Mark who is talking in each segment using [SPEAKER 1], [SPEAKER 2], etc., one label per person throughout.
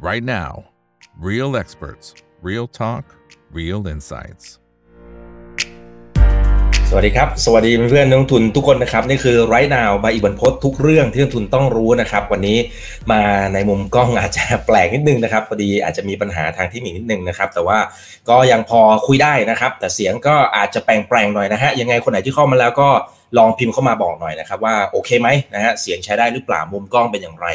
[SPEAKER 1] right now. Real experts, real talk, real insights.
[SPEAKER 2] สวัสดีครับ สวัสดีเพื่อนนักลงทุนทุกคนนะครับ นี่คือไรนาวมาอีกบรรพททุกเรื่องที่นักลงทุนต้องรู้นะครับ วันนี้มาในมุมกล้องอาจจะแปลกนิดนึงนะครับ พอดีอาจจะมีปัญหาทางเทคนิคนิดนึงนะครับ แต่ว่าก็ยังพอคุยได้นะครับ แต่เสียงก็อาจจะแปลงๆหน่อยนะฮะยังไงคนไหนที่เข้ามาแล้วก็ ลองพิมพ์เข้ามาบอกหน่อยนะครับว่าโอเคไหมนะฮะเสียงใช้ได้หรือเปล่ามุมกล้องเป็นอย่างไร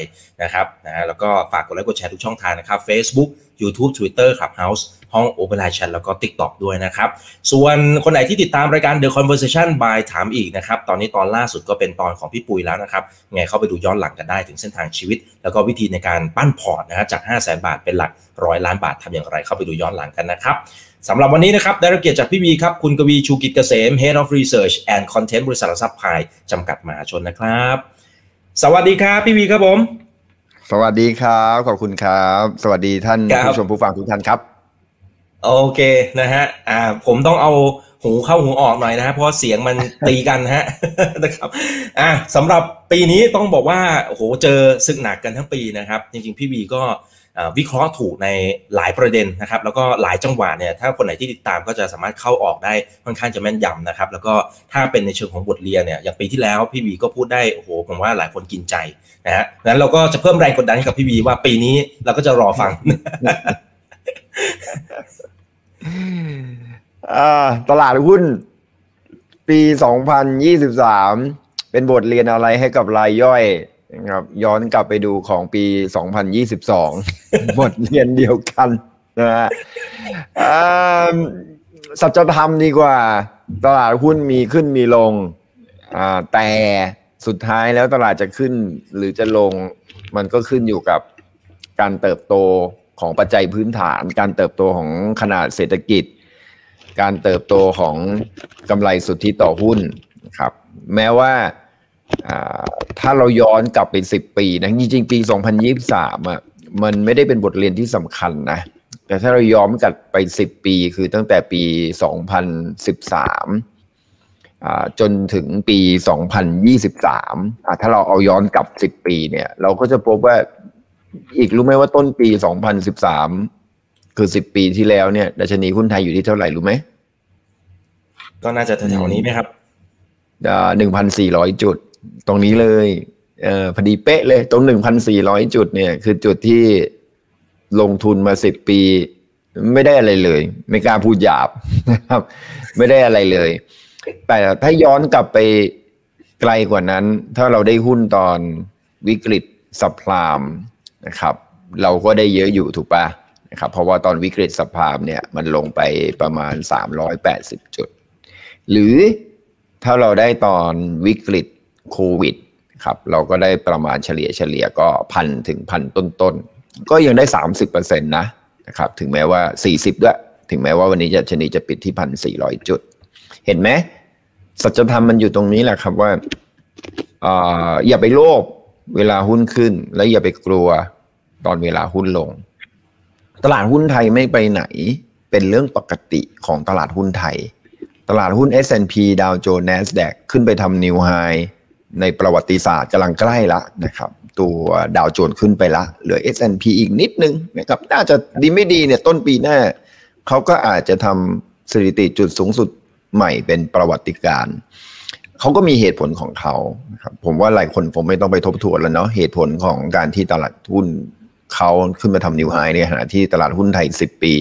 [SPEAKER 2] นะครับนะฮะแล้วก็ฝากกดไลค์กดแชร์ทุกช่องทางนะครับ Facebook YouTube Twitter Clubhouse ห้อง Open Line Chat แล้วก็ TikTok ด้วยนะครับ ส่วนคนไหนที่ติดตามรายการ The Conversation by ถามอีกนะครับ ตอนนี้ตอนล่าสุดก็เป็นตอนของพี่ปุยแล้วนะครับไงเข้าไปดูย้อนหลังกันได้ถึงเส้นทางชีวิต แล้วก็วิธีในการปั้นพอร์ตนะฮะจาก 5 0 0 0 0 0 บาทเป็นหลักร้อยล้านบาททำอย่างไรเข้าไปดูย้อนหลังกันนะครับ สำหรับวันนี้นะครับได้รับเกียรติจากพี่วีครับ คุณกวีชูกิจเกษม Head of Research and Content บริษัทหลักทรัพย์พายจำกัดมหาชนนะครับ สวัสดีครับพี่วีครับผม
[SPEAKER 3] สวัสดีครับ ขอบคุณครับ สวัสดีท่าน
[SPEAKER 2] ครับ
[SPEAKER 3] ผู้ชมผู้ฟังทุกท่านครับ
[SPEAKER 2] โอเคนะฮะอ่าผมต้องเอาหูเข้าหูออกหน่อยนะฮะเพราะเสียงมันตีกันฮะนะครับอ่าสำหรับปีนี้ต้องบอกว่าโอ้โหเจอศึกหนักกันทั้งปีนะครับ จริงๆพี่วีก็อ่า วิเคราะห์ถูกในหลายประเด็นนะครับ แล้วก็หลายจังหวะเนี่ยถ้าคนไหนที่ติดตามก็จะสามารถเข้าออกได้ค่อนข้างจะแม่นยำนะครับ แล้วก็ถ้าเป็นในเชิงของบทเรียนเนี่ยอย่างปีที่แล้วพี่วีก็พูดได้โอ้โหผมว่าหลายคนกินใจนะฮะงั้นเราก็จะเพิ่มแรงกดดันให้กับพี่วีว่าปีนี้เราก็จะรอฟัง
[SPEAKER 3] ตลาดหุ้น ปี 2023 เป็นบทเรียนอะไรให้กับรายย่อย นะครับย้อนกลับไปดูของปี 2022 บทเรียนเดียวกันนะฮะอ่าสัจธรรมดีกว่า ตลาดหุ้นมีขึ้นมีลงอ่าแต่สุดท้ายแล้วตลาดจะขึ้นหรือจะลงมันก็ขึ้นอยู่กับการเติบโตของปัจจัยพื้นฐาน การเติบโตของขนาดเศรษฐกิจ การเติบโตของกำไรสุทธิต่อหุ้นนะครับ แม้ว่าอ่า ถ้าเราย้อนกลับไปสิบปีนะจริงๆ ปี2023อะมันไม่ได้เป็นบทเรียนที่สำคัญนะแต่ถ้าเราย้อนกลับไปสิบปีคือตั้งแต่ปี2013อ่าจนถึงปี 2023อ่าถ้าเราเอาย้อนกลับ 10 ปีเนี่ย เราก็จะพบว่าอีกรู้ไหมว่าต้นปี 2013 คือ 10 ปีที่แล้วเนี่ยดัชนีหุ้นไทยอยู่ที่เท่าไหร่รู้ไหม
[SPEAKER 2] ก็น่าจะแถวๆนี้ไหมครับ
[SPEAKER 3] หนึ่งพันสี่ร้อยจุด ตรงนี้เลยเออพอดีเป๊ะเลย ตรงหนึ่งพันสี่ร้อยจุดเนี่ย คือจุดที่ลงทุนมาสิบปี ไม่ได้อะไรเลย ไม่กล้าพูดหยาบนะครับ ไม่ได้อะไรเลย แต่ถ้าย้อนกลับไปไกลกว่านั้น ถ้าเราได้หุ้นตอนวิกฤตสัพพลามนะครับ เราก็ได้เยอะอยู่ถูกปะนะครับ เพราะว่าตอนวิกฤตสัพพลามเนี่ย มันลงไปประมาณ380จุด หรือถ้าเราได้ตอนวิกฤต โควิดครับเราก็ได้ประมาณเฉลี่ยเฉลี่ยก็พันถึงพันต้นๆ ก็ยังได้ 30%นะนะครับถึงแม้ว่า 40 ด้วย ถึงแม้ว่าวันนี้จะชนีจะปิดที่พันสี่ร้อยจุด เห็นไหมสัจธรรมมันอยู่ตรงนี้แหละครับว่าเอ่ออย่าไปโลภเวลาหุ้นขึ้น และอย่าไปกลัวตอนเวลาหุ้นลง ตลาดหุ้นไทยไม่ไปไหน เป็นเรื่องปกติของตลาดหุ้นไทย ตลาดหุ้น S&P ดาวโจนส์ NASDAQ ขึ้นไปทำนิวไฮ ในประวัติศาสตร์กำลังใกล้ละนะครับ ตัวดาวโจนส์ขึ้นไปละ เหลือ S&P อีกนิดนึงนะครับ น่าจะดีไม่ดีเนี่ยต้นปีหน้าเขาก็อาจจะทำสถิติจุดสูงสุดใหม่เป็นประวัติการเขาก็มีเหตุผลของเขาครับผมว่าหลายคนผมไม่ต้องไปทบทวนแล้วเนาะเหตุผลของการที่ตลาดหุ้นเขาขึ้นมาทำนิวไฮในขณะที่ตลาดหุ้นไทย 10 ปี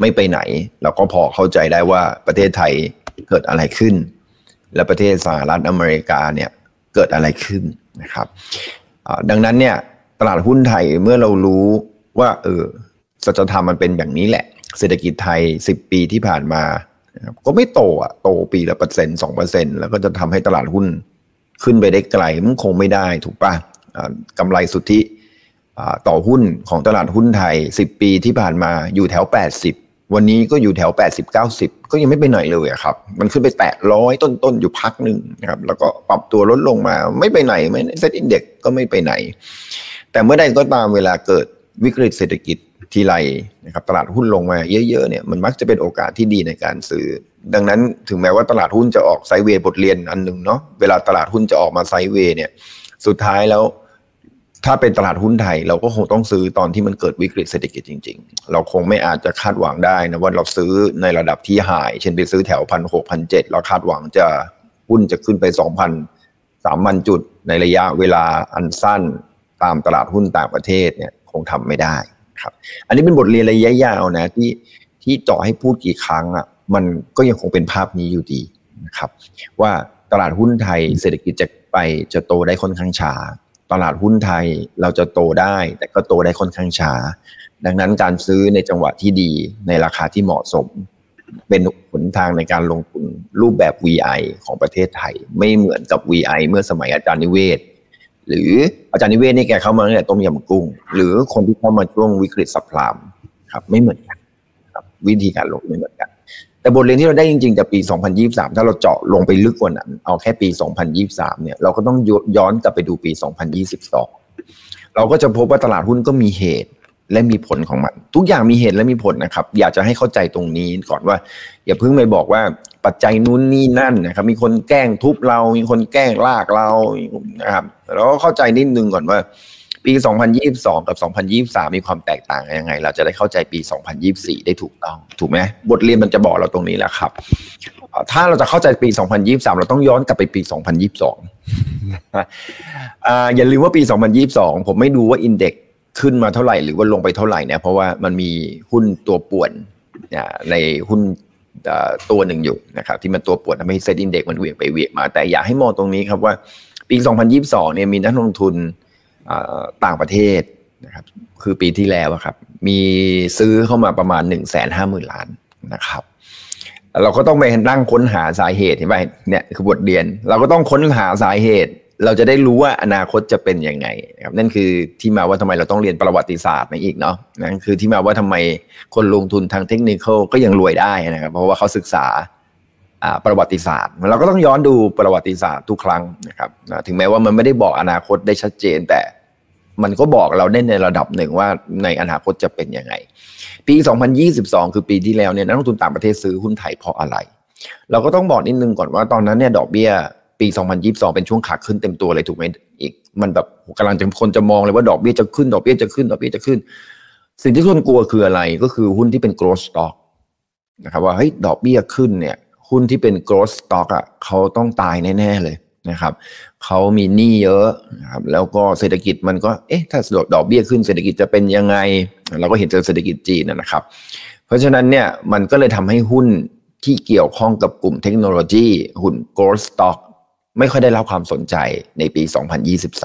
[SPEAKER 3] ไม่ไปไหน เราก็พอเข้าใจได้ว่าประเทศไทยเกิดอะไรขึ้น และประเทศสหรัฐอเมริกาเนี่ย เกิดอะไรขึ้นนะครับดังนั้นเนี่ยตลาดหุ้นไทยเมื่อเรารู้ว่าเออสัจธรรมมันเป็นอย่างนี้แหละ เศรษฐกิจไทย 10 ปีที่ผ่านมา ก็ไม่โตอะโตปีละเปอร์เซ็นต์สองเปอร์เซ็นต์แล้วก็จะทำให้ตลาดหุ้นขึ้นไปได้ไกลมันคงไม่ได้ถูกปะอ่ากำไรสุทธิต่อหุ้นของตลาดหุ้นไทย 10 ปีที่ผ่านมาอยู่แถว 80 วันนี้ก็อยู่แถว 80 90 ก็ยังไม่ไปไหนเลยครับ มันขึ้นไปแตะร้อยต้นๆ อยู่พักหนึ่งนะครับ แล้วก็ปรับตัวลดลงมาไม่ไปไหนไม่เซ็ตอินเด็กก็ไม่ไปไหน แต่เมื่อใดก็ตามเวลาเกิดวิกฤตเศรษฐกิจทีไรนะครับตลาดหุ้นลงมาเยอะๆเนี่ยมันมักจะเป็นโอกาสที่ดีในการซื้อ ดังนั้นถึงแม้ว่าตลาดหุ้นจะออกไซเวย์บทเรียนอันหนึ่งเนาะเวลาตลาดหุ้นจะออกมาไซเวย์เนี่ยสุดท้ายแล้ว ถ้าเป็นตลาดหุ้นไทย เราก็คงต้องซื้อตอนที่มันเกิดวิกฤตเศรษฐกิจจริง ๆ เราคงไม่อาจจะคาดหวังได้นะว่าเราซื้อในระดับที่หาย เช่นไปซื้อแถวพันหกพันเจ็ดเราคาดหวังจะหุ้นจะขึ้นไปสองพันสามพันจุดในระยะเวลาอันสั้นตามตลาดหุ้นต่างประเทศเนี่ยคงทำไม่ได้ครับ อันนี้เป็นบทเรียนระยะยาวนะที่ที่เจาะให้พูดกี่ครั้งอะมันก็ยังคงเป็นภาพนี้อยู่ดีนะครับ ว่าตลาดหุ้นไทยเศรษฐกิจจะไปจะโตได้ค่อนข้างช้า ตลาดหุ้นไทยเราจะโตได้ แต่ก็โตได้ค่อนข้างช้า ดังนั้นการซื้อในจังหวะที่ดีในราคาที่เหมาะสม เป็นหนทางในการลงทุนรูปแบบ VI ของประเทศไทย ไม่เหมือนกับ VI เมื่อสมัยอาจารย์นิเวศ หรืออาจารย์นิเวศนี่แกเข้ามาตั้งแต่ต้มยำกุ้ง หรือคนที่เข้ามาช่วงวิกฤตสับพลามครับ ไม่เหมือนกันครับ วิธีการลงไม่เหมือนกัน แต่บทเรียนที่เราได้จริงๆจากปี 2023 ถ้าเราเจาะลงไปลึกกว่านั้น เอาแค่ปี 2023 เนี่ย เราก็ต้องย้อนกลับไปดูปี 2022 เราก็จะพบว่าตลาดหุ้นก็มีเหตุและมีผลของมัน ทุกอย่างมีเหตุและมีผลนะครับ อยากจะให้เข้าใจตรงนี้ก่อนว่า อย่าเพิ่งไปบอกว่าปัจจัยนู้นนี่นั่นนะครับ มีคนแกล้งทุบเรา มีคนแกล้งลากเรานะครับเราก็เข้าใจนิดนึงก่อนว่า ปี 2022 กับ 2023 มีความแตกต่างยังไง เราจะได้เข้าใจปี 2024 ได้ถูกต้อง ถูกไหมบทเรียนมันจะบอกเราตรงนี้แหละครับ ถ้าเราจะเข้าใจปี 2023 เราต้องย้อนกลับไปปี 2022 อย่าลืมว่าปี 2022 ผมไม่ดูว่าอินเด็กขึ้นมาเท่าไหร่หรือว่าลงไปเท่าไหร่เนี่ยเพราะว่ามันมีหุ้นตัวป่วนในหุ้นตัวหนึ่งอยู่นะครับที่มันตัวป่วนทำให้เซตอินเด็กมันเวียงไปเวียงมา แต่อยากให้มองตรงนี้ครับว่าปี 2022 เนี่ยมีนักลงทุน ต่างประเทศนะครับคือปีที่แล้วครับ มีซื้อเข้ามาประมาณ1นึ่งแสนห้าหมื่นล้านนะครับ เราก็ต้องไปนั่งค้นหาสาเหตุเห็นไหมเนี่ยคือบทเรียน เราก็ต้องค้นหาสาเหตุ เราจะได้รู้ว่าอนาคตจะเป็นยังไงครับนั่นคือที่มาว่าทำไมเราต้องเรียนประวัติศาสตร์มาอีกเนาะนั่นคือที่มาว่าทำไมคนลงทุนทางเทคนิคก็ยังรวยได้นะครับ เพราะว่าเขาศึกษาประวัติศาสตร์ เราก็ต้องย้อนดูประวัติศาสตร์ทุกครั้งนะครับถึงแม้ว่ามันไม่ได้บอกอนาคตได้ชัดเจนแต่ มันก็บอกเราได้ในระดับหนึ่งว่าในอนาคตจะเป็นยังไง ปี 2022 คือปีที่แล้วเนี่ยนักลงทุนต่างประเทศซื้อหุ้นไทยเพราะอะไร เราก็ต้องบอกนิดนึงก่อนว่าตอนนั้นเนี่ยดอกเบี้ยปี 2022 เป็นช่วงขาขึ้นเต็มตัวเลยถูกไหมอีก มันแบบกำลังจะคนจะมองเลยว่าดอกเบี้ยจะขึ้นดอกเบี้ยจะขึ้นดอกเบี้ยจะขึ้น สิ่งที่คนกลัวคืออะไรก็คือหุ้นที่เป็น growth stock นะครับว่าเฮ้ยดอกเบี้ยขึ้นเนี่ยหุ้นที่เป็น growth stock อะเขาต้องตายแน่ๆเลย นะครับเขามีหนี้เยอะนะครับแล้วก็เศรษฐกิจมันก็เอ๊ะถ้าดอกเบี้ยขึ้นเศรษฐกิจจะเป็นยังไง เราก็เห็นเจอเศรษฐกิจจีนนะครับ เพราะฉะนั้นเนี่ยมันก็เลยทำให้หุ้นที่เกี่ยวข้องกับกลุ่มเทคโนโลยีหุ้น growth stock ไม่ค่อยได้รับความสนใจในปี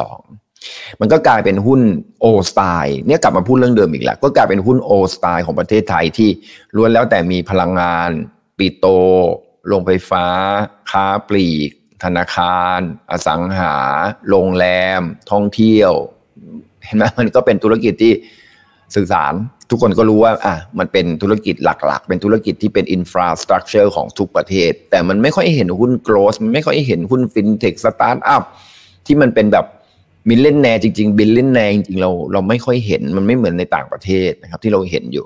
[SPEAKER 3] 2022 มันก็กลายเป็นหุ้นโอสไตล์เนี่ยกลับมาพูดเรื่องเดิมอีกแล้ว ก็กลายเป็นหุ้นโอสไตล์ของประเทศไทยที่ล้วนแล้วแต่มีพลังงาน ปิโตร โรงไฟฟ้า ค้าปลีก ธนาคาร อสังหา โรงแรม ท่องเที่ยว เห็นไหมมันก็เป็นธุรกิจที่สื่อสารทุกคนก็รู้ว่าอะมันเป็นธุรกิจหลักๆ เป็นธุรกิจที่เป็น infrastructure ของทุกประเทศ แต่มันไม่ค่อยเห็นหุ้น growth มันไม่ค่อยเห็นหุ้น fintech startup ที่มันเป็นแบบ millionaire จริงๆ billionaire จริงๆเราเราไม่ค่อยเห็นมันไม่เหมือนในต่างประเทศนะครับที่เราเห็นอยู่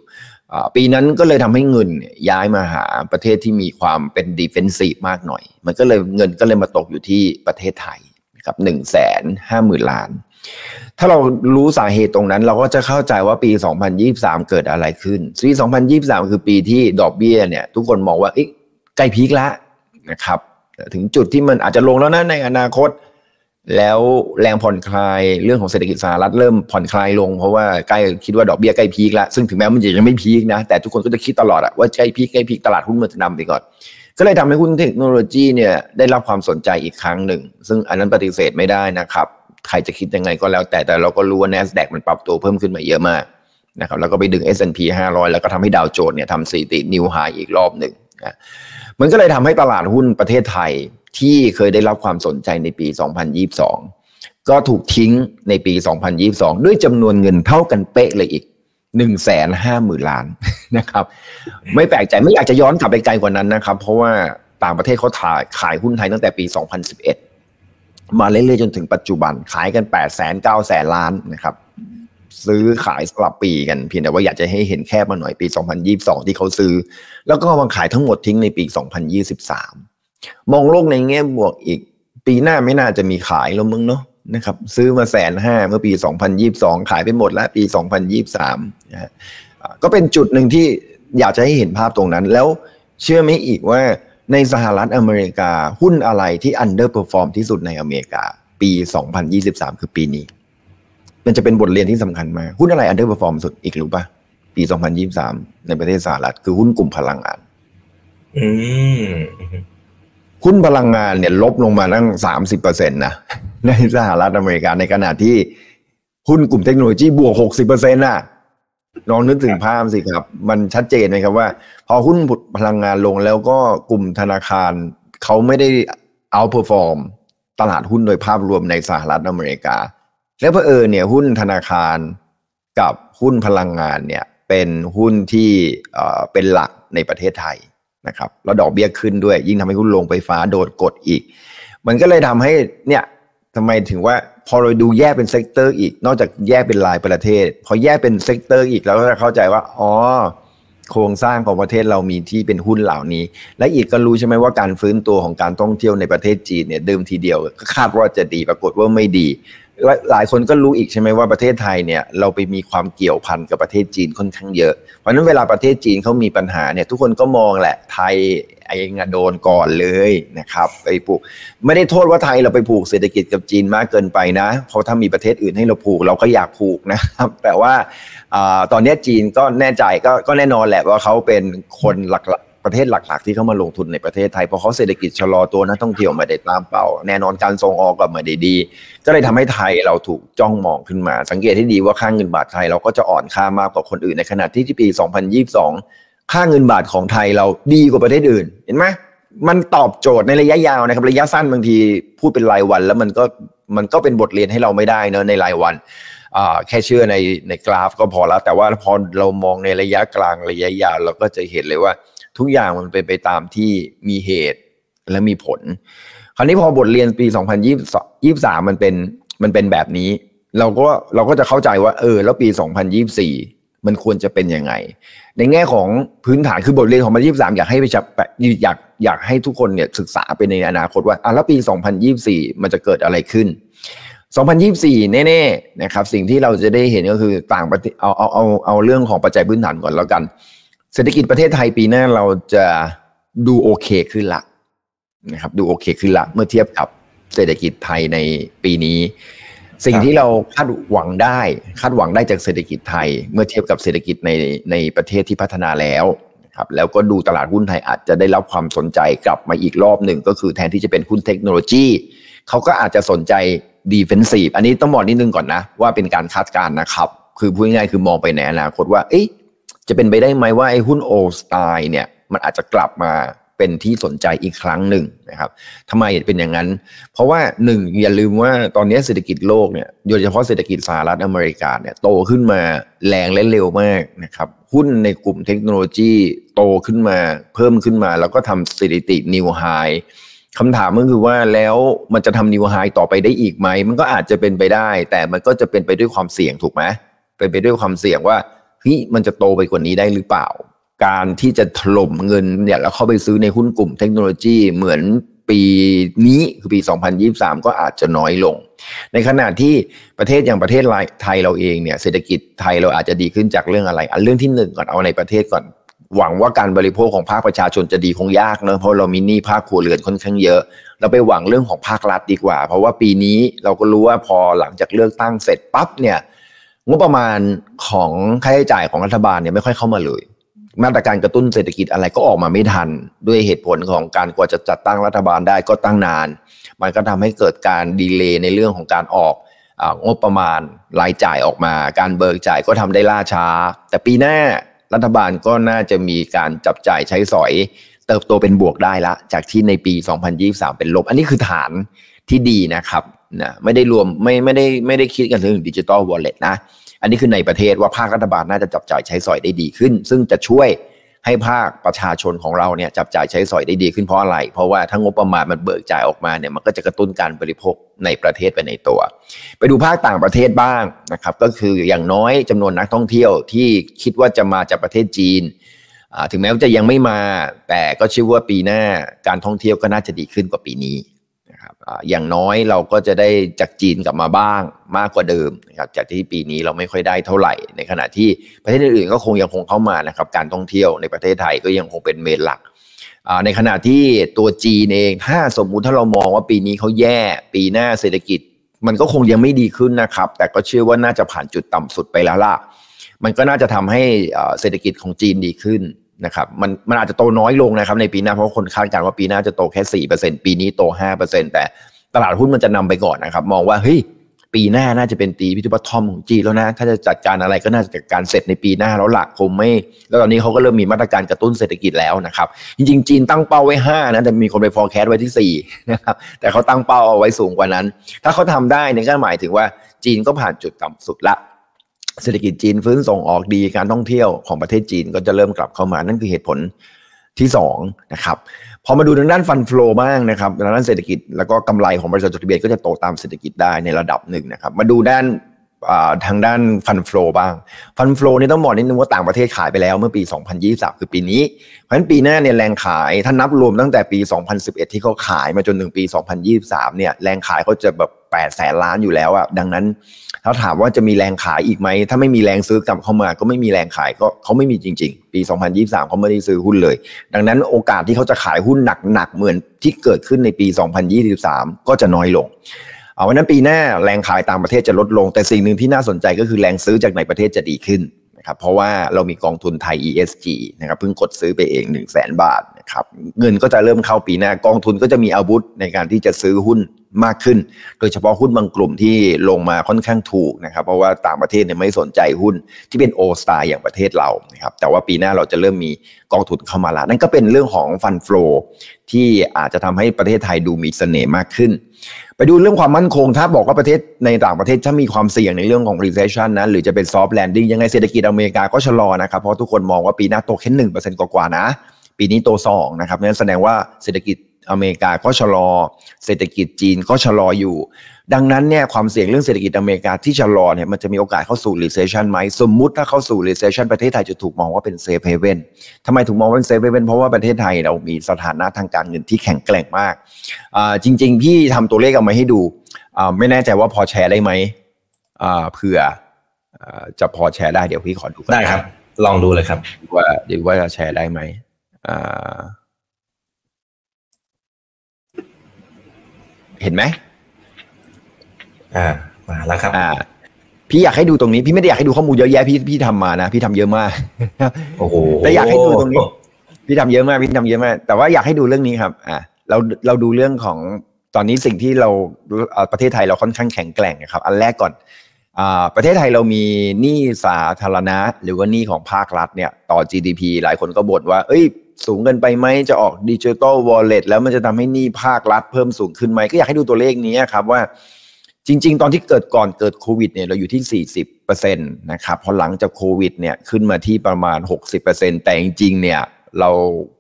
[SPEAKER 3] ปีนั้นก็เลยทำให้เงินย้ายมาหาประเทศที่มีความเป็น defensive มากหน่อย มันก็เลยเงินก็เลยมาตกอยู่ที่ประเทศไทยครับหนึ่งแสนห้าหมื่นล้าน ถ้าเรารู้สาเหตุตรงนั้น เราก็จะเข้าใจว่าปี 2023 เกิดอะไรขึ้นปี2023 คือปีที่ดอกเบี้ยเนี่ย ทุกคนมองว่าใกล้ peak แล้วนะครับ ถึงจุดที่มันอาจจะลงแล้วนะในอนาคต แล้วแรงผ่อนคลายเรื่องของเศรษฐกิจสหรัฐเริ่มผ่อนคลายลงเพราะว่าใกล้คิดว่าดอกเบี้ยใกล้พีคแล้วซึ่งถึงแม้มันยังไม่พีคนะ แต่ทุกคนก็จะคิดตลอดอะว่าใกล้พีคใกล้พีคตลาดหุ้นมันจะนำไปก่อน ก็เลยทำให้หุ้นเทคโนโลยีเนี่ยได้รับความสนใจอีกครั้งหนึ่ง ซึ่งอันนั้นปฏิเสธไม่ได้นะครับ ใครจะคิดยังไงก็แล้วแต่แต่เราก็รู้ว่า NASDAQ มันปรับตัวเพิ่มขึ้นมาเยอะมากนะครับแล้วก็ไปดึง S&P 500 แล้วก็ทำให้ดาวโจนส์เนี่ยทำสถิตินิวไฮอีกรอบหนึ่งนะมันก็เลยทำให้ตลาดหุ้นประเทศไทย ที่เคยได้รับความสนใจในปี 2022 ก็ถูกทิ้งในปี 2022 ด้วยจำนวนเงินเท่ากันเป๊ะเลยอีก1 5 0 0 0 0ล้านนะครับ ไม่แปลกใจไม่อยากจะย้อนกลับไปไกลกว่านั้นนะครับ เพราะว่าต่างประเทศเขาถ่ายขายหุ้นไทยตั้งแต่ปี 2011 มาเรื่อยๆจนถึงปัจจุบันขายกัน8 9 0 0 0 0ล้านนะครับ ซื้อขายสลับปีกันเพียงแต่ว่าอยากจะให้เห็นแค่มาหน่อยปี 2022 ที่เขาซื้อ แล้วก็มางขายทั้งหมดทิ้งในปี 2023 มองโลกในแง่บวกอีก ปีหน้าไม่น่าจะมีขายแล้วมึงเนาะนะครับ ซื้อมาแสนห้าเมื่อปี 2022 ขายไปหมดแล้วปี 2023นะฮะก็เป็นจุดหนึ่งที่อยากจะให้เห็นภาพตรงนั้น แล้วเชื่อไหมอีกว่าในสหรัฐอเมริกาหุ้นอะไรที่ underperform ที่สุดในอเมริกา ปี 2023 คือปีนี้ มันจะเป็นบทเรียนที่สำคัญมาก หุ้นอะไร underperform สุดอีกรู้ปะปี 2023 ในประเทศสหรัฐคือหุ้นกลุ่มพลังงาน
[SPEAKER 2] อืม
[SPEAKER 3] หุ้นพลังงานเนี่ยลบลงมาตั้ง 30%นะในสหรัฐอเมริกาในขณะที่หุ้นกลุ่มเทคโนโลยีบวก 60%น่ะลองนึกถึงภาพสิครับ มันชัดเจนไหมครับว่า พอหุ้นพลังงานลงแล้วก็กลุ่มธนาคารเขาไม่ได้ outperform ตลาดหุ้นโดยภาพรวมในสหรัฐอเมริกา แล้วเพอเออเนี่ยหุ้นธนาคารกับหุ้นพลังงานเนี่ยเป็นหุ้นที่เป็นหลักในประเทศไทย นะครับแล้วดอกเบี้ยขึ้นด้วย ยิ่งทำให้หุ้นโรงไฟฟ้าโดนกดอีก มันก็เลยทำให้เนี่ยทำไมถึงว่าพอเราดูแยกเป็น sector อีก นอกจากแยกเป็นรายประเทศ พอแยกเป็น sector อีกเราก็จะเข้าใจว่าอ๋อโครงสร้างของประเทศเรามีที่เป็นหุ้นเหล่านี้ และอีกก็รู้ใช่ไหมว่าการฟื้นตัวของการท่องเที่ยวในประเทศจีนเนี่ยเดิมทีเดียวก็คาดว่าจะดีปรากฏว่าไม่ดี หลายคนก็รู้อีกใช่ไหมว่าประเทศไทยเนี่ยเราไปมีความเกี่ยวพันกับประเทศจีนค่อนข้างเยอะ เพราะนั้นเวลาประเทศจีนเขามีปัญหาเนี่ยทุกคนก็มองแหละไทยไอ้งาโดนก่อนเลยนะครับไปผูกไม่ได้โทษว่าไทยเราไปผูกเศรษฐกิจกับจีนมากเกินไปนะ เพราะถ้ามีประเทศอื่นให้เราผูกเราก็อยากผูกนะครับแต่ว่าตอนนี้จีนก็แน่ใจก็ก็แน่นอนแหละว่าเขาเป็นคนหลัก ประเทศหลัก ๆ ที่เข้ามาลงทุนในประเทศไทยเพราะเขาเศรษฐกิจชะลอตัวนักท่องเที่ยวไม่ได้ตามเป้าแน่นอนการส่งออกก็ไม่ได้ดี ก็เลยทำให้ไทยเราถูกจ้องมองขึ้นมา สังเกตที่ดีว่าค่างเงินบาทไทยเราก็จะอ่อนค่ามากกว่าคนอื่นในขณะที่ที่ปี 2022 ค่าเงินบาทของไทยเราดีกว่าประเทศอื่น เห็นไหมมันตอบโจทย์ในระยะยาวนะครับระยะสั้นบางทีพูดเป็นรายวัน แล้วมันก็มันก็เป็นบทเรียนให้เราไม่ได้เนอะในรายวันแค่เชื่อในในกราฟก็พอแล้ว แต่ว่าพอเรามองในระยะกลางระยะยาวเราก็จะเห็นเลยว่า ทุกอย่างมันเป็นไปตามที่มีเหตุและมีผล คราวนี้พอบทเรียนปี 2023 มันเป็นมันเป็นแบบนี้ เราก็เราก็จะเข้าใจว่าเออ แล้วปี 2024 มันควรจะเป็นยังไง ในแง่ของพื้นฐานคือบทเรียนของ2023 อยากให้ไปจับอยากอยากให้ทุกคนเนี่ยศึกษาไปในอนาคตว่าอะแล้วปี 2024 มันจะเกิดอะไรขึ้น 2024 แน่ๆนะครับ สิ่งที่เราจะได้เห็นก็คือต่างประเทศเอาเอาเอาเอาเรื่องของปัจจัยพื้นฐานก่อนแล้วกัน เศรษฐกิจประเทศไทยปีหน้าเราจะดูโอเคขึ้นละนะครับดูโอเคขึ้นละเมื่อเทียบกับเศรษฐกิจไทยในปีนี้ สิ่งที่เราคาดหวังได้ คาดหวังได้จากเศรษฐกิจไทย เมื่อเทียบกับเศรษฐกิจในในประเทศที่พัฒนาแล้วครับแล้วก็ดูตลาดหุ้นไทยอาจจะได้รับความสนใจกลับมาอีกรอบหนึ่งก็คือแทนที่จะเป็นหุ้นเทคโนโลยีเขาก็อาจจะสนใจดีเฟนซีฟอันนี้ต้องบอกนิดนึงก่อนนะ ว่าเป็นการคาดการณ์นะครับ คือพูดง่ายๆคือมองไปในอนาคตว่าเอ๊ะ จะเป็นไปได้ไหมว่าไอ้หุ้นโอสไตล์เนี่ยมันอาจจะกลับมาเป็นที่สนใจอีกครั้งหนึ่งนะครับทำไมเป็นอย่างนั้น เพราะว่าหนึ่งอย่าลืมว่าตอนนี้เศรษฐกิจโลกเนี่ยโดยเฉพาะเศรษฐกิจสหรัฐอเมริกาเนี่ยโตขึ้นมาแรงและเร็วมากนะครับหุ้นในกลุ่มเทคโนโลยีโตขึ้นมาเพิ่มขึ้นมา แล้วก็ทำสถิตินิวไฮคำถามก็คือว่าแล้วมันจะทำนิวไฮต่อไปได้อีกไหม มันก็อาจจะเป็นไปได้ แต่มันก็จะเป็นไปด้วยความเสี่ยงถูกไหมเป็นไปด้วยความเสี่ยงว่า เฮ้ยมันจะโตไปกว่านี้ได้หรือเปล่า การที่จะถล่มเงินเนี่ยแล้วเข้าไปซื้อในหุ้นกลุ่มเทคโนโลยีเหมือนปีนี้คือปี 2023 ก็อาจจะน้อยลง ในขณะที่ประเทศอย่างประเทศไทยเราเองเนี่ยเศรษฐกิจไทยเราอาจจะดีขึ้นจากเรื่องอะไร อันเรื่องที่หนึ่งก่อนเอาในประเทศก่อนหวังว่าการบริโภคของภาคประชาชนจะดีคงยากเนอะเพราะเรามีหนี้ภาคครัวเรือนค่อนข้างเยอะ เราไปหวังเรื่องของภาครัฐดีกว่า เพราะว่าปีนี้เราก็รู้ว่าพอหลังจากเลือกตั้งเสร็จปั๊บเนี่ย งบประมาณของค่าใช้จ่ายของรัฐบาลเนี่ยไม่ค่อยเข้ามาเลย มาตรการกระตุ้นเศรษฐกิจอะไรก็ออกมาไม่ทัน ด้วยเหตุผลของการกว่าจะจัดตั้งรัฐบาลได้ก็ตั้งนาน มันก็ทำให้เกิดการดีเลย์ในเรื่องของการออกงบประมาณรายจ่ายออกมา การเบิกจ่ายก็ทำได้ล่าช้า แต่ปีหน้ารัฐบาลก็น่าจะมีการจับจ่ายใช้สอย เติบโตเป็นบวกได้ละ จากที่ในปี 2023 เป็นลบ อันนี้คือฐานที่ดีนะครับ นะไม่ได้รวมไม่ไม่ได้ไม่ได้คิดกันถึงดิจิตอลวอลเล็ตนะ อันนี้คือในประเทศว่าภาครัฐบาลน่าจะจับจ่ายใช้สอยได้ดีขึ้น ซึ่งจะช่วยให้ภาคประชาชนของเราเนี่ยจับจ่ายใช้สอยได้ดีขึ้นเพราะอะไร เพราะว่าถ้างบประมาณมันเบิกจ่ายออกมาเนี่ยมันก็จะกระตุ้นการบริโภคในประเทศไปในตัว ไปดูภาคต่างประเทศบ้างนะครับก็คืออย่างน้อยจำนวนนักท่องเที่ยวที่คิดว่าจะมาจากประเทศจีนถึงแม้ว่าจะยังไม่มา แต่ก็เชื่อว่าปีหน้าการท่องเที่ยวก็น่าจะดีขึ้นกว่าปีนี้ นะครับอย่างน้อยเราก็จะได้จากจีนกลับมาบ้างมากกว่าเดิมนะครับจากที่ปีนี้เราไม่ค่อยได้เท่าไหร่ ในขณะที่ประเทศอื่นๆก็คงยังคงเข้ามานะครับการท่องเที่ยวในประเทศไทยก็ยังคงเป็นเมนหลักในขณะที่ตัวจีนเองถ้าสมมุติถ้าเรามองว่าปีนี้เขาแย่ ปีหน้าเศรษฐกิจ มันก็คงยังไม่ดีขึ้นนะครับ แต่ก็เชื่อว่าน่าจะผ่านจุดต่ำสุดไปแล้วล่ะมันก็น่าจะทำให้เศรษฐกิจของจีนดีขึ้น นะครับมันมันอาจจะโตน้อยลงนะครับในปีหน้าเพราะคนคาดการณ์ว่าปีหน้าจะโตแค่สี่เปอร์เซ็นปีนี้โตห้าเปอร์เซ็นแต่ตลาดหุ้นมันจะนำไปก่อนนะครับ มองว่าเฮ้ยปีหน้าน่าจะเป็นตีพิทุปทอมของจีนแล้วนะ ถ้าจะจัดการอะไรก็น่าจะจัดการเสร็จในปีหน้าแล้วหลักคงไม่ แล้วตอนนี้เขาก็เริ่มมีมาตรการกระตุ้นเศรษฐกิจแล้วนะครับ จริงๆ จีนตั้งเป้าไว้ 5 นะ แต่มีคนไป forecast ไว้ที่ 4 นะครับ แต่เขาตั้งเป้าเอาไว้สูงกว่านั้น ถ้าเขาทำได้เนี่ยก็หมายถึงว่าจีนก็ผ่านจุดต่ำสุดละ เศรษฐกิจจีนฟื้นส่งออกดีการท่องเที่ยวของประเทศจีนก็จะเริ่มกลับเข้ามานั่นคือเหตุผลที่2นะครับพอมาดูทางด้านฟันฟลูบ้างนะครับทางด้านเศรษฐกิจแล้วก็กำไรของบริษัทจดทะเบียนก็จะโตตามเศรษฐกิจได้ในระดับหนึ่งนะครับ มาดูด้าน ทางด้านฟันฟลูบ้างฟันฟลูนี่ต้องบอกนิดนึงว่าต่างประเทศขายไปแล้วเมื่อปี 2023 คือปีนี้ เพราะฉะนั้นปีหน้าเนี่ยแรงขายถ้านับรวมตั้งแต่ปี 2011 ที่เขาขายมาจนถึงปี 2023 เนี่ยแรงขายเขาจะแบบ8แสนล้านอยู่แล้วอะดังนั้นถ้าถามว่าจะมีแรงขายอีกไหม ถ้าไม่มีแรงซื้อกลับเข้ามา ก็ไม่มีแรงขายก็เขาไม่มีจริง ๆ ปี 2023 เขาไม่ได้ซื้อหุ้นเลย ดังนั้นโอกาสที่เขาจะขายหุ้นหนักๆเหมือนที่เกิดขึ้นในปี 2023 ก็จะน้อยลง เอาวันนั้นปีหน้าแรงขายต่างประเทศจะลดลง แต่สิ่งหนึ่งที่น่าสนใจก็คือแรงซื้อจากในประเทศจะดีขึ้นนะครับเพราะว่าเรามีกองทุนไทย ESG นะครับเพิ่งกดซื้อไปเอง 1 0 0 0 0แบาทนะครับเงินก็จะเริ่มเข้าปีหน้ากองทุนก็จะมีอาวุธในการที่จะซื้อหุ้นมากขึ้น โดยเฉพาะหุ้นบางกลุ่มที่ลงมาค่อนข้างถูกนะครับ เพราะว่าต่างประเทศเนี่ยไม่สนใจหุ้นที่เป็นโอสตาอย่างประเทศเรานะครับแต่ว่าปีหน้าเราจะเริ่มมีกองทุนเข้ามาล้วนั่นก็เป็นเรื่องของฟันฟลูที่อาจจะทำให้ประเทศไทยดูมีเสน่ห์มากขึ้น ไปดูเรื่องความมั่นคง ถ้าบอกว่าประเทศในต่างประเทศถ้ามีความเสี่ยงในเรื่องของ recession นะหรือจะเป็น soft landing ยังไงเศรษฐกิจอเมริกาก็ชะลอนะครับ เพราะทุกคนมองว่าปีหน้าโตแค่หนึ่งเปอร์เซ็นต์กว่าๆนะ ปีนี้โตสองนะครับนั่นแสดงว่าเศรษฐกิจอเมริกาก็ชะลอ เศรษฐกิจจีนก็ชะลออยู่ ดังนั้นเนี่ยความเสี่ยงเรื่องเศรษฐกิจอเมริกาที่ชะลอเนี่ยมันจะมีโอกาสเข้าสู่ recession ไหมสมมุติถ้าเข้าสู่ recession ประเทศไทยจะถูกมองว่าเป็น safe haven ทำไมถูกมองว่าเป็น safe haven เพราะว่าประเทศไทยเรามีสถานะทางการเงินที่แข็งแกร่งมากจริง ๆ พี่ทำตัวเลขออกมาให้ดูไม่แน่ใจว่าพอแชร์ได้ไหมเผื่อจะพอแชร์ได้เดี๋ยวพี่ขอดู
[SPEAKER 2] ได้ครับ ลองดูเลยครับ
[SPEAKER 3] ว่าเดี๋ยวว่าจะแชร์ได้ไหมเห็นไหม
[SPEAKER 2] อ่ามาแล้วครับ
[SPEAKER 3] อ่าพี่อยากให้ดูตรงนี้พี่ไม่ได้อยากให้ดูข้อมูลเยอะแยะพี่พี่ทำมานะพี่ทำเยอะมาก
[SPEAKER 2] โอ้โห
[SPEAKER 3] แต่อยากให้ดูตรงนี้ พี่ทำเยอะมากพี่ทำเยอะมาก แต่ว่าอยากให้ดูเรื่องนี้ครับ อ่าเราเราดูเรื่องของตอนนี้สิ่งที่เราประเทศไทยเราค่อนข้างแข็งแกร่งนะครับ อันแรกก่อนอ่าประเทศไทยเรามีหนี้สาธารณะ หรือว่าหนี้ของภาครัฐเนี่ยต่อ GDP หลายคนก็บ่นว่า เอ้ย สูงเกินไปไหมจะออกดิจิทัลวอลเล็ตแล้วมันจะทำให้หนี้ภาครัฐเพิ่มสูงขึ้นไหมก็อยากให้ดูตัวเลขนี้ครับว่า จริง ๆ ตอนที่เกิดก่อนเกิดโควิดเนี่ยเราอยู่ที่ 40%นะครับพอหลังจากโควิดเนี่ยขึ้นมาที่ประมาณ 60%แต่จริงๆเนี่ยเรา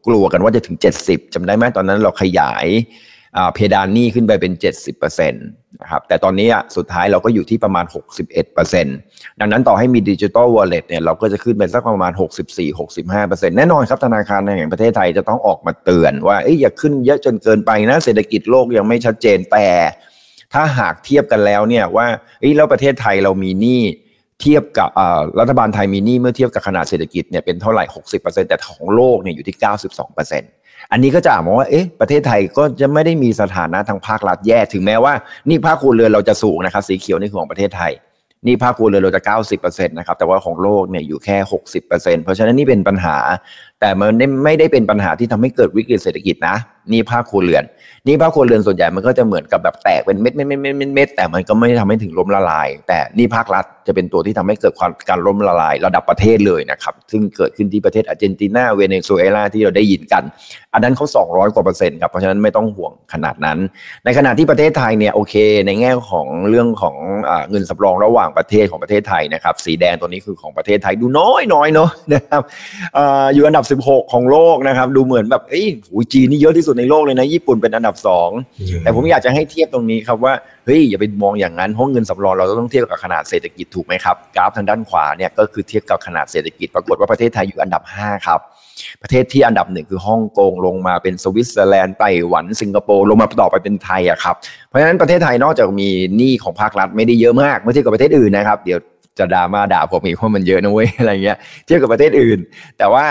[SPEAKER 3] กลัวกันว่าจะถึง 70จำได้ไหมตอนนั้นเราขยายเพดานหนี้ขึ้นไปเป็น 70%นะครับแต่ตอนนี้สุดท้ายเราก็อยู่ที่ประมาณ 61%ดังนั้นต่อให้มีดิจิตอลวอลเล็ตเนี่ยเราก็จะขึ้นไปสักประมาณ 64-65%แน่นอนครับธนาคารแห่งประเทศไทยจะต้องออกมาเตือนว่าอย่าขึ้นเยอะจนเกินไปนะเศรษฐกิจโลกยังไม่ชัดเจนแต่ ถ้าหากเทียบกันแล้วเนี่ยว่าเอ้ยแล้วประเทศไทยเรามีหนี้เทียบกับรัฐบาลไทยมีหนี้เมื่อเทียบกับขนาดเศรษฐกิจเนี่ยเป็นเท่าไหร่ 60%แต่ของโลกเนี่ยอยู่ที่ 92%อันนี้ก็จะมองว่าเอ๊ะประเทศไทยก็จะไม่ได้มีสถานะทางภาครัฐแย่ถึงแม้ว่านี่ภาคครัวเรือนเราจะสูงนะครับสีเขียวนี่คือของประเทศไทยนี่ภาคครัวเรือนเราจะ 90%นะครับแต่ว่าของโลกเนี่ยอยู่แค่ 60%เพราะฉะนั้นนี่เป็นปัญหา แต่มันไม่ได้เป็นปัญหาที่ทำให้เกิดวิกฤตเศรษฐกิจนะนี่ภาคครัวเรือน นี่ภาคครัวเรือนส่วนใหญ่มันก็จะเหมือนกับแบบแตกเป็นเม็ดเม็ดเม็ดเม็ดเม็ดแต่มันก็ไม่ทำให้ถึงล้มละลาย แต่นี่ภาครัฐจะเป็นตัวที่ทำให้เกิดความการล้มละลาย ระดับประเทศเลยนะครับ ซึ่งเกิดขึ้นที่ประเทศอาร์เจนตินาเวเนซุเอลาที่เราได้ยินกัน อันนั้นเขา 200 กว่าเปอร์เซ็นต์ครับเพราะฉะนั้นไม่ต้องห่วงขนาดนั้น ในขณะที่ประเทศไทยเนี่ยโอเค ในแง่ของเรื่องของเงินสำรองระหว่างประเทศของประเทศไทยนะครับสีแดงตัวนี้คือของประเทศไทยดูน้อยน้อยเนาะนะครับอยู่อันดับบ 16 ของโลกนะครับ ดูเหมือนแบบเอ้ยจีนนี่เยอะที่สุดในโลกเลยนะ ญี่ปุ่นเป็นอันดับ 2 แต่ผมอยากจะให้เทียบตรงนี้ครับว่าเฮ้ยอย่าไปมองอย่างนั้นเพราะเงินสำรองเราต้องเทียบกับขนาดเศรษฐกิจถูกไหมครับกราฟทางด้านขวาเนี่ยก็คือเทียบกับขนาดเศรษฐกิจปรากฏว่าประเทศไทยอยู่อันดับ 5 ครับ ประเทศที่อันดับหนึ่งคือฮ่องกงลงมาเป็นสวิตเซอร์แลนด์ไต้หวันสิงคโปร์ลงมาต่อไปเป็นไทยอะครับเพราะฉะนั้นประเทศไทยนอกจากมีหนี้ของภาครัฐไม่ได้เยอะมากเมื่อเทียบกับประเทศอื่นนะครับเดี๋ยวจะด่ามาด่าผมอีกว่ามันเยอะนะเว้ยอะไรเงี้ยเทียบกับประเทศอื่น แต่ว่า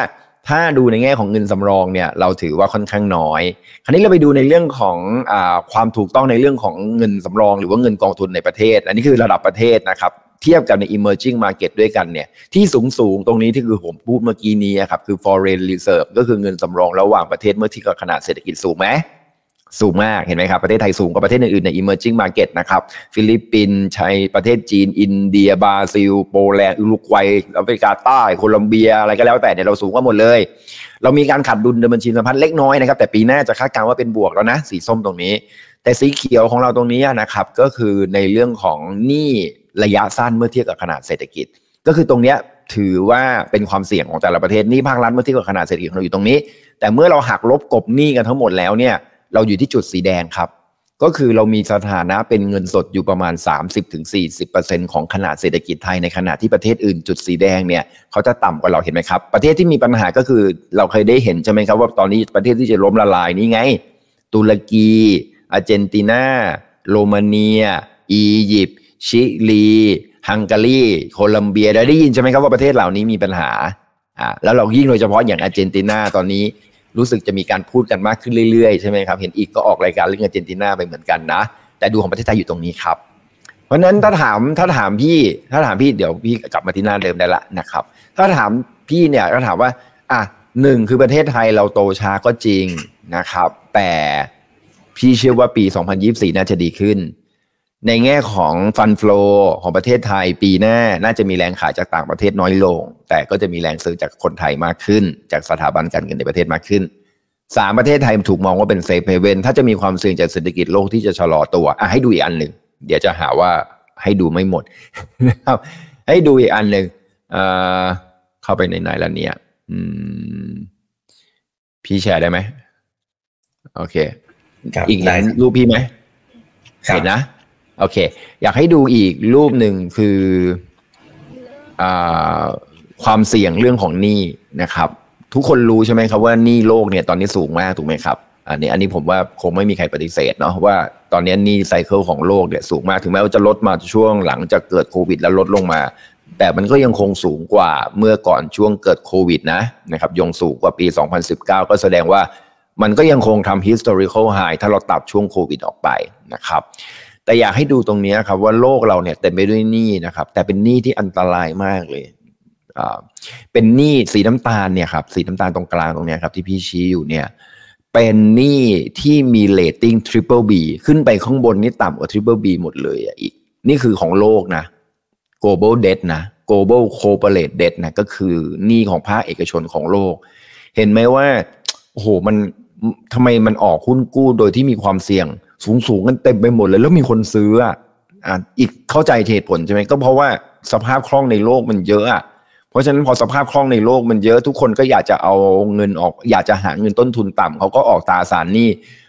[SPEAKER 3] ถ้าดูในแง่ของเงินสำรองเนี่ยเราถือว่าค่อนข้างน้อย คราวนี้เราไปดูในเรื่องของอความถูกต้องในเรื่องของเงินสำรอง หรือว่าเงินกองทุนในประเทศ อันนี้คือระดับประเทศนะครับเทียบกับใน emerging market ด้วยกันเนี่ยที่สูงสูงตรงนี้ที่คือผมพูดเมื่อกี้นี้ครับคือ foreign reserve ก็คือเงินสำรองระหว่างประเทศเมื่อเทียบกับขนาดเศรษฐกิจสูงไหม สูงมากเห็นไหมครับ ประเทศไทยสูงกว่าประเทศอื่นๆใน emerging market นะครับ ฟิลิปปินส์ใช้ประเทศจีน อินเดียบราซิล โปแลนด์อุรุกวัยแอฟริกาใต้โคลอมเบีย อะไรก็แล้วแต่เนี่ยเราสูงกว่าหมดเลย เรามีการขาดดุลในบัญชีเดินสะพัดเล็กน้อยนะครับ แต่ปีหน้าจะคาดการณ์ว่าเป็นบวกแล้วนะ สีส้มตรงนี้ แต่สีเขียวของเราตรงนี้นะครับ ก็คือในเรื่องของหนี้ระยะสั้นเมื่อเทียบกับขนาดเศรษฐกิจ ก็คือตรงเนี้ยถือว่าเป็นความเสี่ยงของแต่ละประเทศนี่ภาครัฐเมื่อเทียบกับขนาดเศรษฐกิจของเราอยู่ตรงนี้ แต่เมื่อเราหักลบกบหนี้กันทั้งหมดแล้วเนี่ย เราอยู่ที่จุดสีแดงครับ ก็คือเรามีสถานะเป็นเงินสดอยู่ประมาณ 30-40%ของขนาดเศรษฐกิจไทยในขณะที่ประเทศอื่นจุดสีแดงเนี่ยเขาจะต่ำกว่าเราเห็นไหมครับ ประเทศที่มีปัญหาก็คือเราเคยได้เห็นใช่ไหมครับว่าตอนนี้ประเทศที่จะล้มละลายนี่ไง ตุรกีอาร์เจนตินาโรมาเนีย อียิปต์ชิลีฮังการีโคลัมเบียได้ยินใช่ไหมครับว่าประเทศเหล่านี้มีปัญหาอ่าแล้วเรายิ่งโดยเฉพาะอย่างอาร์เจนตินาตอนนี้ รู้สึกจะมีการพูดกันมากขึ้นเรื่อยๆ ใช่ไหมครับ เห็นอีกก็ออกรายการเรื่องอาร์เจนตินาไปเหมือนกันนะ แต่ดูของประเทศไทยอยู่ตรงนี้ครับ เพราะนั้นถ้าถามถ้าถามพี่ถ้าถามพี่เดี๋ยวพี่กลับมาที่หน้าเดิมได้ละนะครับ ถ้าถามพี่เนี่ยก็ถามว่าอะหนึ่งคือประเทศไทยเราโตช้าก็จริงนะครับ แต่พี่เชื่อว่าปี 2024 น่าจะดีขึ้น ในแง่ของฟันฟลอของประเทศไทยปีหน้า น่าจะมีแรงขายจากต่างประเทศน้อยลง แต่ก็จะมีแรงซื้อจากคนไทยมากขึ้น จากสถาบันการเงินในประเทศมากขึ้นสามประเทศไทยถูกมองว่าเป็นเซฟเฮเว่นถ้าจะมีความเสี่ยงจากเศรษฐกิจโลกที่จะชะลอตัวอะให้ดูอีกอันหนึ่งเดี๋ยวจะหาว่าให้ดูไม่หมดนะครับ ให้ดูอีกอันหนึ่งเข้าไปในไหนแล้วเนี่ยพี่แชร์ได้ไหมโอเคอีกไหนรูปพี่ไหมเห็นนะ โอเค อยากให้ดูอีกรูปหนึ่งคืออความเสี่ยงเรื่องของหนี้นะครับ ทุกคนรู้ใช่ไหมครับว่าหนี้โลกเนี่ยตอนนี้สูงมากถูกไหมครับอันนี้อันนี้ผมว่าคงไม่มีใครปฏิเสธเนาะว่าตอนนี้หนี้ไซเคิลของโลกเนี่ยสูงมากถึงแม้ว่าจะลดมาช่วงหลังจากเกิดโควิด แล้วลดลงมา แต่มันก็ยังคงสูงกว่าเมื่อก่อนช่วงเกิดโควิดนะนะครับยังสูงกว่าปี 2019 ก็แสดงว่ามันก็ยังคงทำ historical high ถ้าเราตัดช่วงโควิดออกไปนะครับ แต่อยากให้ดูตรงนี้ครับว่าโลกเราเนี่ยเต็มไปด้วยหนี้นะครับ แต่เป็นหนี้ที่อันตรายมากเลยเป็นหนี้สีน้ำตาลเนี่ยครับสีน้ำตาลตรงกลางตรงนี้ครับที่พี่ชี้อยู่เนี่ยเป็นหนี้ที่มี rating triple B ขึ้นไปข้างบนนี่ต่ำกว่า triple B หมดเลยอีก นี่คือของโลกนะ global debt นะ global corporate debt นะก็คือหนี้ของภาคเอกชนของโลก เห็นไหมว่าโอ้โหมันทำไมมันออกหุ้นกู้โดยที่มีความเสี่ยง สูงสูงกันเต็มไปหมดเลยแล้วมีคนซื้ออะอีกเข้าใจเหตุผลใช่ไหมก็เพราะว่าสภาพคล่องในโลกมันเยอะอะเพราะฉะนั้นพอสภาพคล่องในโลกมันเยอะทุกคนก็อยากจะเอาเงินออก อยากจะหาเงินต้นทุนต่ำเขาก็ออกตราสารนี่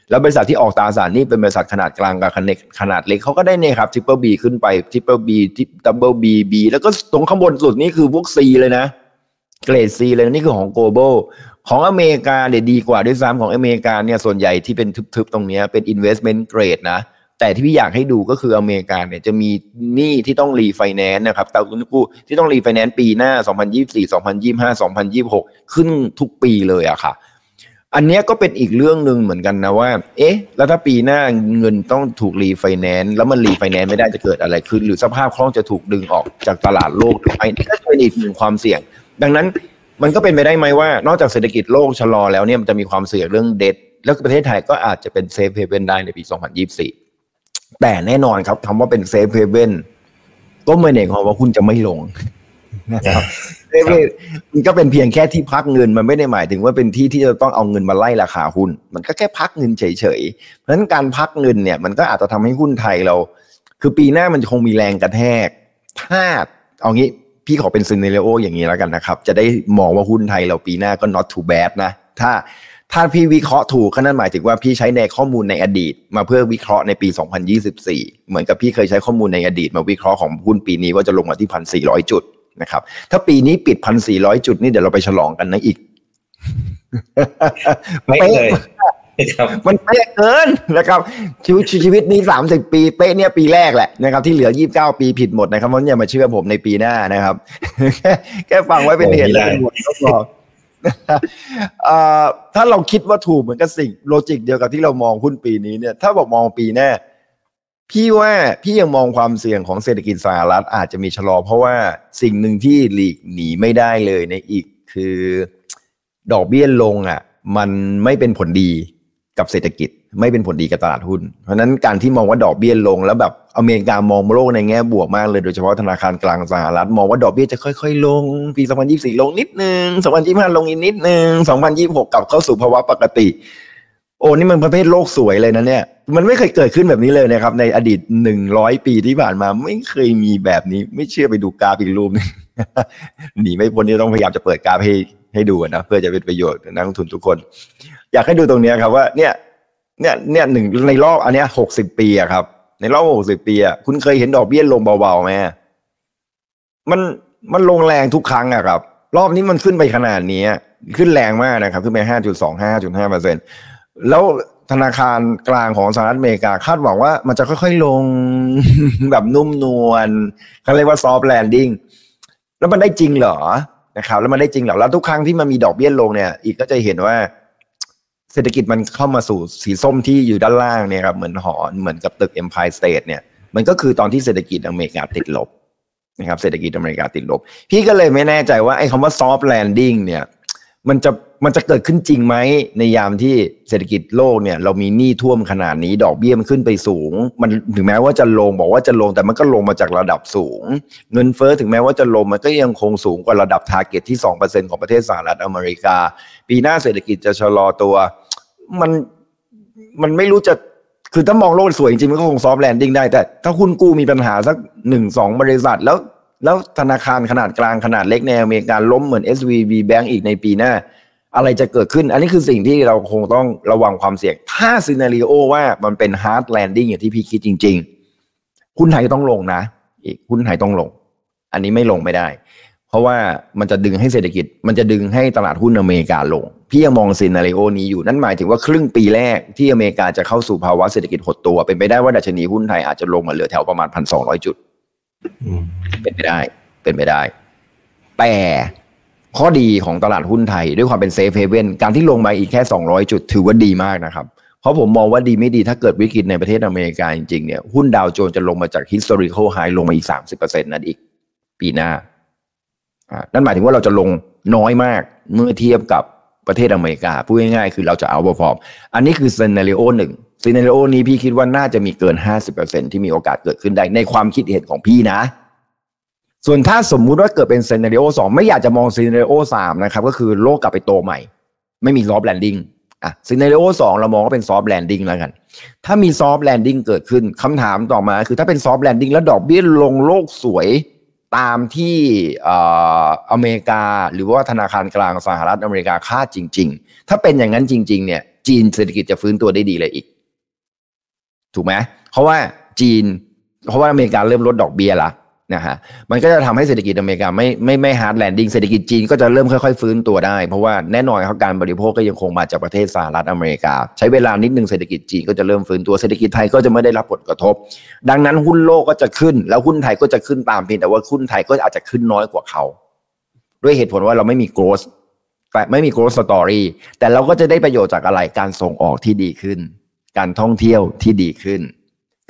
[SPEAKER 3] แล้วบริษัทที่ออกตราสารนี่เป็นบริษัทขนาดกลางกับขนาดเล็กเขาก็ได้เนี่ยครับ triple B ขึ้นไป triple B ทิป double B B แล้วก็ตรงข้างบนสุดนี่คือพวก C เลยนะเกรด C เลยนี่คือของ global ของอเมริกาเนี่ยดีกว่าด้วยซ้ำของอเมริกาเนี่ยส่วนใหญ่ที่เป็นทึบๆตรงนี้เป็น investment grade นะ แต่ที่พี่อยากให้ดูก็คืออเมริกาเนี่ยจะมีหนี้ที่ต้องรีไฟแนนซ์นะครับตราหุ้นกู้ที่ต้องรีไฟแนนซ์ปีหน้า 2024 2025 2026 ขึ้นทุกปีเลยอะค่ะ อันนี้ก็เป็นอีกเรื่องหนึ่งเหมือนกันนะว่า เอ๊ะ แล้วถ้าปีหน้าเงินต้องถูกรีไฟแนนซ์แล้วมันรีไฟแนนซ์ไม่ได้จะเกิดอะไรขึ้น หรือสภาพคล่องจะถูกดึงออกจากตลาดโลกหรือไม่นี่ก็เป็นอีกหนึ่งความเสี่ยง ดังนั้น มันก็เป็นไปได้ไหมว่า นอกจากเศรษฐกิจโลกชะลอแล้วเนี่ยมันจะมีความเสี่ยงเรื่องเดทแล้วประเทศไทยก็อาจจะเป็น safe haven ได้ในปี 2024 แต่แน่นอนครับคำว่าเป็น safe havenก็ไม่ได้ความว่าคุณจะไม่ลงนะครับมันก็เป็นเพียงแค่ที่พักเงินมันไม่ได้หมายถึงว่าเป็นที่ที่จะต้องเอาเงินมาไล่ราคาหุ้น มันก็แค่พักเงินเฉยๆ เพราะฉะนั้นการพักเงินเนี่ยมันก็อาจจะทำให้หุ้นไทยเรา คือปีหน้ามันคงมีแรงกระแทก ถ้าเอางี้ พี่ขอเป็นซีเนเรโออย่างนี้แล้วกันนะครับ จะได้มองว่าหุ้นไทยเราปีหน้าก็ not too bad นะ ถ้าถ้าพี่วิเคราะห์ถูกนั่นหมายถึงว่าพี่ใช้ในข้อมูลในอดีต มาเพื่อวิเคราะห์ในปี 2024 เหมือนกับพี่เคยใช้ข้อมูลในอดีต มาวิเคราะห์ของหุ้นปีนี้ว่าจะลงมาที่1,400จุดนะครับถ้าปีนี้ปิด1,400จุดนี่เดี๋ยวเราไปฉลองกันนะอีก
[SPEAKER 2] ไม่เลย
[SPEAKER 3] มันเป๊ะเกินนะครับชีวิตชีวิตนี้สามสิบปีเป๊ะเนี่ยปีแรกแหละนะครับที่เหลือยี่บเก้าปีผิดหมดนะครับเพราะอย่ามาเชื่อผมในปีหน้านะครับ แค่แค่ฟังไว้เป็นเหตุและเป็นผลก็พอเอ่อถ้าเราคิดว่าถูกเหมือนกับสิ่งโลจิกเดียวกับที่เรามองหุ้นปีนี้เนี่ย ถ้าบอกมองปีหน้าพี่ว่าพี่ยังมองความเสี่ยงของเศรษฐกิจสหรัฐอาจจะมีชะลอ เพราะว่าสิ่งหนึ่งที่หลีกหนีไม่ได้เลยในอีกคือ ดอกเบี้ยลงอะ มันไม่เป็นผลดี กับเศรษฐกิจไม่เป็นผลดีกับตลาดหุ้น เพราะนั้นการที่มองว่าดอกเบี้ยลง แล้วแบบอเมริกามองโลกในแง่บวกมากเลยโดยเฉพาะธนาคารกลางสหรัฐมองว่าดอกเบี้ยจะค่อยๆ ลง ปี 2024 ลงนิดนึง 2025 ลงอีกนิดนึง 2026 กลับเข้าสู่ภาวะปกติ โอ้นี่มันประเภทโลกสวยเลยนะเนี่ย มันไม่เคยเกิดขึ้นแบบนี้เลยนะครับ ในอดีต 100 ปีที่ผ่านมาไม่เคยมีแบบนี้ ไม่เชื่อไปดูกราฟอีกรูปนึงหนีไม่พ้นที่ต้องพยายามจะเปิดกราฟให้ให้ดูนะเพื่อจะเป็นประโยชน์กับนักลงทุนทุกคน อยากให้ดูตรงนี้ครับว่าเนี่ยเนี่ยเนี่ยหนึ่งในรอบอันเนี้ยหกสิบปีอะครับ ในรอบหกสิบปีอะคุณเคยเห็นดอกเบี้ยลงเบาๆไหมมันมันลงแรงทุกครั้งอะครับ รอบนี้มันขึ้นไปขนาดนี้ขึ้นแรงมากนะครับ ขึ้นไปห้าจุดสองห้าจุดห้าเปอร์เซ็นแล้วธนาคารกลางของสหรัฐอเมริกาคาดหวังว่ามันจะค่อยๆลงแบบนุ่มนวลเขาเรียกว่า soft landing แล้วมันได้จริงเหรอนะครับ แล้วมันได้จริงเหรอแล้วทุกครั้งที่มันมีดอกเบี้ยลงเนี่ย อีกก็จะเห็นว่า เศรษฐกิจมันเข้ามาสู่สีส้มที่อยู่ด้านล่างเนี่ยครับเหมือนหอนเหมือนกับตึก Empire State เนี่ยมันก็คือตอนที่เศรษฐกิจอเมริกาติดลบนะครับเศรษฐกิจอเมริกาติดลบ พี่ก็เลยไม่แน่ใจว่าไอ้คำว่า soft landing เนี่ยมันจะมันจะเกิดขึ้นจริงไหมในยามที่เศรษฐกิจโลกเนี่ย เรามีหนี้ท่วมขนาดนี้ ดอกเบี้ยมันขึ้นไปสูง มันถึงแม้ว่าจะลงบอกว่าจะลงแต่มันก็ลงมาจากระดับสูง เงินเฟ้อถึงแม้ว่าจะลงมันก็ยังคงสูงกว่าระดับ target ที่ 2%ของประเทศสหรัฐอเมริกา ปีหน้าเศรษฐกิจจะชะลอตัว มันมันไม่รู้จะคือถ้ามองโลกสวยจริงมันก็คง soft landing ได้ แต่ถ้าหุ้นกู้มีปัญหาสักหนึ่งสองบริษัท แล้วแล้วธนาคารขนาดกลางขนาดเล็กในอเมริกาล้มเหมือน SVB Bank อีกในปีหน้า อะไรจะเกิดขึ้น อันนี้คือสิ่งที่เราคงต้องระวังความเสี่ยง ถ้า scenario ว่ามันเป็น hard landing อย่างที่พี่คิดจริง ๆ หุ้นไทยต้องลงนะอีกหุ้นไทยต้องลง อันนี้ไม่ลงไม่ได้ เพราะว่ามันจะดึงให้เศรษฐกิจ มันจะดึงให้ตลาดหุ้นอเมริกาลง พี่ยังมอง scenario นี้อยู่นั่นหมายถึงว่าครึ่งปีแรกที่อเมริกาจะเข้าสู่ภาวะเศรษฐกิจหดตัว เป็นไปได้ว่าดัชนีหุ้นไทยอาจจะลงมาเหลือแถวประมาณพันสองร้อยจุด
[SPEAKER 2] อืม
[SPEAKER 3] เป็นไปได้ เป็นไปได้ แต่ข้อดีของตลาดหุ้นไทยด้วยความเป็น safe haven การที่ลงมาอีกแค่200จุดถือว่าดีมากนะครับ เพราะผมมองว่าดีไม่ดีถ้าเกิดวิกฤตในประเทศอเมริกาจริงๆเนี่ยหุ้นดาวโจนส์จะลงมาจาก historical high ลงมาอีก30%นั่นอีก ปีหน้าอ่านั่นหมายถึงว่าเราจะลงน้อยมากเมื่อเทียบกับ ประเทศอเมริกาพูดง่ายๆคือเราจะเอา perform อันนี้คือ scenario หนึ่ง scenario นี้พี่คิดว่าน่าจะมีเกิน 50%ที่มีโอกาสเกิดขึ้นได้ในความคิดเห็นของพี่นะ ส่วนถ้าสมมุติว่าเกิดเป็น scenario สองไม่อยากจะมอง scenario สามนะครับก็คือโลกกลับไปโตใหม่ ไม่มี soft landing อะ scenario สองเรามองว่าเป็น soft landing แล้วกัน ถ้ามี soft landing เกิดขึ้นคำถามต่อมา คือถ้าเป็น soft landing แล้วดอกเบี้ยลงโลกสวย ตามที่อ่ออเมริกาหรือว่าธนาคารกลางสหรัฐอเมริกาคาดจริง ๆ ถ้าเป็นอย่างนั้นจริง ๆ เนี่ย จีนเศรษฐกิจจะฟื้นตัวได้ดีเลยอีก ถูกไหมเพราะว่าจีน เพราะว่าอเมริกาเริ่มลดดอกเบี้ยละ นะฮะมันก็จะทำให้เศรษฐกิจอเมริกาไม่ไม่ไม่ hard landing เศรษฐกิจจีนก็จะเริ่มค่อยๆฟื้นตัวได้ เพราะว่าแน่นอนครับการบริโภคก็ยังคงมาจากประเทศสหรัฐอเมริกา ใช้เวลานิดนึงเศรษฐกิจจีนก็จะเริ่มฟื้นตัวเศรษฐกิจไทยก็จะไม่ได้รับผลกระทบ ดังนั้นหุ้นโลกก็จะขึ้น แล้วหุ้นไทยก็จะขึ้นตามเพียงแต่ว่าหุ้นไทยก็อาจจะขึ้นน้อยกว่าเขา ด้วยเหตุผลว่าเราไม่มี growth แต่ไม่มี growth story แต่เราก็จะได้ประโยชน์จากอะไรการส่งออกที่ดีขึ้น การท่องเที่ยวที่ดีขึ้น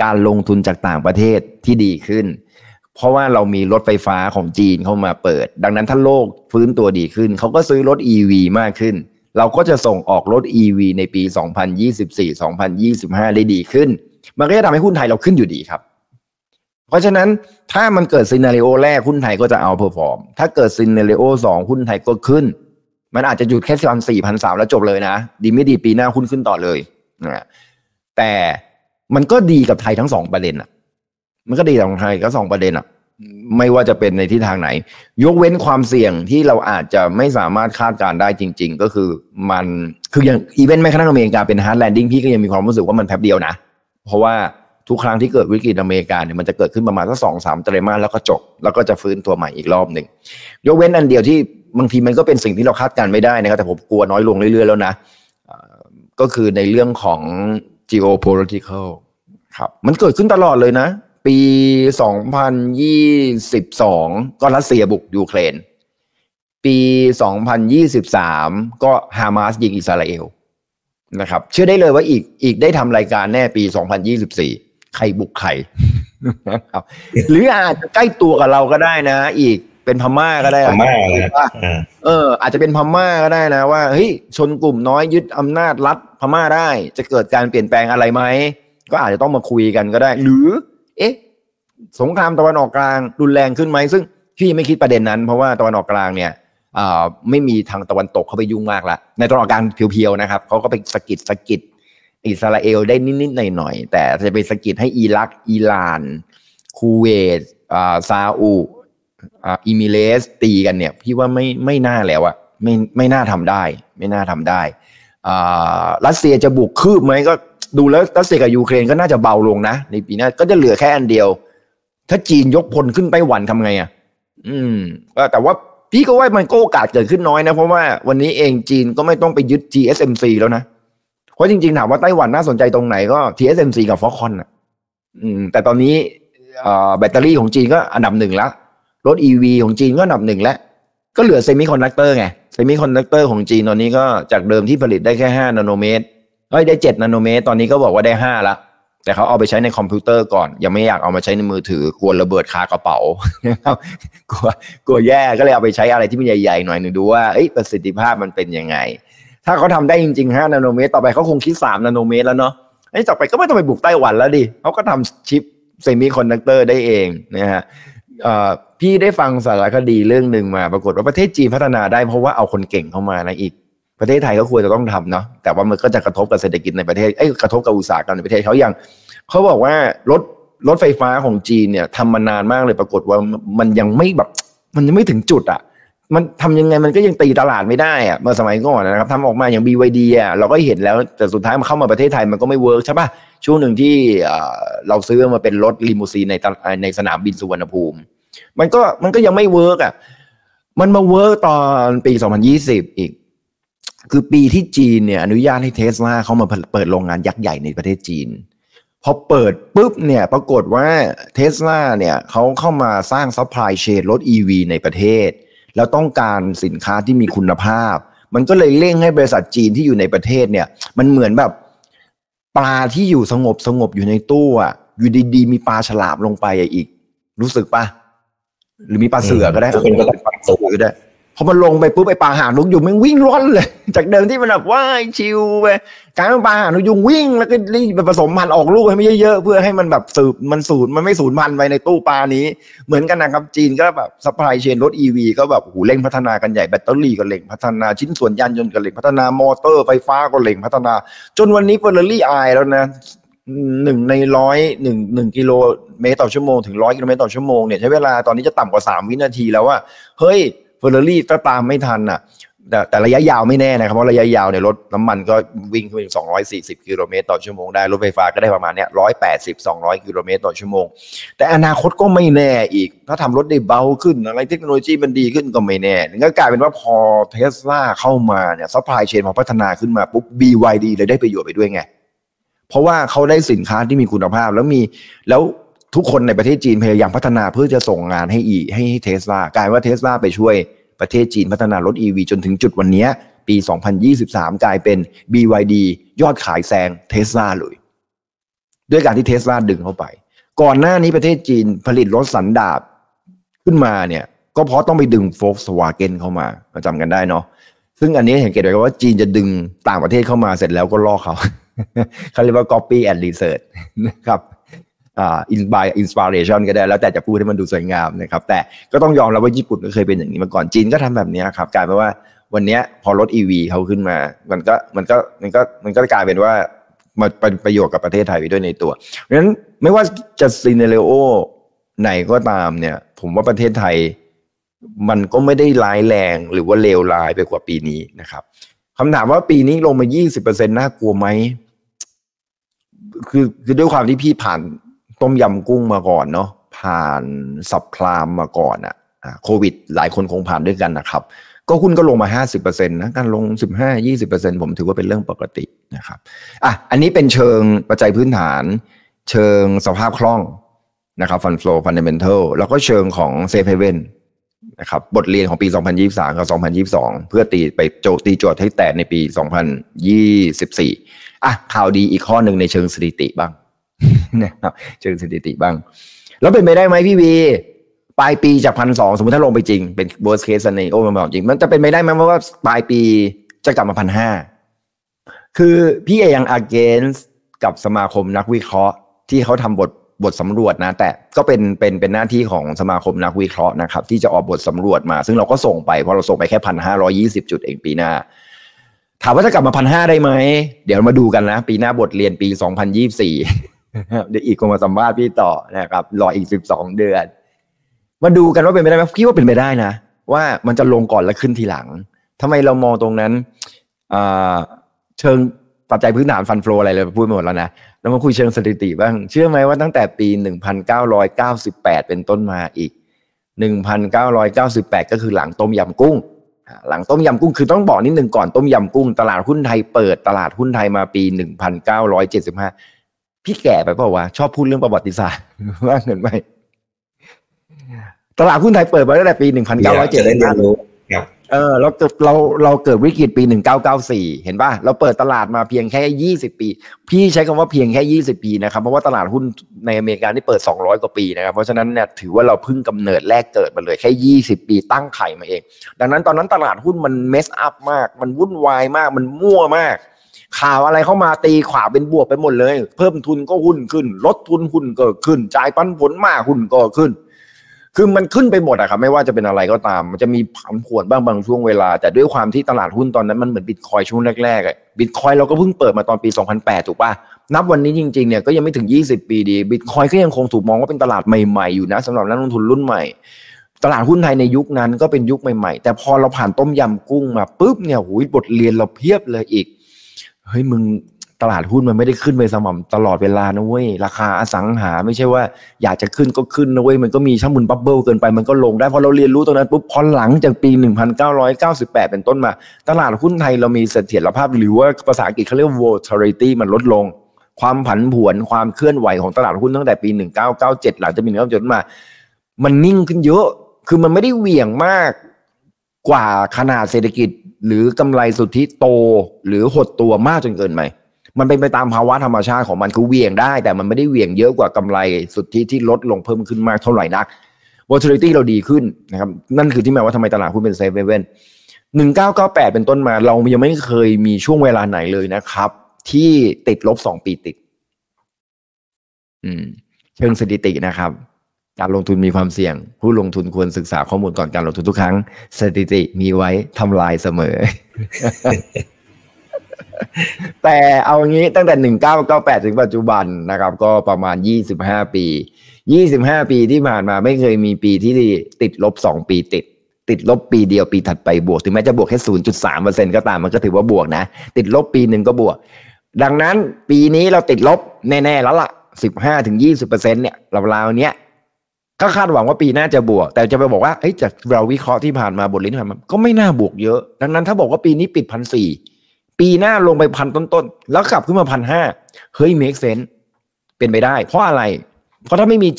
[SPEAKER 3] การลงทุนจากต่างประเทศที่ดีขึ้น เพราะว่าเรามีรถไฟฟ้าของจีนเข้ามาเปิด ดังนั้นถ้าโลกฟื้นตัวดีขึ้น เขาก็ซื้อรถ EV มากขึ้น เราก็จะส่งออกรถ EV ในปี 2024-2025 ได้ดีขึ้น มันก็จะทำให้หุ้นไทยเราขึ้นอยู่ดีครับ เพราะฉะนั้นถ้ามันเกิด scenario แรกหุ้นไทยก็จะ outperform ถ้าเกิด scenario สองหุ้นไทยก็ขึ้น มันอาจจะหยุดแค่พันสี่พันสามแล้วจบเลยนะ ดีไม่ดีปีหน้าหุ้นขึ้นต่อเลยนะแต่มันก็ดีกับไทยทั้งสองประเด็นอะ มันก็ดีกับไทยก็สองประเด็นอะไม่ว่าจะเป็นในทิศทางไหน ยกเว้นความเสี่ยงที่เราอาจจะไม่สามารถคาดการณ์ได้จริง ๆ ก็คือมันคืออย่างอีเวนต์แม้กระทั่งอเมริกาเป็น hard landing พี่ก็ยังมีความรู้สึกว่ามันแป๊บเดียวนะ เพราะว่าทุกครั้งที่เกิดวิกฤตอเมริกาเนี่ยมันจะเกิดขึ้นประมาณสักสองสามไตรมาสแล้วก็จบ แล้วก็จะฟื้นตัวใหม่อีกรอบหนึ่งยกเว้นอันเดียวที่บางทีมันก็เป็นสิ่งที่เราคาดการไม่ได้นะครับแต่ผมกลัวน้อยลงเรื่อยๆแล้วนะก็คือในเรื่องของ geopolitical ครับมันเกิดขึ้นตลอดเลยนะ ปี 2022 ก็รัสเซียบุกยูเครน ปี 2023 ก็ฮามาสยิงอิสราเอลนะครับ เชื่อได้เลยว่าอีกอีกได้ทำรายการแน่ปี 2024 ใครบุกใครนะครับหรืออาจจะใกล้ตัวกับเราก็ได้นะ อีกเป็นพม่าก็ได้
[SPEAKER 2] พม่าเลย
[SPEAKER 3] เออ อาจจะเป็นพม่าก็ได้นะ ว่าเฮ้ยชนกลุ่มน้อยยึดอำนาจรัฐพม่าได้ จะเกิดการเปลี่ยนแปลงอะไรไหมก็อาจจะต้องมาคุยกันก็ได้ หรือ เอ๊ะ สงครามตะวันออกกลางรุนแรงขึ้นไหมซึ่งพี่ไม่คิดประเด็นนั้น เพราะว่าตะวันออกกลางเนี่ยไม่มีทางตะวันตกเข้าไปยุ่งมากละในตะวันออกกลาง pure ๆนะครับเขาก็ไปสะกิดสะกิดอิสราเอลได้นิดๆหน่อยๆแต่จะไปสะกิดให้อิรักอิหร่าน คูเวตซาอุเอมิเรตส์ตีกันเนี่ย พี่ว่าไม่ไม่น่าแล้วอะไม่ไม่น่าทำได้ ไม่น่าทำได้รัสเซียจะบุกคืบไหมก็ ดูแล้วรัสเซียกับยูเครนก็น่าจะเบาลงนะในปีหน้าก็จะเหลือแค่อันเดียว ถ้าจีนยกพลขึ้นไต้หวันทำไงอะ อืมแต่ว่าพี่ก็ว่ามันก็โอกาสเกิดขึ้นน้อยนะ เพราะว่าวันนี้เองจีนก็ไม่ต้องไปยึด TSMC แล้วนะ เพราะจริงๆ ถามว่าไต้หวันน่าสนใจตรงไหนก็ TSMC กับ Foxconn อะ อืม แต่ตอนนี้แบตเตอรี่ของจีนก็อันดับหนึ่งแล้วรถ EV ของจีนก็อันดับหนึ่งแล้ว ก็เหลือเซมิคอนดักเตอร์ไง เซมิคอนดักเตอร์ของจีนตอนนี้ก็จากเดิมที่ผลิตได้แค่ห้านาโนเมตร เอ้ยได้เจ็ดนาโนเมตร ตอนนี้ก็บอกว่าได้ห้าละแต่เขาเอาไปใช้ในคอมพิวเตอร์ก่อน ยังไม่อยากเอามาใช้ในมือถือกลัวระเบิดคากระเป๋านะครับกลัวกลัวแย่ก็เลยเอาไปใช้อะไรที่มันใหญ่ๆหน่อยหนึ่งดูว่าเอ้ยประสิทธิภาพมันเป็นยังไง ถ้าเขาทำได้จริงๆ5นาโนเมตร ต่อไปเขาคงคิด3นาโนเมตรแล้วเนาะไอ้ต่อไปก็ไม่ต้องไปบุกไต้หวันแล้วดิเขาก็ทำชิปเซมิคอนดักเตอร์ได้เองนะฮะพี่ได้ฟังสารคดีเรื่องหนึ่งมา ปรากฏว่าประเทศจีนพัฒนาได้เพราะว่าเอาคนเก่งเข้ามานะอีก ประเทศไทยก็ควรจะต้องทำเนาะแต่ว่ามันก็จะกระทบกับเศรษฐกิจในประเทศไอ้ยกระทบกับอุตสาหกรรมในประเทศเขาอย่างเขาบอกว่ารถรถไฟฟ้าของจีนเนี่ยทำมานานมากเลยปรากฏว่ามันยังไม่แบบ มันยังไม่ถึงจุดอะมันทำยังไงมันก็ยังตีตลาดไม่ได้อะเมื่อสมัยก่อนนะครับทำออกมาอย่าง BYD อะเราก็เห็นแล้วแต่สุดท้ายมันเข้ามาประเทศไทยมันก็ไม่ work ใช่ปะช่วงหนึ่งที่เราซื้อมาเป็นรถลิมูซีนในในสนามบินสุวรรณภูมิ มันก็มันก็ยังไม่ work อะมันมา work ตอนปี 2020 อีก คือปีที่จีนเนี่ยอนุญาตให้เทสลาเข้ามาเปิดโรงงานยักษ์ใหญ่ในประเทศจีนพอเปิดปุ๊บเนี่ยปรากฏว่าเทสลาเนี่ยเขาเข้ามาสร้าง supply chain รถ EV ในประเทศ แล้วต้องการสินค้าที่มีคุณภาพ มันก็เลยเร่งให้บริษัทจีนที่อยู่ในประเทศเนี่ย มันเหมือนแบบปลาที่อยู่สงบสงบอยู่ในตู้อะอยู่ดีๆมีปลาฉลามลงไปอีก รู้สึกปะหรือมีปลาเสือก็ได้
[SPEAKER 2] เป็นก็ปลาเสือ
[SPEAKER 3] ก็ได้ พอมันลงไปปุ๊บไอ้ปลาหางนกยุงมันวิ่งร้อนเลย จากเดิมที่มันแบบว่าย chill ไปกลายเป็นปลาหางนกยุงวิ่งแล้วก็รีบไปผสมพันธุ์ออกลูกให้มันเยอะๆเพื่อให้มันแบบสืบมันสูญมันไม่สูญพันธุ์ไปในตู้ปลานี้ เหมือนกันนะครับจีนก็แบบ supply chain รถ EV ก็แบบโอ้เร่งพัฒนากันใหญ่แบตเตอรี่ก็เร่งพัฒนาชิ้นส่วนยานยนต์ก็เร่งพัฒนามอเตอร์ไฟฟ้าก็เร่งพัฒนา จนวันนี้เฟอร์รารี่อายแล้วนะหนึ่งในร้อยหนึ่งหนึ่งกิโลเมตรต่อชั่วโมงถึงร้อยกิโลเมตรต่อชั่วโมงเนี่ยใช้เวลาตอนนี้จะต่ำกว่าสามวินาทีแล้วว่าเฮ้ย เฟอร์รารี่ก็ตามไม่ทันอะแต่แต่ระยะยาวไม่แน่นะครับเพราะระยะยาวเนี่ยรถน้ำมันก็วิ่งขึ้นสองร้อยสี่สิบกิโลเมตรต่อชั่วโมงได้ รถไฟฟ้าก็ได้ประมาณเนี้ยร้อยแปดสิบสองร้อยกิโลเมตรต่อชั่วโมง แต่อนาคตก็ไม่แน่อีก ถ้าทำรถได้เบาขึ้นอะไรเทคโนโลยีมันดีขึ้นก็ไม่แน่ก็กลายเป็นว่าพอเทสลาเข้ามาเนี่ย supply chain พอพัฒนาขึ้นมาปุ๊บ BYD เลยได้ประโยชน์ไปด้วยไง เพราะว่าเขาได้สินค้าที่มีคุณภาพแล้วมีแล้ว ทุกคนในประเทศจีนพยายามพัฒนาเพื่อจะส่งงานให้อีให้เทสลากลายว่าเทสลาไปช่วยประเทศจีนพัฒนารถ EV จนถึงจุดวันนี้ปี 2023 กลายเป็น BYD ยอดขายแซงเทสลาเลย ด้วยการที่เทสลาดึงเข้าไป ก่อนหน้านี้ประเทศจีนผลิตรถสันดาปขึ้นมาเนี่ยก็เพราะต้องไปดึง Volkswagen เข้ามาจำกันได้เนาะซึ่งอันนี้เห็นเกตเลยว่าจีนจะดึงต่างประเทศเข้ามาเสร็จแล้วก็ลอกเขาเขาเรียกว่า copy and research นะครับ อินบายอินสปิเรชันก็ได้แล้วแต่จะพูดให้มันดูสวยงามนะครับแต่ก็ต้องยอมรับว่าญี่ปุ่นก็เคยเป็นอย่างนี้มาก่อนจีนก็ทำแบบนี้ครับกลายเป็นว่าวันนี้พอรถ e ีเขาขึ้นมา มันก็มันก็มันก็มันก็กลายเป็นว่ามาเป็นประโยชน์กับประเทศไทยไปด้วยในตัวเพราะฉะนั้นไม่ว่าจะซีเนเรโอไหนก็ตามเนี่ย ผมว่าประเทศไทย มันก็ไม่ได้ร้ายแรงหรือว่าเลวร้ายไปกว่าปีนี้นะครับคำถามว่าปีนี้ลงมา 20%น่ากลัวไหมคือคือด้วยความที่พี่ผ่าน ต้มยำกุ้งมาก่อนเนาะผ่าน subprime มาก่อนอะ่ะโควิด หลายคนคงผ่านด้วยกันนะครับ ก็หุ้นก็ลงมา 50%นะการลง 15-20%ผมถือว่าเป็นเรื่องปกตินะครับอะอันนี้เป็นเชิงปัจจัยพื้นฐาน เชิงสภาพคล่องนะครับ fund flow fundamental แล้วก็เชิงของ safe havenนะครับบทเรียนของปี 2023 กับ 2022 เพื่อตีไปโจตีโจทย์ให้แตกในปี 2024 อะข่าวดีอีกข้อหนึ่งในเชิงสถิติบ้าง นะครับเชิงสถิติบ้าง แล้วเป็นไปได้ไหมพี่วีปลายปีจากพันสองสมมติถ้าลงไปจริงเป็น worst case scenario มันบอกจริง มันจะเป็นไปได้ไหมว่าปลายปีจะกลับมาพันห้าคือพี่เอยัง against กับสมาคมนักวิเคราะห์ที่เขาทำบทบทสำรวจนะ แต่ก็เป็นเป็นเป็นหน้าที่ของสมาคมนักวิเคราะห์นะครับ ที่จะออกบทสำรวจมา ซึ่งเราก็ส่งไปเพราะเราส่งไปแค่พันห้าร้อยี่สิบจุดเองปีหน้า ถามว่าจะกลับมาพันห้าได้ไหม เดี๋ยวมาดูกันนะ ปีหน้าบทเรียนปีสองพันยี่สี่ เดี๋ยวอีกคนมาสัมภาษณ์พี่ต่อนะครับรออีกสิบสองเดือน มาดูกันว่าเป็นไปได้ไหมพี่ว่าเป็นไปได้นะ ว่ามันจะลงก่อนแล้วขึ้นทีหลังทำไมเรามองตรงนั้นเชิงปัจจัยพื้นฐานฟันฟลออะไรเลยพูดหมดแล้วนะเรามาคุยเชิงสถิติบ้าง เชื่อไหมว่าตั้งแต่ปี 1998 เป็นต้นมาอีก 1998 ก็คือหลังต้มยำกุ้ง หลังต้มยำกุ้งคือต้องบอกนิดหนึ่งก่อนต้มยำกุ้ง ตลาดหุ้นไทยเปิดตลาดหุ้นไทยมาปี 1975 พี่แก่ไปเปล่าวะชอบพูดเรื่องประวัติศาสตร์ว่าเงินไหมตลาดหุ้นไทยเปิดมาตั้งแต่ปี1975เออเราเราเราเกิดวิกฤตปีหนึ่งเก้าเก้าสี่เห็นป่ะเราเปิดตลาดมาเพียงแค่ยี่สิบปี พี่ใช้คำว่าเพียงแค่ยี่สิบปีนะครับเพราะว่าตลาดหุ้นในอเมริกาที่เปิดสองร้อยกว่าปีนะครับเพราะฉะนั้นเนี่ยถือว่าเราเพิ่งกำเนิดแรกเกิดมาเลยแค่ยี่สิบปีตั้งไข่มาเอง ดังนั้นตอนนั้นตลาดหุ้นมันเมสอัพมาก มันวุ่นวายมากมันมั่วมาก ข่าวอะไรเข้ามาตีขวาเป็นบวกไปหมดเลย เพิ่มทุนก็หุ้นขึ้น ลดทุนหุ้นก็ขึ้น จ่ายปันผลมากหุ้นก็ขึ้น คือมันขึ้นไปหมดอะครับ ไม่ว่าจะเป็นอะไรก็ตาม มันจะมีผันผวนบ้างบางช่วงเวลา แต่ด้วยความที่ตลาดหุ้นตอนนั้นมันเหมือนบิตคอยช่วงแรกๆบิตคอยเราก็เพิ่งเปิดมาตอนปี 2008 ถูกป่ะนับวันนี้จริงๆเนี่ยก็ยังไม่ถึง 20 ปีดีบิตคอยก็ยังคงถูกมองว่าเป็นตลาดใหม่ๆอยู่นะสำหรับนักลงทุนรุ่นใหม่ตลาดหุ้นไทยในยุคนั้นก็เป็นยุคใหม่ๆ แต่พอเราผ่านต้มยำกุ้งมาปุ๊บเนี่ยหูยบทเรียนเราเพียบเลยอีก เฮ้ยมึงตลาดหุ้นมันไม่ได้ขึ้นไปสม่ำตลอดเวลานะเว้ยราคาอสังหา ไม่ใช่ว่าอยากจะขึ้นก็ขึ้นนะเว้ยมันก็มีช่วงมัน bubble เกินไปมันก็ลงได้พอเราเรียนรู้ตรงนั้นปุ๊บพอหลังจากปี 1998 เป็นต้นมา ตลาดหุ้นไทยเรามีเสถียรภาพหรือว่าภาษาอังกฤษเขาเรียก volatility มันลดลง ความผันผวนความเคลื่อนไหวของตลาดหุ้นตั้งแต่ปี 1997 หลังจากปี1997มา มันนิ่งขึ้นเยอะ คือมันไม่ได้เหวี่ยงมากกว่าขนาดเศรษฐกิจ หรือกำไรสุทธิโตหรือหดตัวมากจนเกินไปมันเป็นไปตามภาวะธรรมชาติของมันคือเวียงได้ แต่มันไม่ได้เวียงเยอะกว่ากำไรสุทธิที่ลดลงเพิ่มขึ้นมากเท่าไหร่นัก volatility เราดีขึ้นนะครับนั่นคือที่หมายว่าทำไมตลาดหุ้นเป็นเซฟเว่นหนึ่งเก้าเก้าแปดเป็นต้นมา เรายังไม่เคยมีช่วงเวลาไหนเลยนะครับ ที่ติดลบสองปีติด อืม เชิงสถิตินะครับ การลงทุนมีความเสี่ยง ผู้ลงทุนควรศึกษาข้อมูลก่อนการลงทุนทุกครั้ง สถิติมีไว้ทำลายเสมอ แต่เอางี้ตั้งแต่หนึ่งเก้าเก้าแปดถึงปัจจุบันนะครับ ก็ประมาณยี่สิบห้าปียี่สิบห้าปีที่ผ่านมาไม่เคยมีปีที่ติดลบสองปีติด ติดลบปีเดียวปีถัดไปบวก ถึงแม้จะบวกแค่ศูนย์จุดสามเปอร์เซ็นก็ตามมันก็ถือว่าบวกนะ ติดลบปีหนึ่งก็บวก ดังนั้นปีนี้เราติดลบแน่ๆแล้วล่ะสิบห้าถึงยี่สิบเปอร์เซ็นเนี่ยราวๆเนี้ย ก็คาดหวังว่าปีหน้าจะบวก แต่จะไปบอกว่าจากเราวิเคราะห์ที่ผ่านมาบทเรียนที่ผ่านมาก็ไม่น่าบวกเยอะ ดังนั้นถ้าบอกว่าปีนี้ปิดพันสี่ปีหน้าลงไปพันต้นๆ แล้วกลับขึ้นมาพันห้าเฮ้ย make sense เป็นไปได้ เพราะอะไร เพราะถ้าไม่มี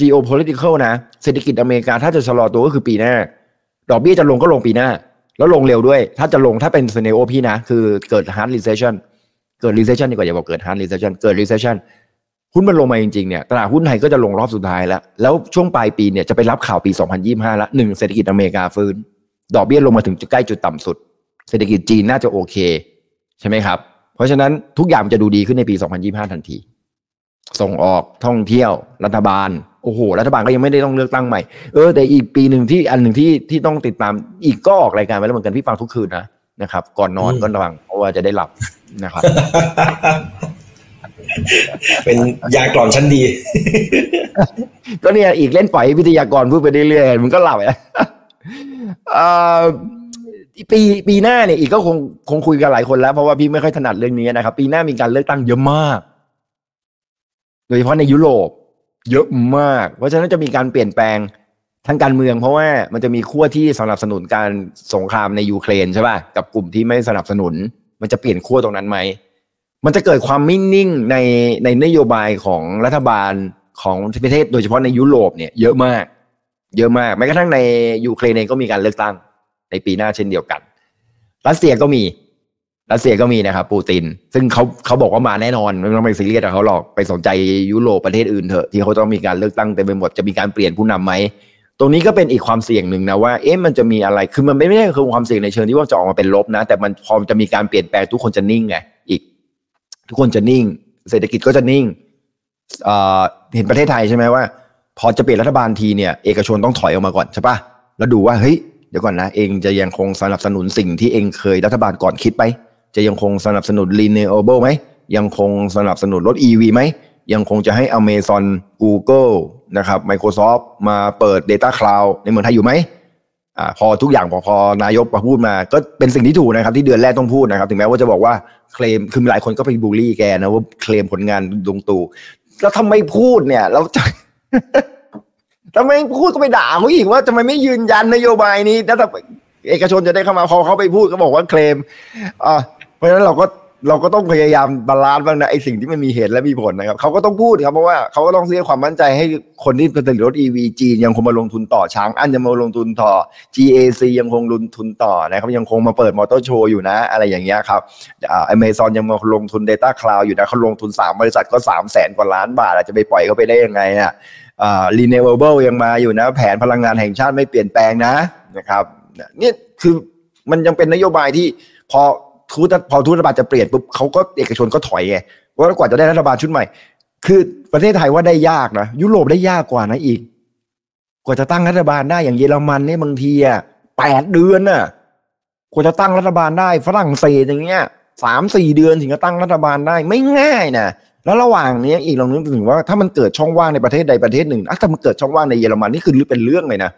[SPEAKER 3] geopolitical นะ เศรษฐกิจอเมริกาถ้าจะชะลอตัวก็คือปีหน้า ดอกเบี้ยจะลงก็ลงปีหน้า แล้วลงเร็วด้วย ถ้าจะลงถ้าเป็น scenario พี่นะ คือเกิด hard recession เกิด recession ดีกว่าอย่าบอกเกิด hard recession เกิด recession หุ้นมันลงมาจริงๆเนี่ยตลาดหุ้นไทยก็จะลงรอบสุดท้ายแล้ว แล้วช่วงปลายปีเนี่ยจะไปรับข่าวปี 2025 แล้วหนึ่งเศรษฐกิจอเมริกาฟื้น ดอกเบี้ยลงมาถึงใกล้จุดต่ำสุด เศรษฐกิจจีนน่าจะโอเค ใช่ไหมครับ เพราะฉะนั้นทุกอย่างจะดูดีขึ้นในปี 2025 ทันที ส่งออกท่องเที่ยวรัฐบาลโอ้โหรัฐบาลก็ยังไม่ได้ต้องเลือกตั้งใหม่เออแต่อีกปีหนึ่งที่อันหนึ่งที่ที่ต้องติดตามอีกก็ออกรายการไปแล้วเหมือนกันพี่ฟังทุกคืนนะนะครับ ก่อนนอนก็ระวังเพราะว่าจะได้หลับนะครับ
[SPEAKER 2] เป็นยากรอนชั้นดี
[SPEAKER 3] ก็เนี่ยอีกเล่นปล่อยวิทยากรพูดไปเรื่อยๆมันก็หลับอะปีปีหน้าเนี่ยอีกก็คงคงคุยกันหลายคนแล้วเพราะว่าพี่ไม่ค่อยถนัดเรื่องนี้นะครับ ปีหน้ามีการเลือกตั้งเยอะมาก โดยเฉพาะในยุโรป เยอะมาก เพราะฉะนั้นจะมีการเปลี่ยนแปลงทางการเมือง เพราะว่ามันจะมีขั้วที่สนับสนุนการสงครามในยูเครนใช่ป่ะกับกลุ่มที่ไม่สนับสนุน มันจะเปลี่ยนขั้วตรงนั้นไหม มันจะเกิดความไม่นิ่งในในนโยบายของรัฐบาลของประเทศ โดยเฉพาะในยุโรปเนี่ยเยอะมาก เยอะมากแม้กระทั่งในยูเครนเองก็มีการเลือกตั้ง ในปีหน้าเช่นเดียวกัน รัสเซียก็มีรัสเซียก็มีนะครับปูติน ซึ่งเขาเขาบอกว่ามาแน่นอนไม่ต้องไปซีเรียสกับเขาหรอกไปสนใจยุโรปประเทศอื่นเถอะที่เขาต้องมีการเลือกตั้งเต็มไปหมดจะมีการเปลี่ยนผู้นำไหมตรงนี้ก็เป็นอีกความเสี่ยงหนึ่งนะว่าเอ๊ะมันจะมีอะไรคือมันไม่ไม่ใช่คือความเสี่ยงในเชิงที่ว่าจะออกมาเป็นลบนะ แต่มันพอจะมีการเปลี่ยนแปลงทุกคนจะนิ่งไง ทุกคนจะนิ่ง เศรษฐกิจก็จะนิ่งเห็นประเทศไทยใช่ไหมว่า พอจะเปลี่ยนรัฐบาลทีเนี่ยเอกชนต้องถอยออกมาก่อนใช่ปะแล้วดูว่าเฮ้ยเดี๋ยวก่อนนะ เองจะยังคงสนับสนุนสิ่งที่เองเคยรัฐบาลก่อนคิดไป จะยังคงสนับสนุน renewable ไหมยังคงสนับสนุนรถ EV ไหมยังคงจะให้ Amazon Google นะครับ Microsoft มาเปิด Data Cloud ในเมืองไทยอยู่ไหม อ่าพอทุกอย่างพอพอนายกมาพูดมา ก็เป็นสิ่งที่ถูกนะครับ ที่เดือนแรกต้องพูดนะครับ ถึงแม้ว่าจะบอกว่าเคลมคือหลายคนก็ไปบูลลี่แกนะว่าเคลมผลงานดงตู่แล้วทำไมพูดเนี่ยเราจะทำไมพูดก็ไปด่าเขาอีกว่าทำไมไม่ยืนยันนโยบายนี้แล้วเอกชนจะได้เข้ามาพอเขาไปพูดก็บอกว่าเคลมอ่าเพราะฉะนั้นเราก็ เราก็ต้องพยายาม balance บ้างนะไอ้สิ่งที่มันมีเหตุและมีผลนะครับเขาก็ต้องพูดครับเพราะว่าเขาก็ต้องเสริมความมั่นใจให้คนที่ผลิตรถ EV จีนยังคงมาลงทุนต่อฉางอานยังมาลงทุนต่อ GAC ยังคงลงทุนต่อนะครับยังคงมาเปิดมอเตอร์โชว์อยู่นะ อะไรอย่างเงี้ยครับอเมซอนยังมาลงทุน Data Cloud อยู่นะเขาลงทุน 3 บริษัทก็ 3 0 0แสนกว่าล้านบาทจะไปปล่อยเขาไปได้ยังไงอะอ่า renewable ยังมาอยู่นะ แผนพลังงานแห่งชาติไม่เปลี่ยนแปลงนะนะครับนี่คือมันยังเป็นนโยบายที่พอ ทุตพอทุตรัฐบาลจะเปลี่ยนปุ๊บเขาก็เอกชนก็ถอยไงว่ากว่าจะได้รัฐบาลชุดใหม่ คือประเทศไทยว่าได้ยากนะยุโรปได้ยากกว่านะอีก กว่าจะตั้งรัฐบาลได้อย่างเยอรมันเนี่ยบางทีอะแปดเดือนน่ะกว่าจะตั้งรัฐบาลได้ฝรั่งเศสอย่างเงี้ยสามสี่เดือนถึงจะตั้งรัฐบาลได้ไม่ง่ายนะแล้วระหว่างนี้อีกลองนึกถึงว่าถ้ามันเกิดช่องว่างในประเทศใดประเทศหนึ่งถ้ามันเกิดช่องว่างในเยอรมันนี่คือเป็นเรื่องเลยนะ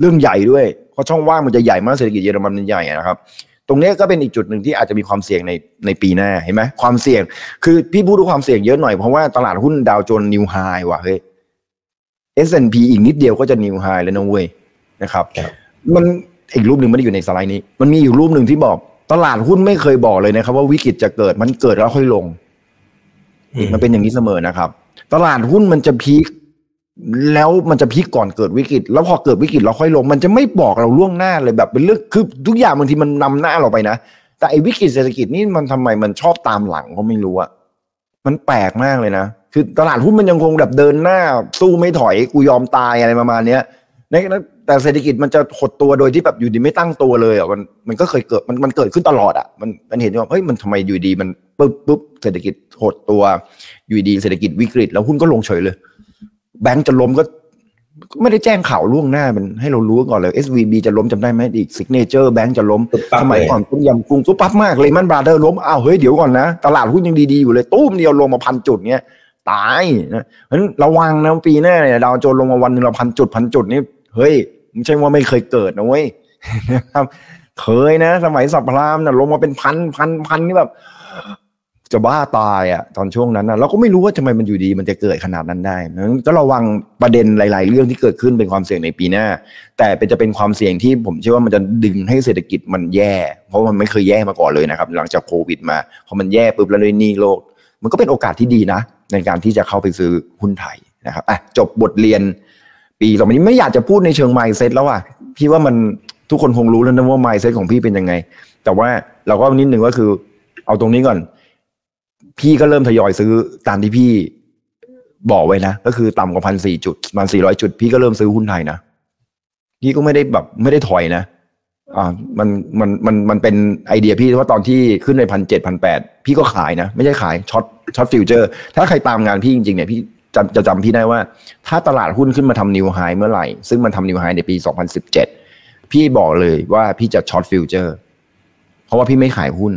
[SPEAKER 3] เรื่องใหญ่ด้วยเพราะช่องว่างมันจะใหญ่มากเศรษฐกิจเยอรมันมันใหญ่นะครับ ตรงนี้ก็เป็นอีกจุดหนึ่งที่อาจจะมีความเสี่ยงในในปีหน้าเห็นไหมความเสี่ยง คือพี่พูดถึงความเสี่ยงเยอะหน่อยเพราะว่าตลาดหุ้นดาวโจนส์นิวไฮว่ะเฮ้ย S&P อีกนิดเดียวก็จะนิวไฮแล้วนะเว้ยนะครับ มันอีกรูปหนึ่งไม่ได้อยู่ในสไลด์นี้ มันมีอยู่รูปหนึ่งที่บอกตลาดหุ้นไม่เคยบอกเลยนะครับ ว่าวิกฤตจะเกิดมันเกิดแล้วค่อยลง มันเป็นอย่างนี้เสมอนะครับ ตลาดหุ้นมันจะพีค แล้วมันจะพีกก่อนเกิดวิกฤต แล้วพอเกิดวิกฤตเราค่อยลง มันจะไม่บอกเราล่วงหน้าเลยแบบเป็นเรื่องคือทุกอย่างบางทีมันนำหน้าเราไปนะ แต่ไอ้วิกฤตเศรษฐกิจนี่มันทำไมมันชอบตามหลังก็ไม่รู้อะมันแปลกมากเลยนะ คือตลาดหุ้นมันยังคงแบบเดินหน้า สู้ไม่ถอยกูยอมตายอะไรประมาณเนี้ยแต่เศรษฐกิจมันจะหดตัวโดยที่แบบอยู่ดีไม่ตั้งตัวเลยอะมันมันก็เคยเกิดมันมันเกิดขึ้นตลอดอะมันมันเห็นว่าเฮ้ยมันทำไมอยู่ดีมันปุ๊บปุ๊บเศรษฐกิจหดตัว อยู่ดีเศรษฐกิจวิกฤต แล้วหุ้นก็ลงเฉยเลย แบงก์จะล้มก็ไม่ได้แจ้งข่าวล่วงหน้ามันให้เรารู้ก่อนเลย SVB จะล้มจำได้ไหมอีก Signature Bank จะล้มสมัยก่อนต้มยำกุ้งตุ๊บปั๊บมาก Lehman Brothers ล้มอ้าวเฮ้ยเดี๋ยวก่อนนะ ตลาดหุ้นยังดีๆอยู่เลยตู้มเดียวลงมาพันจุดเนี้ยตายนะเพราะฉะนั้นระวังนะปีหน้าเนี่ยดาวโจนส์ลงมาวันนึงเราพันจุดพันจุดนี่เฮ้ยไม่ใช่ว่าไม่เคยเกิดนะเว้ยนะครับเคยนะ สมัยสับพรามนะลงมาเป็นพันพันพันนี่แบบ จะบ้าตายอะตอนช่วงนั้นนะเราก็ไม่รู้ว่าทำไมมันอยู่ดีมันจะเกิดขนาดนั้นได้นั้นก็ระวังประเด็นหลาย ๆ เรื่องที่เกิดขึ้นเป็นความเสี่ยงในปีหน้า แต่เป็นจะเป็นความเสี่ยงที่ผมเชื่อว่ามันจะดึงให้เศรษฐกิจมันแย่ เพราะมันไม่เคยแย่มาก่อนเลยนะครับ หลังจากโควิดมาพอมันแย่ปุ๊บแล้วเลยนี่โลก มันก็เป็นโอกาสที่ดีนะ ในการที่จะเข้าไปซื้อหุ้นไทยนะครับอะจบบทเรียน ปีต่อไปนี้ไม่อยากจะพูดในเชิง mindset แล้วอะพี่ว่ามันทุกคนคงรู้แล้วนะว่า mindset ของพี่เป็นยังไง แต่ว่าเราก็นิดหนึ่งก็คือ เอาตรงนี้ก่อน พี่ก็เริ่มทยอยซื้อตามที่พี่บอกไว้นะ ก็คือต่ำกว่าพันสี่จุดพันสี่ร้อยจุด พี่ก็เริ่มซื้อหุ้นไทยนะพี่ก็ไม่ได้แบบไม่ได้ถอยนะอ่ามันมันมันมันเป็นไอเดียพี่ว่าตอนที่ขึ้นในพันเจ็ดพันแปดพี่ก็ขายนะ ไม่ใช่ขาย short short futures ถ้าใครตามงานพี่จริงๆเนี่ยพี่จำจะจำพี่ได้ว่า ถ้าตลาดหุ้นขึ้นมาทำ new high เมื่อไหร่ ซึ่งมันทำ new high ในปีสองพันสิบเจ็ดพี่บอกเลยว่าพี่จะ short futures เพราะว่าพี่ไม่ขายหุ้น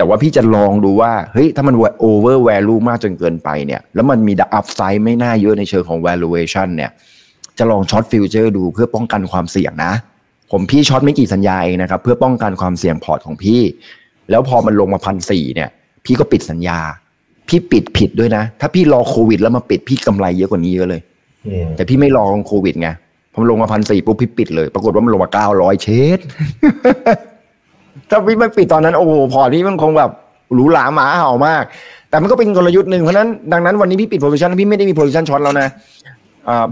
[SPEAKER 3] แต่ว่าพี่จะลองดูว่าเฮ้ยถ้ามัน over value มากจนเกินไปเนี่ยแล้วมันมี upside ไม่น่าเยอะในเชิงของ valuation เนี่ยจะลอง short futures ดูเพื่อป้องกันความเสี่ยงนะ ผมพี่ short ไม่กี่สัญญาเองนะครับเพื่อป้องกันความเสี่ยงพอร์ตของพี่ แล้วพอมันลงมาพันสี่เนี่ย พี่ก็ปิดสัญญา พี่ปิดผิดด้วยนะ ถ้าพี่รอโควิด แล้วมาปิดพี่กำไรเยอะกว่านี้เยอะเลย
[SPEAKER 2] อืม
[SPEAKER 3] แต่พี่ไม่รอโควิดไงพอมันลงมาพันสี่ปุ๊บพี่ปิดเลย ปรากฏว่ามันลงมาเก้าร้อยเชด ถ้าพี่ไม่ปิดตอนนั้นโอ้โหพอร์ตพี่มันคงแบบหรูหราหมาเห่ามาก แต่มันก็เป็นกลยุทธ์หนึ่งเพราะนั้นดังนั้นวันนี้พี่ปิด position พี่ไม่ได้มี position short แล้วนะ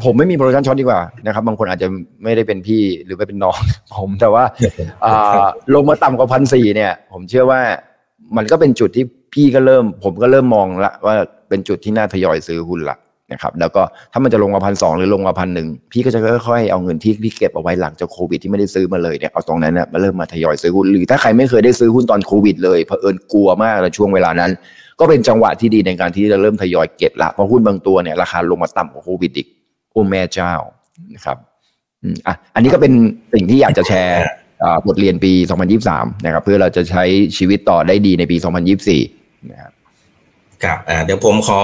[SPEAKER 3] ผมไม่มี position short ดีกว่านะครับบางคนอาจจะไม่ได้เป็นพี่หรือไม่เป็นน้องผมแต่ว่าลงมาต่ำกว่าพันสี่เนี่ย ผมเชื่อว่ามันก็เป็นจุดที่พี่ก็เริ่ม ผมก็เริ่มมองละว่าเป็นจุดที่น่าทยอยซื้อหุ้นละ นะครับแล้วก็ถ้ามันจะลงมาพันสองหรือลงมาพันหนึ่งพี่ก็จะค่อยๆเอาเงินที่พี่เก็บเอาไว้หลังจากโควิดที่ไม่ได้ซื้อมาเลยเนี่ยเอาตรงนั้นเนี่ยมาเริ่มมาทยอยซื้อหุ้นหรือถ้าใครไม่เคยได้ซื้อหุ้นตอนโควิดเลยเผอิญกลัวมากในช่วงเวลานั้น ก็เป็นจังหวะที่ดีในการที่จะเริ่มทยอยเก็บละเพราะหุ้นบางตัวเนี่ยราคาลงมาต่ำกว่าโควิดอีกโอ้แม่เจ้านะครับอืมอะอันนี้ก็เป็นสิ่งที่อยากจะแชร์บทเรียนปี 2023 นะครับ เพื่อเราจะใช้ชีวิตต่อได้ดีในปี 2024 นะครับ
[SPEAKER 2] ครับอ่าเดี๋ยวผมขอ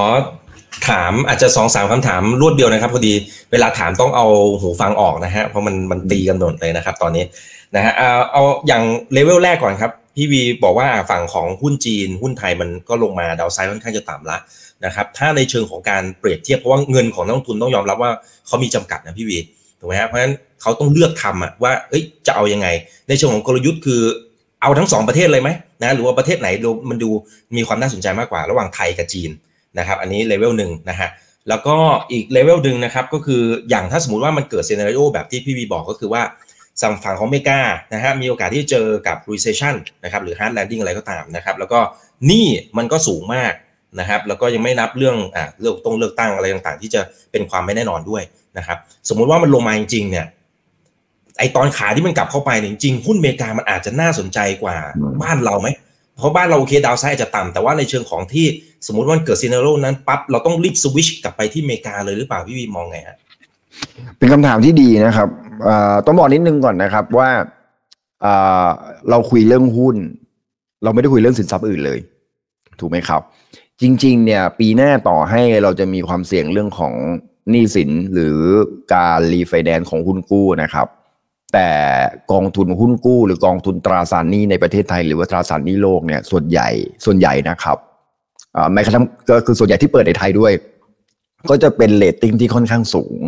[SPEAKER 2] ถามอาจจะสองสามคำถามรวดเดียวนะครับพอดีเวลาถามต้องเอาหูฟังออกนะฮะเพราะมันมันตีกันหมดเลยนะครับ ตอนนี้นะฮะเอาเอาอย่างเลเวลแรกก่อนครับพี่วีบอกว่าฝั่งของหุ้นจีน หุ้นไทยมันก็ลงมาดาวไซด์ค่อนข้างจะต่ำละนะครับถ้าในเชิงของการเปรียบเทียบเพราะว่าเงินของนักลงทุนต้องยอมรับว่าเขามีจำกัดนะพี่วีถูกไหมฮะเพราะฉะนั้นเขาต้องเลือกทำอะว่าเอ้ยจะเอายังไง ในเชิงของกลยุทธ์คือเอาทั้งสองประเทศเลยไหมนะหรือว่าประเทศไหนมันดูมีความน่าสนใจมากกว่า ระหว่างไทยกับจีน นะครับอันนี้เลเวลหนึ่งนะฮะแล้วก็อีกเลเวลหนึ่งนะครับก็คืออย่างถ้าสมมติว่ามันเกิด scenario แบบที่พี่วีบอกก็คือว่าสั่งฝั่งของอเมริกานะฮะมีโอกาสที่จะเจอกับ recession นะครับหรือ hard landing อะไรก็ตามนะครับแล้วก็หนี้มันก็สูงมากนะครับแล้วก็ยังไม่นับเรื่องอ่าเรื่องต้องเลือกตั้งอะไรต่างๆ ที่จะเป็นความไม่แน่นอนด้วยนะครับสมมุติว่ามันลงมาจริงๆเนี่ยไอตอนขาที่มันกลับเข้าไปเนี่ยจริงๆหุ้นอเมริกามันอาจจะน่าสนใจกว่า
[SPEAKER 3] อืม
[SPEAKER 2] บ้านเราไหม เพราะบ้านเราโอเคดาวไซด์อาจจะต่ำแต่ว่าในเชิงของที่สมมติว่าเกิดซีนารโอนั้นปั๊บเราต้องรีบสวิชกลับไปที่อเมริกาเลยหรือเปล่าพี่วีมองไงฮะ
[SPEAKER 3] เป็นคำถามที่ดีนะครับต้องบอกนิดนึงก่อนนะครับว่าอ่าเราคุยเรื่องหุ้น เราไม่ได้คุยเรื่องสินทรัพย์อื่นเลย ถูกไหมครับ จริง ๆ เนี่ย ปีหน้าต่อให้เราจะมีความเสี่ยงเรื่องของหนี้สินหรือการรีไฟแนนซ์ของหุ้นกู้นะครับ แต่กองทุนหุ้นกู้ หรือกองทุนตราสารหนี้ในประเทศไทย หรือว่าตราสารหนี้โลกเนี่ยส่วนใหญ่ส่วนใหญ่นะครับอ่าแม้กระทั่งก็คือส่วนใหญ่ที่เปิดในไทยด้วย ก็จะเป็นเรตติ้งที่ค่อนข้างสูง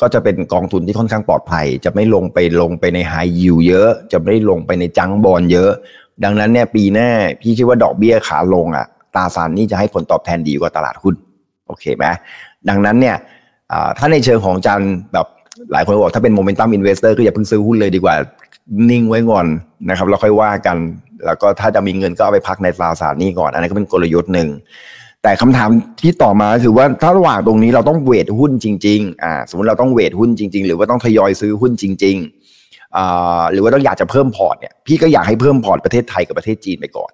[SPEAKER 3] ก็จะเป็นกองทุนที่ค่อนข้างปลอดภัย จะไม่ลงไปลงไปในไฮยิวเยอะ จะไม่ลงไปใน junk bond เยอะ ดังนั้นเนี่ยปีหน้าพี่คิดว่าดอกเบี้ยขาลงอะตราสารหนี้จะให้ผลตอบแทนดีกว่าตลาดหุ้นโอเคไหมดังนั้นเนี่ยถ้าในเชิงของจันแบบ หลายคนบอกถ้าเป็น momentum investor ก็อย่าเพิ่งซื้อหุ้นเลยดีกว่า นิ่งไว้ก่อนนะครับแล้วค่อยว่ากัน แล้วก็ถ้าจะมีเงินก็เอาไปพักในตราสารหนี้ก่อน อันนั้นก็เป็นกลยุทธ์หนึ่งแต่คำถามที่ต่อมาคือว่าถ้าระหว่างตรงนี้เราต้อง weight หุ้นจริงๆอ่าสมมติเราต้อง weight หุ้นจริง ๆ หรือว่าต้องทยอยซื้อหุ้นจริงๆอ่าหรือว่าต้องอยากจะเพิ่มพอร์ตเนี่ยพี่ก็อยากให้เพิ่มพอร์ตประเทศไทยกับประเทศจีนไปก่อน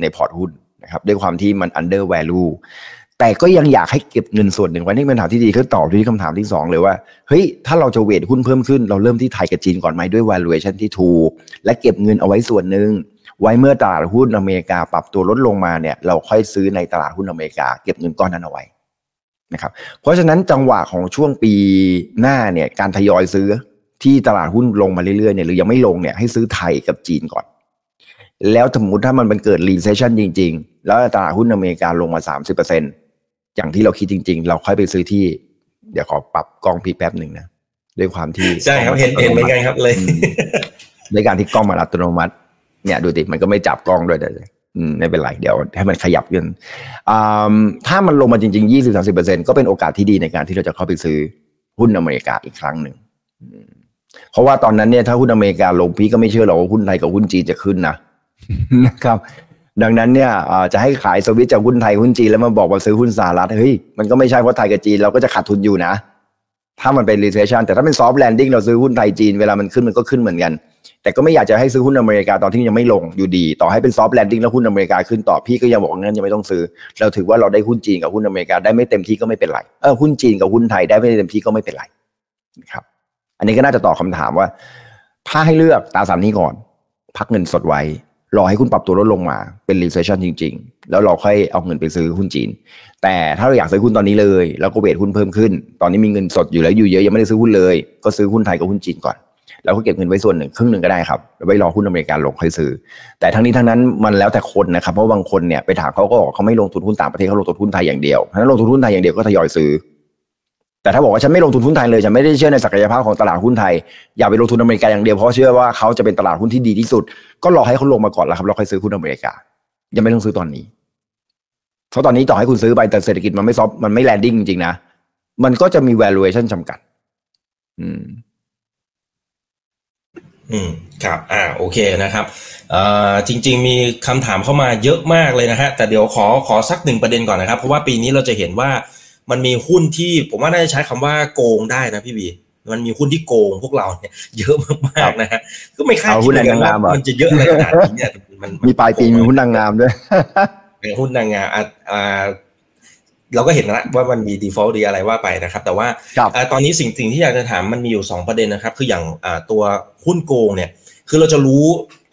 [SPEAKER 3] ในพอร์ตหุ้นนะครับด้วยความที่มัน undervalue แต่ก็ยังอยากให้เก็บเงินส่วนหนึ่งไว้นี่เป็นคำถามที่ดีคือตอบที่คำถามที่สองเลยว่าเฮ้ยถ้าเราจะ weight หุ้นเพิ่มขึ้นเราเริ่มที่ไทยกับจีนก่อนไหมด้วย valuation ที่ถูก และเก็บเงินเอาไว้ส่วนหนึ่งไว้เมื่อตลาดหุ้นอเมริกาปรับตัวลดลงมาเนี่ยเราค่อยซื้อในตลาดหุ้นอเมริกา เก็บเงินก้อนนั้นเอาไว้นะครับ เพราะฉะนั้นจังหวะของช่วงปีหน้าเนี่ยการทยอยซื้อที่ตลาดหุ้นลงมาเรื่อยๆเนี่ยหรือยังไม่ลงเนี่ยให้ซื้อไทยกับจีนก่อน แล้วสมมติถ้ามันเป็นเกิด recession จริง ๆ แล้วตลาดหุ้นอเมริกาลงมา 30% อย่างที่เราคิดจริง ๆ เราค่อยไปซื้อที่ เดี๋ยวขอปรับกล้องพี่แป๊บหนึ่งนะด้วยความที่
[SPEAKER 2] ใช่ครับเห็นเห็นเหมือนกันครับเลย
[SPEAKER 3] อืมด้วยการที่กล้องมันอัตโนมัติ เนี่ยดูดิมันก็ไม่จับกล้องด้วยเลยอืมไม่เป็นไรเดี๋ยวให้มันขยับขึ้นอ่าถ้ามันลงมาจริง ๆ 20-30%ก็เป็นโอกาสที่ดีในการที่เราจะเข้าไปซื้อหุ้นอเมริกาอีกครั้งหนึ่งอืมเพราะว่าตอนนั้นเนี่ยถ้าหุ้นอเมริกาลงพี่ก็ไม่เชื่อหรอกว่าหุ้นไทยกับหุ้นจีนจะขึ้นนะนะครับ ดังนั้นเนี่ยจะให้ขายสวิตจากหุ้นไทยหุ้นจีนแล้วมาบอกว่าซื้อหุ้นสหรัฐเฮ้ยมันก็ไม่ใช่เพราะไทยกับจีนเราก็จะขาดทุนอยู่นะ ถ้ามันเป็น recession แต่ถ้าเป็น soft landing เราซื้อหุ้นไทยจีนเวลามันขึ้นมันก็ขึ้นเหมือนกัน แต่ก็ไม่อยากจะให้ซื้อหุ้นอเมริกาตอนที่ยังไม่ลงอยู่ดี ต่อให้เป็น soft landing แล้วหุ้นอเมริกาขึ้นต่อพี่ก็ยังบอกงั้นยังไม่ต้องซื้อ เราถือว่าเราได้หุ้นจีนกับหุ้นอเมริกาได้ไม่เต็มที่ก็ไม่เป็นไรเออหุ้นจีนกับหุ้นไทยได้ไม่เต็มที่ก็ไม่เป็นไรนะครับอันนี้ก็น่าจะตอบคำถามว่า ถ้าให้เลือกตาสารหนี้ก่อน พักเงินสดไว้ รอให้คุณปรับตัวลดลงมาเป็น recession จริง ๆ แล้วเราค่อยเอาเงินไปซื้อหุ้นจีน แต่ถ้าเราอยากซื้อหุ้นตอนนี้เลยแล้วก็เวทหุ้นเพิ่มขึ้น ตอนนี้มีเงินสดอยู่แล้วอยู่เยอะยังไม่ได้ซื้อหุ้นเลย ก็ซื้อหุ้นไทยกับหุ้นจีนก่อนแล้วก็เก็บเงินไว้ส่วนหนึ่งครึ่งหนึ่งก็ได้ครับแล้วไว้รอหุ้นอเมริกาลงค่อยซื้อ แต่ทั้งนี้ทั้งนั้นมันแล้วแต่คนนะครับเพราะบางคนเนี่ยไปถามเขาก็บอกเขาไม่ลงทุนหุ้นต่างประเทศเขาลงทุนหุ้นไทยอย่างเดียวเพราะฉะนั้นลงทุนหุ้นไทยอย่างเดียวก็ทยอยซื้อ แต่ถ้าบอกว่าฉันไม่ลงทุนหุ้นไทยเลยฉันไม่ได้เชื่อในศักยภาพของตลาดหุ้นไทยอย่าไปลงทุนอเมริกาอย่างเดียวเพราะเชื่อว่าเขาจะเป็นตลาดหุ้นที่ดีที่สุด ก็รอให้เขาลงมาก่อนแล้วครับแล้วค่อยซื้อหุ้นอเมริกา ยังไม่ต้องซื้อตอนนี้เพราะตอนนี้ต่อให้คุณซื้อไปแต่เศรษฐกิจมันไม่ซอฟมันไม่แลนดิ้งจริงๆนะมันก็จะมี valuation จำกัด อืม
[SPEAKER 2] อืม ครับ อ่า โอเคนะครับเอ่อจริง ๆ มีคำถามเข้ามาเยอะมากเลยนะฮะ แต่เดี๋ยวขอขอสักหนึ่งประเด็นก่อนนะครับ เพราะว่าปีนี้เราจะเห็นว่า มันมีหุ้นที่ผมว่าน่าจะใช้คำว่าโกงได้นะพี่บีมันมีหุ้นที่โกงพวกเราเนี่ยเยอะมากๆนะฮะก็ไม่คาด
[SPEAKER 3] เอา
[SPEAKER 2] คิ
[SPEAKER 3] หุ้
[SPEAKER 2] ด
[SPEAKER 3] น
[SPEAKER 2] เหมือนกัน
[SPEAKER 3] นางงามเหรอ
[SPEAKER 2] ว่ามันจะเยอะอะไรขนาดนี้เนี่ยมันน
[SPEAKER 3] มีปลายปีมีหุ้นนางงามด้วย
[SPEAKER 2] เป็นหุ้นนางงามอะอ่าเราก็เห็นแล้วว่ามันมี default ดีอะไรว่าไปนะครับ แต่ว่า
[SPEAKER 3] ครับ
[SPEAKER 2] อ่าตอนนี้สิ่งสิ่งที่อยากจะถามมันมีอยู่ 2 ประเด็นนะครับ คืออย่างอ่าตัวหุ้นโกงเนี่ย คือเราจะรู้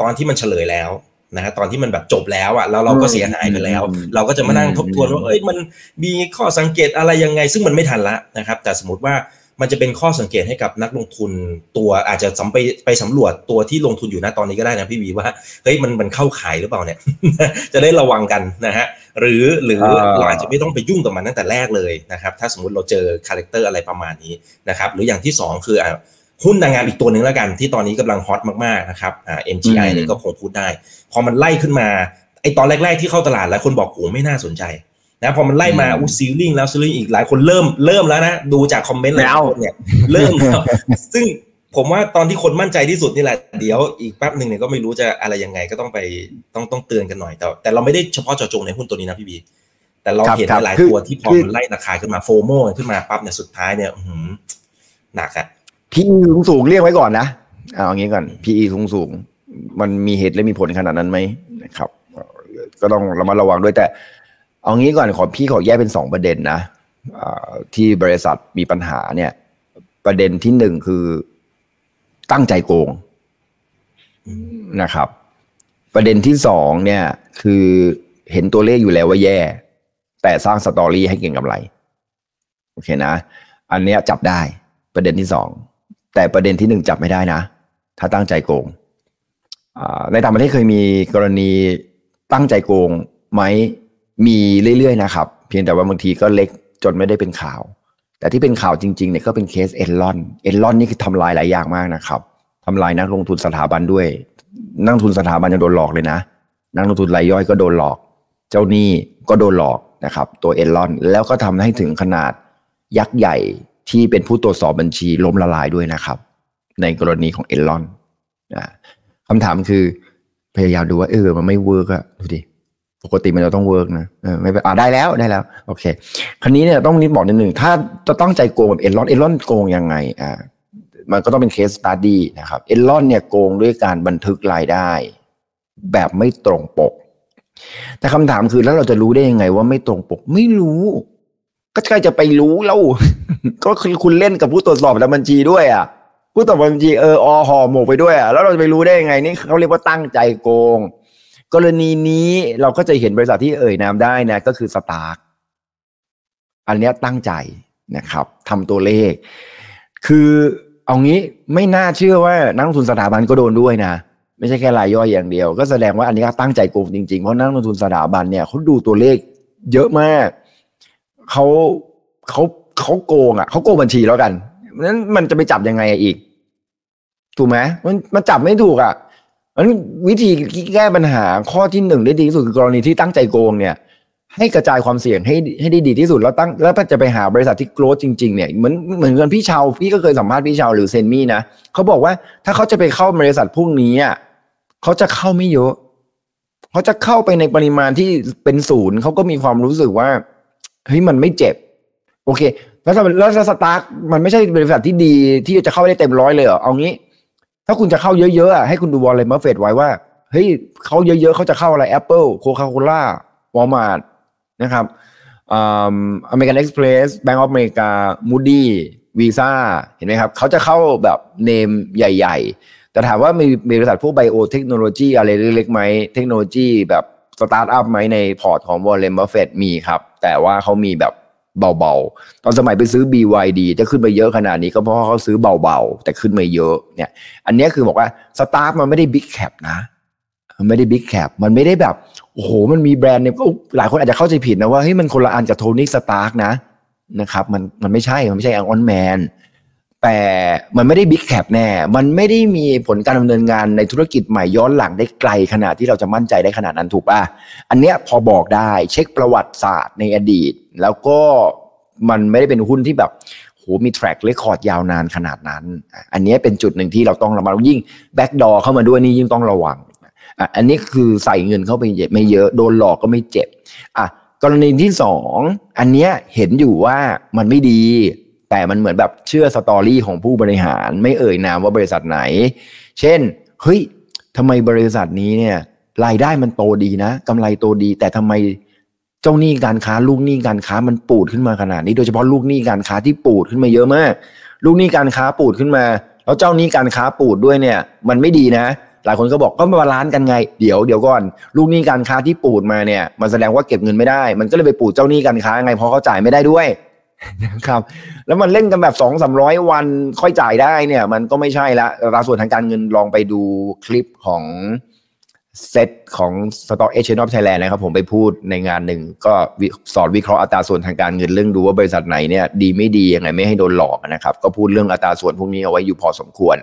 [SPEAKER 2] ตอนที่มันเฉลยแล้ว นะฮะตอนที่มันแบบจบแล้วอะแล้วเราก็เสียหายไปแล้ว
[SPEAKER 3] อืม
[SPEAKER 2] เราก็จะมานั่ง
[SPEAKER 3] อืม
[SPEAKER 2] ทบทวนว่าเอ้ยมันมีข้อสังเกตอะไรยังไง ซึ่งมันไม่ทันละนะครับ แต่สมมติว่ามันจะเป็นข้อสังเกตให้กับนักลงทุนตัวอาจจะสำไปไปสำรวจตัวที่ลงทุนอยู่นะตอนนี้ก็ได้นะพี่วีว่าเฮ้ยมันมันเข้าข่ายหรือเปล่าเนี่ย จะได้ระวังกันนะฮะหรือหรือ
[SPEAKER 3] อ่า
[SPEAKER 2] เราอาจจะไม่ต้องไปยุ่งกับมันตั้งแต่แรกเลยนะครับ ถ้าสมมติเราเจอ character อะไรประมาณนี้นะครับหรืออย่างที่สองคืออะ หุ้นนางงามอีกตัวหนึ่งแล้วกัน ที่ตอนนี้กำลัง hot มากๆนะครับอ่า MGI เนี่ยก็คงพูดได้ พอมันไล่ขึ้นมาไอตอนแรก ๆ ที่เข้าตลาดหลายคนบอกโหไม่น่าสนใจนะพอมันไล่มา
[SPEAKER 3] อืม
[SPEAKER 2] อู้ซีลิงแล้วซีลิงอีกหลายคนเริ่มเริ่มแล้วนะดูจากคอมเมนต์หลาย
[SPEAKER 3] ไม่เอา
[SPEAKER 2] คนเนี่ยเริ่มแล้วซึ่งผมว่าตอนที่คนมั่นใจที่สุดนี่แหละเดี๋ยวอีกแป๊บหนึ่งเนี่ยก็ไม่รู้จะอะไรยังไงก็ต้องไปต้องต้องเตือนกันหน่อยแต่แต่เราไม่ได้เฉพาะเจาะจงในหุ้นตัวนี้นะพี่บีแต่เรา
[SPEAKER 3] ครับ
[SPEAKER 2] เห็น
[SPEAKER 3] ครับ
[SPEAKER 2] หลาย
[SPEAKER 3] คือ
[SPEAKER 2] ตัวที่พอ
[SPEAKER 3] คือ
[SPEAKER 2] มันไล่ราคาขึ้นมาโฟโมขึ้นมาปั๊บเนี่ยสุดท้ายเนี่ยอื้อหือหนักอะ
[SPEAKER 3] พีสูงสูงเรียกไว้ก่อนนะเอาอย่างนี้ก่อน PE สูงสูงมันมีเหตุและมีผลขนาดนั้นไหมนะครับ ก็ต้องระมัดระวังด้วยแต่ เอางี้ก่อนขอพี่ขอแยกเป็นสองประเด็นนะที่บริษัทมีปัญหาเนี่ย ประเด็นที่หนึ่งคือตั้งใจโกงนะครับ ประเด็นที่สองเนี่ย คือเห็นตัวเลขอยู่แล้วว่าแย่ แต่สร้างสตอรี่ให้เก่งกำไร โอเคนะ อันเนี้ยจับได้ประเด็นที่สอง แต่ประเด็นที่หนึ่งจับไม่ได้นะ ถ้าตั้งใจโกงในต่างประเทศเคยมีกรณีตั้งใจโกงไหมมีเรื่อยๆนะครับ เพียงแต่ว่าบางทีก็เล็กจนไม่ได้เป็นข่าว แต่ที่เป็นข่าวจริงๆเนี่ยก็เป็นเคสเอลลอนเอลลอนนี่คือทำลายหลายอย่างมากนะครับทำลายนักลงทุนสถาบันด้วย นักลงทุนสถาบันยังโดนหลอกเลยนะ นักลงทุนรายย่อยก็โดนหลอก เจ้าหนี้ก็โดนหลอกนะครับ ตัวเอลลอนแล้วก็ทำให้ถึงขนาดยักษ์ใหญ่ ที่เป็นผู้ตรวจสอบบัญชีล้มละลายด้วยนะครับ ในกรณีของ Enron คำถามคือพยายามดูว่าเออมันไม่ work อะดูดิปกติมันจะต้อง work นะเออไม่เป็นอ่าได้แล้วได้แล้ว โอเค คราวนี้เนี่ยต้องนิดบอกนิดหนึ่งถ้าจะต้องใจโกงแบบ Enron Enron โกงยังไงอ่ามันก็ต้องเป็น case study นะครับ Enron เนี่ยโกงด้วยการบันทึกรายได้ แบบไม่ตรงปก แต่คำถามคือแล้วเราจะรู้ได้ยังไงว่าไม่ตรงปก ไม่รู้ ก็ใครจะไปรู้แล้ว ก็คือคุณเล่นกับผู้ตรวจสอบและบัญชีด้วยอะผู้ตรวจสอบบัญชีเอออห่อหมกไปด้วยอะแล้วเราจะไปรู้ได้ยังไงนี่เขาเรียกว่าตั้งใจโกง กรณีนี้เราก็จะเห็นบริษัทที่เอ่ยนามได้นะก็คือสตาร์กอันนี้ตั้งใจนะครับทำตัวเลข คือเอางี้ไม่น่าเชื่อว่านักลงทุนสถาบันก็โดนด้วยนะไม่ใช่แค่รายย่อยอย่างเดียว ก็แสดงว่าอันนี้ก็ตั้งใจโกงจริงๆ เพราะนักลงทุนสถาบันเนี่ยเขาดูตัวเลขเยอะมาก เขาเขาเขาโกงอะเขาโกงบัญชีแล้วกันนั้นมันจะไปจับยังไงอีก ถูกไหมมันมันจับไม่ถูกอะนั้นวิธีแก้ปัญหาข้อที่หนึ่งได้ดีที่สุดคือกรณีที่ตั้งใจโกงเนี่ย ให้กระจายความเสี่ยงให้ให้ได้ดีที่สุดแล้วตั้งแล้วถ้าจะไปหาบริษัทที่โกรธจริงๆเนี่ยเหมือนเหมือนกันพี่ชาวพี่ก็เคยสัมภาษณ์พี่ชาวหรือเซนมี่นะเขาบอกว่าถ้าเขาจะไปเข้าบริษัทพวกนี้อะเขาจะเข้าไม่เยอะเขาจะเข้าไปในปริมาณที่เป็นศูนย์เขาก็มีความรู้สึกว่า เฮ้ยมันไม่เจ็บ โอเค แล้วถ้าแล้ว STARK มันไม่ใช่บริษัทที่ดีที่จะเข้าได้เต็มร้อยเลยเหรอเอางี้ ถ้าคุณจะเข้าเยอะๆอะให้คุณดูวอร์เรน บัฟเฟตต์ไว้ว่าเฮ้ยเขาเยอะๆเขาจะเข้าอะไร Apple Coca-Cola Walmart นะครับ American Express Bank of America Moody's Visaเห็นไหมครับเขาจะเข้าแบบ name ใหญ่ๆแต่แต่ถามว่ามีมีบริษัทพวก biotechnology อะไรเล็กๆไหมเทคโนโลยีแบบสตาร์ทอัพไหมในพอร์ตของวอร์เรนบัฟเฟตต์มีครับ แต่ว่าเขามีแบบเบาๆ ตอนสมัยไปซื้อ BYD จะขึ้นไปเยอะขนาดนี้ก็เพราะเขาซื้อเบาๆ แต่ขึ้นมาเยอะเนี่ย อันนี้คือบอกว่า STARK มันไม่ได้ big cap นะ มันไม่ได้ big cap มันไม่ได้แบบ โอ้โห มันมีแบรนด์เนี่ยก็หลายคนอาจจะเข้าใจผิดนะว่าเฮ้ยมันคนละอันกับ Tony Stark นะนะครับ มันมันไม่ใช่ มันไม่ใช่ Iron Man แต่มันไม่ได้ big cap แน่ มันไม่ได้มีผลการดำเนินงานในธุรกิจใหม่ย้อนหลังได้ไกลขนาดที่เราจะมั่นใจได้ขนาดนั้นถูกป่ะ อันเนี้ยพอบอกได้เช็คประวัติศาสตร์ในอดีต แล้วก็มันไม่ได้เป็นหุ้นที่แบบโหมี track record ยาวนานขนาดนั้น อันนี้เป็นจุดหนึ่งที่เราต้องระมัดยิ่ง backdoor เข้ามาด้วยนี่ยิ่งต้องระวัง อันนี้คือใส่เงินเข้าไปไม่เยอะโดนหลอกก็ไม่เจ็บอะกรณีที่สองอันเนี้ยเห็นอยู่ว่ามันไม่ดี แต่มันเหมือนแบบเชื่อสตอรี่ของผู้บริหาร ไม่เอ่ยนามว่าบริษัทไหน เช่น เฮ้ยทำไมบริษัทนี้เนี่ย รายได้มันโตดีนะกำไรโตดี แต่ทำไมเจ้าหนี้การค้า ลูกหนี้การค้ามันปูดขึ้นมาขนาดนี้ โดยเฉพาะลูกหนี้การค้าที่ปูดขึ้นมาเยอะมาก ลูกหนี้การค้าปูดขึ้นมา แล้วเจ้าหนี้การค้าปูดด้วยเนี่ย มันไม่ดีนะ หลายคนก็บอกก็มา balance กันไง เดี๋ยวเดี๋ยวก่อน ลูกหนี้การค้าที่ปูดมาเนี่ย มันแสดงว่าเก็บเงินไม่ได้ มันก็เลยไปปูดเจ้าหนี้การค้าไงเพราะเขาจ่ายไม่ได้ด้วย นะครับ แล้วมันเล่นกันแบบสองสามร้อยวันค่อยจ่ายได้เนี่ย มันก็ไม่ใช่ละอัตราส่วนทางการเงินลองไปดูคลิปของเซตของ Stock Exchange of Thailand นะครับ ผมไปพูดในงานหนึ่ง ก็สอนวิเคราะห์อัตราส่วนทางการเงินเรื่องดูว่าบริษัทไหนเนี่ยดีไม่ดียังไงไม่ให้โดนหลอกนะครับ ก็พูดเรื่องอัตราส่วนพวกนี้เอาไว้อยู่พอสมควร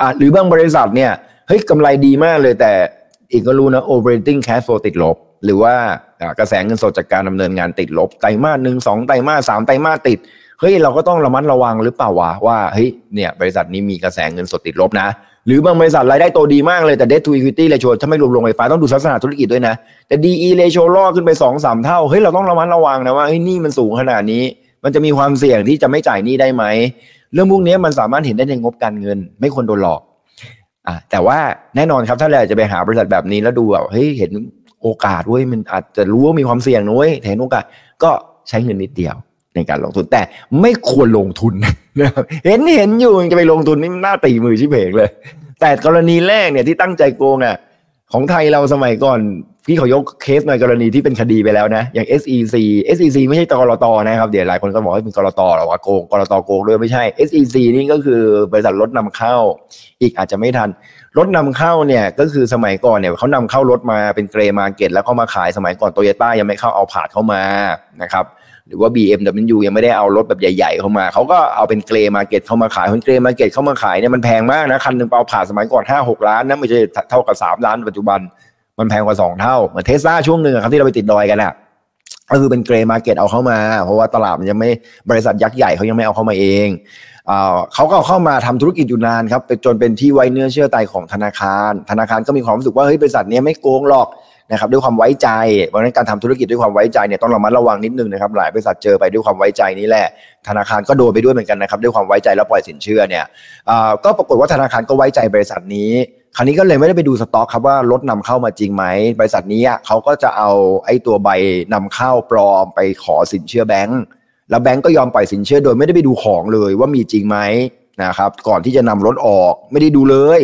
[SPEAKER 3] อะหรือบางบริษัทเนี่ยเฮ้ยกำไรดีมากเลยแต่อีกก็รู้นะ operating cash flow ติดลบ หรือว่า กระแสเงินสดจากการดำเนินงานติดลบไตรมาสหนึ่งสองไตรมาสสามไตรมาสติดเฮ้ยเราก็ต้องระมัดระวังหรือเปล่าวะว่าเฮ้ยเนี่ยบริษัทนี้มีกระแสเงินสดติดลบนะ หรือบางบริษัทรายได้โตดีมากเลยแต่ debt to equity ratio ถ้าไม่รวมลงไฟฟ้าต้องดูลักษณะธุรกิจด้วยนะแต่ DE ratio ล่อขึ้นไปสองสามเท่าเฮ้ยเราต้องระมัดระวังนะว่าเฮ้ยนี่มันสูงขนาดนี้ มันจะมีความเสี่ยงที่จะไม่จ่ายหนี้ได้ไหมเรื่องพวกนี้มันสามารถเห็นได้ในงบการเงิน ไม่ควรโดนหลอกอะแต่ว่าแน่นอนครับถ้าเราจะไปหาบริษัทแบบนี้แล้วดูแบบเฮ้ยเห็น โอกาสเว้ยมันอาจจะรู้ว่ามีความเสี่ยงนุ้ยเห็นโอกาสก็ใช้เงินนิดเดียวในการลงทุนแต่ไม่ควรลงทุนนะครับเห็นเห็นอยู่จะไปลงทุนนี่น่าตีมือชิบเพกเลย แต่กรณีแรกเนี่ยที่ตั้งใจโกงอะของไทยเราสมัยก่อน พี่เขายกเคสในกรณีที่เป็นคดีไปแล้วนะ อย่าง SEC SEC ไม่ใช่กรตนะครับ เดี๋ยวหลายคนก็บอกว่าเป็นกรตหรอว่าโกงกรตโกงด้วยไม่ใช่ SEC นี่ก็คือบริษัทรถนำเข้า อีกอาจจะไม่ทัน รถนำเข้าเนี่ยก็คือสมัยก่อนเนี่ยเขานำเข้ารถมาเป็นเกรมาเก็ตแล้วเขามาขายสมัยก่อนโตโยต้ายังไม่เข้าเอาผาดเข้ามานะครับหรือว่า BMW ยังไม่ได้เอารถแบบใหญ่ ๆ เข้ามาเขาก็เอาเป็นเกรมาเก็ตเข้ามาขายคนเกรมาเก็ตเข้ามาขายเนี่ยมันแพงมากนะคันหนึ่งเปล่าผ่าสมัยก่อนห้าหกล้านนะไม่ใช่เท่ากับสามล้านปัจจุบัน มันแพงกว่าสองเท่า เหมือนเทสลาช่วงหนึ่งครับที่เราไปติดดอยกันอะก็คือเป็นเกรย์มาเก็ตเอาเข้ามา เพราะว่าตลาดมันยังไม่บริษัทยักษ์ใหญ่เขายังไม่เอาเข้ามาเองเขาก็เข้ามาทำธุรกิจอยู่นานครับจนเป็นที่ไว้เนื้อเชื่อใจของธนาคาร ธนาคารก็มีความรู้สึกว่าเฮ้ยบริษัทนี้ไม่โกงหรอกนะครับด้วยความไว้ใจเพราะฉะนั้นการทำธุรกิจด้วยความไว้ใจเนี่ยต้องระมัดระวังนิดนึงนะครับหลายบริษัทเจอไปด้วยความไว้ใจนี่แหละ ธนาคารก็โดนไปด้วยเหมือนกันนะครับด้วยความไว้ใจแล้วปล่อยสินเชื่อเนี่ยก็ปรากฏว่าธนาคารก็ไว้ใจบริษัทนี้ คราวนี้ก็เลยไม่ได้ไปดูสต็อกครับว่ารถนำเข้ามาจริงไหมบริษัทนี้เขาก็จะเอาไอ้ตัวใบนำเข้าปลอมไปขอสินเชื่อแบงก์แล้วแบงก์ก็ยอมปล่อยสินเชื่อโดยไม่ได้ไปดูของเลยว่ามีจริงไหมนะครับ ก่อนที่จะนำรถออกไม่ได้ดูเลย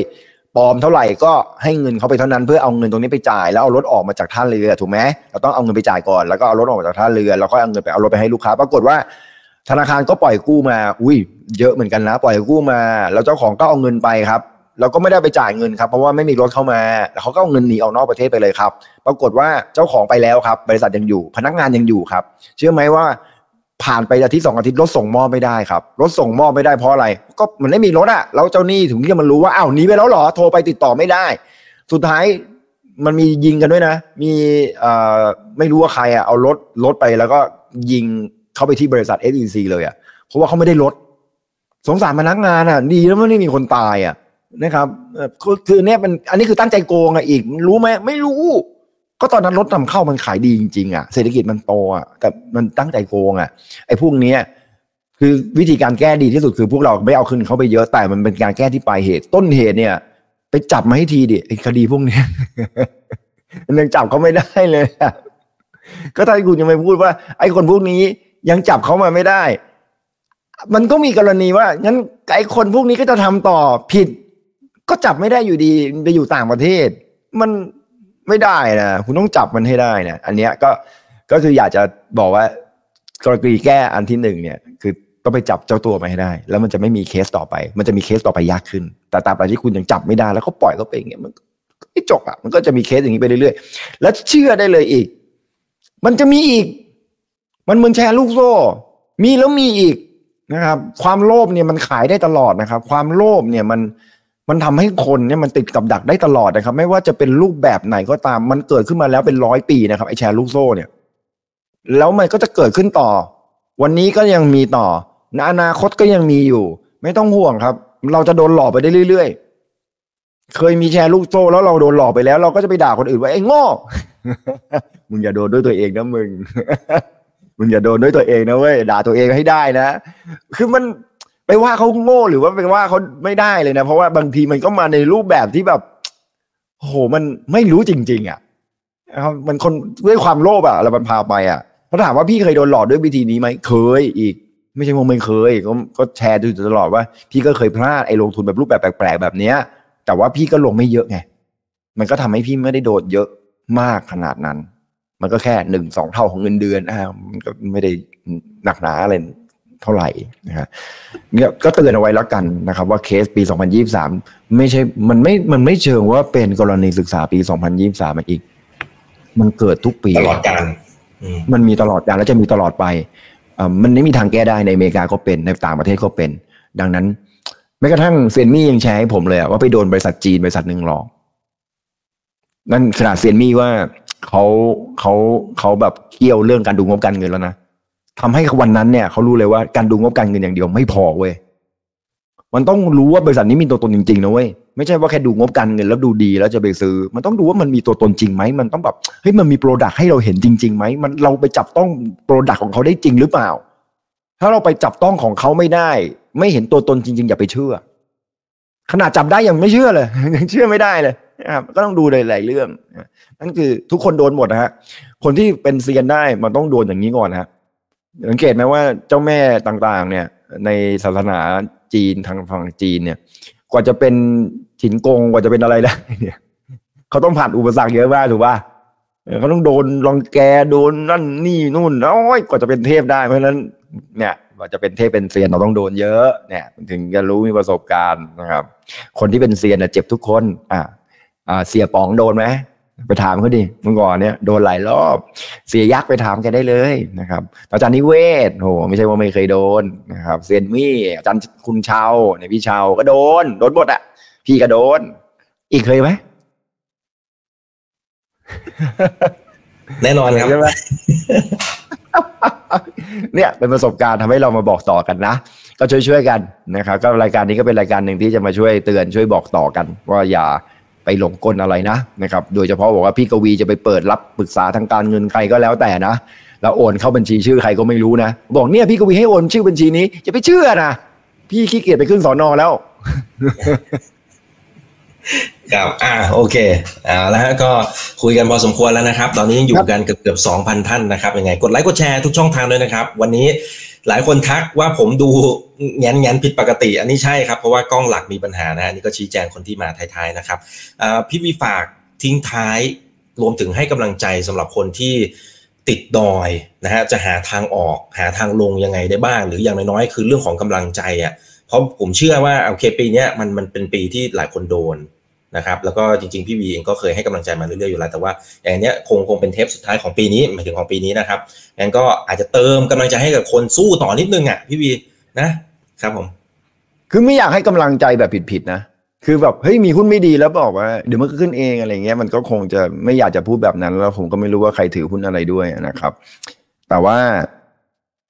[SPEAKER 3] ปลอมเท่าไหร่ก็ให้เงินเขาไปเท่านั้นเพื่อเอาเงินตรงนี้ไปจ่ายแล้วเอารถออกมาจากท่าเรือถูกไหมเราต้องเอาเงินไปจ่ายก่อนแล้วก็เอารถออกมาจากท่าเรือแล้วก็เอาเงินไปเอารถไปให้ลูกค้า ปรากฏว่า ธนาคารก็ปล่อยกู้มา อุ้ยเยอะเหมือนกันนะ ปล่อยกู้มา แล้วเจ้าของก็เอาเงินไปครับ แล้วก็ไม่ได้ไปจ่ายเงินครับเพราะว่าไม่มีรถเข้ามาแล้วเขาก็เอาเงินหนีออกนอกประเทศไปเลยครับ ปรากฏว่าเจ้าของไปแล้วครับ บริษัทยังอยู่ พนักงานยังอยู่ครับ เชื่อไหมว่าผ่านไปอาทิตย์สองอาทิตย์รถส่งมอบไม่ได้ครับรถส่งมอบไม่ได้เพราะอะไร ก็มันไม่มีรถอะแล้วเจ้าหนี้ถึงที่มันรู้ว่าอ้าวหนีไปแล้วเหรอโทรไปติดต่อไม่ได้ สุดท้ายมันมียิงกันด้วยนะ มีไม่รู้ว่าใครอะเอารถรถไปแล้วก็ยิงเข้าไปที่บริษัท SEC เลยอะเพราะว่าเขาไม่ได้รถสงสารพนักงานอะดีแล้วไม่ได้มีคนตายอะ นะครับคือเนี่ยมันอันนี้คือตั้งใจโกงอะอีก รู้ไหมไม่รู้ ก็ตอนนั้นรถนำเข้ามันขายดีจริงๆอะเศรษฐกิจมันโตอะแต่มันตั้งใจโกงอะไอ้พวกนี้คือวิธีการแก้ดีที่สุดคือพวกเราไม่เอาคืนเขาไปเยอะแต่มันเป็นการแก้ที่ปลายเหตุ ต้นเหตุเนี่ย ไปจับมาให้ทีดิไอ้คดีพวกนี้มันยังจับเขาไม่ได้เลยก็ถ้าคุณจะไม่พูดว่า ไอ้คนพวกนี้ยังจับเขามาไม่ได้ มันก็มีกรณีว่างั้นไอ้คนพวกนี้ก็จะทำต่อผิด ก็จับไม่ได้อยู่ดีไปอยู่ต่างประเทศ มันไม่ได้นะคุณต้องจับมันให้ได้นะอันเนี้ยก็ก็คืออยากจะบอกว่ากรณีแก้อันที่หนึ่งเนี่ย คือต้องไปจับเจ้าตัวมาให้ได้ แล้วมันจะไม่มีเคสต่อไป มันจะมีเคสต่อไปยากขึ้น แต่ตราบใดที่คุณยังจับไม่ได้แล้วเขาปล่อยเขาไปอย่างเงี้ยมันไม่จบอะมันก็จะมีเคสอย่างนี้ไปเรื่อยๆแล้วเชื่อได้เลยอีก มันจะมีอีก มันเหมือนแชร์ลูกโซ่ มีแล้วมีอีกนะครับ ความโลภเนี่ยมันขายได้ตลอดนะครับ ความโลภเนี่ยมัน มันทำให้คนเนี่ยมันติดกับดักได้ตลอดนะครับ ไม่ว่าจะเป็นรูปแบบไหนก็ตาม มันเกิดขึ้นมาแล้วเป็นร้อยปีนะครับไอแชร์ลูกโซ่เนี่ย แล้วมันก็จะเกิดขึ้นต่อ วันนี้ก็ยังมีต่อในอนาคตก็ยังมีอยู่ ไม่ต้องห่วงครับ เราจะโดนหลอกไปได้เรื่อยๆ เคยมีแชร์ลูกโซ่แล้วเราโดนหลอกไปแล้ว เราก็จะไปด่าคนอื่นว่าไอ้โง่มึงอย่าโดนด้วยตัวเองนะมึงมึงอย่าโดนด้วยตัวเองนะเว้ยด่าตัวเองให้ได้นะ คือมัน ไปว่าเขาโง่หรือว่าไปว่าเขาไม่ได้เลยนะ เพราะว่าบางทีมันก็มาในรูปแบบที่แบบโหมันไม่รู้จริง ๆ อะนะครับมันคนด้วยความโลภอะเรามันพาไปอะเขาถามว่าพี่เคยโดนหลอกด้วยวิธีนี้ไหมเคยอีก ไม่ใช่ว่าไม่เคยก็ก็แชร์อยู่ตลอดว่า พี่ก็เคยพลาดไอ้ลงทุนแบบรูปแบบแปลกๆแบบเนี้ย แต่ว่าพี่ก็ลงไม่เยอะไงมันก็ทำให้พี่ไม่ได้โดนเยอะมากขนาดนั้น มันก็แค่หนึ่งสองเท่าของเงินเดือนอ่ามันก็ไม่ได้หนักหนาอะไร เท่าไหร่นะครับเนี่ยก็เตือนเอาไว้แล้วกันนะครับ ว่าเคสปี 2023 ไม่ใช่มันไม่มันไม่เชิงว่าเป็นกรณีศึกษาปี 2023มาอีก มันเกิดทุกปี
[SPEAKER 2] ตลอดการอืม
[SPEAKER 3] มันมีตลอดกาลและจะมีตลอดไปอ่ามันไม่มีทางแก้ได้ในอเมริกาก็เป็นในต่างประเทศก็เป็น ดังนั้นแม้กระทั่งเซียนมี่ยังแชร์ให้ผมเลยอะว่าไปโดนบริษัทจีนบริษัทหนึ่งหลอกนั่นขนาดเซียนมี่ว่าเขาเขาเขาแบบเกี่ยวเรื่องการดูงบการเงินแล้วนะ ทำให้วันนั้นเนี่ยเขารู้เลยว่าการดูงบการเงินอย่างเดียวไม่พอเว้ยมันต้องรู้ว่าบริษัทนี้มีตัวตนจริงๆนะเว้ยไม่ใช่ว่าแค่ดูงบการเงินแล้วดูดีแล้วจะไปซื้อ มันต้องดูว่ามันมีตัวตนจริงไหมมันต้องแบบเฮ้ยมันมี product ให้เราเห็นจริงๆไหมมันเราไปจับต้อง product ของเขาได้จริงหรือเปล่า ถ้าเราไปจับต้องของเขาไม่ได้ ไม่เห็นตัวตนจริง ๆ อย่าไปเชื่อ ขนาดจับได้ยังไม่เชื่อเลยยังเชื่อไม่ได้เลยนะครับก็ต้องดูหลายๆเรื่องนะนั่นคือทุกคนโดนหมดนะฮะคนที่เป็นเซียนได้มันต้องโดนอย่างนี้ก่อนนะฮะ สังเกตไหมว่าเจ้าแม่ต่างๆ เนี่ย ในศาสนาจีนทางฝั่งจีนเนี่ย กว่าจะเป็นฉินกงกว่าจะเป็นอะไรได้เนี่ยเขาต้องผ่านอุปสรรคเยอะมากถูกป่ะเขาต้องโดนรองแกโดนนั่นนี่นู่นโอ้ยกว่าจะเป็นเทพได้เพราะฉะนั้น เนี่ยกว่าจะเป็นเทพเป็นเซียนเราต้องโดนเยอะ เนี่ย ถึงจะรู้มีประสบการณ์นะครับ คนที่เป็นเซียนน่ะเจ็บทุกคน อ่าอ่าเสียป๋องโดนไหม ไปถามเขาดิเมื่อก่อนเนี่ยโดนหลายรอบ เสียยักษ์ไปถามแกได้เลยนะครับอาจารย์นิเวศโหไม่ใช่ว่าไม่เคยโดนนะครับเซียนมี่อาจารย์คุณเชาเนี่ยพี่เชาก็โดน โดนหมดอะ พี่ก็โดน อีกเคยไหม
[SPEAKER 2] แน่นอนครับ
[SPEAKER 3] ใช่ไหมเนี่ยเป็นประสบการณ์ทำให้เรามาบอกต่อกันนะ ก็ช่วยๆกันนะครับก็รายการนี้ก็เป็นรายการหนึ่งที่จะมาช่วยเตือนช่วยบอกต่อกัน ว่าอย่า ไปหลงกลอะไรนะนะครับ โดยเฉพาะบอกว่าพี่กวีจะไปเปิดรับปรึกษาทางการเงินใครก็แล้วแต่นะ แล้วโอนเข้าบัญชีชื่อใครก็ไม่รู้นะ บอกเนี่ยพี่กวีให้โอนชื่อบัญชีนี้จะไปเชื่อนะพี่ขี้เกียจไปขึ้นสอนอแล้ว
[SPEAKER 2] ครับอ่าโอเคอ่าแล้วก็คุยกันพอสมควรแล้วนะครับ ตอนนี้ยังอยู่กันเกือบเกือบสองพันท่านนะครับยังไง กดไลค์กดแชร์ทุกช่องทางด้วยนะครับ วันนี้ หลายคนทักว่าผมดูแงนแงนผิดปกติ อันนี้ใช่ครับ เพราะว่ากล้องหลักมีปัญหานะฮะอันนี่ก็ชี้แจงคนที่มาท้ายๆนะครับพี่วีฝากทิ้งท้ายรวมถึงให้กำลังใจสำหรับคนที่ติดดอยนะฮะจะหาทางออกหาทางลงยังไงได้บ้าง หรืออย่างน้อยๆคือเรื่องของกำลังใจอะเพราะผมเชื่อว่าโอเคปีเนี้ยมันมันเป็นปีที่หลายคนโดน นะครับแล้วก็จริงๆ พี่วีเองก็เคยให้กำลังใจมาเรื่อยๆอยู่แล้ว แต่ว่าอย่างเนี้ยคงคงเป็นเทปสุดท้ายของปีนี้หมายถึงของปีนี้นะครับงั้นก็อาจจะเติมกำลังใจให้กับคนสู้ต่อนิดนึงอะพี่วีนะครับผม
[SPEAKER 3] คือไม่อยากให้กำลังใจแบบผิดๆนะคือแบบเฮ้ยมีหุ้นไม่ดีแล้วบอกว่าเดี๋ยวมันก็ขึ้นเองอะไรเงี้ยมันก็คงจะไม่อยากจะพูดแบบนั้น แล้วผมก็ไม่รู้ว่าใครถือหุ้นอะไรด้วยนะครับ แต่ว่า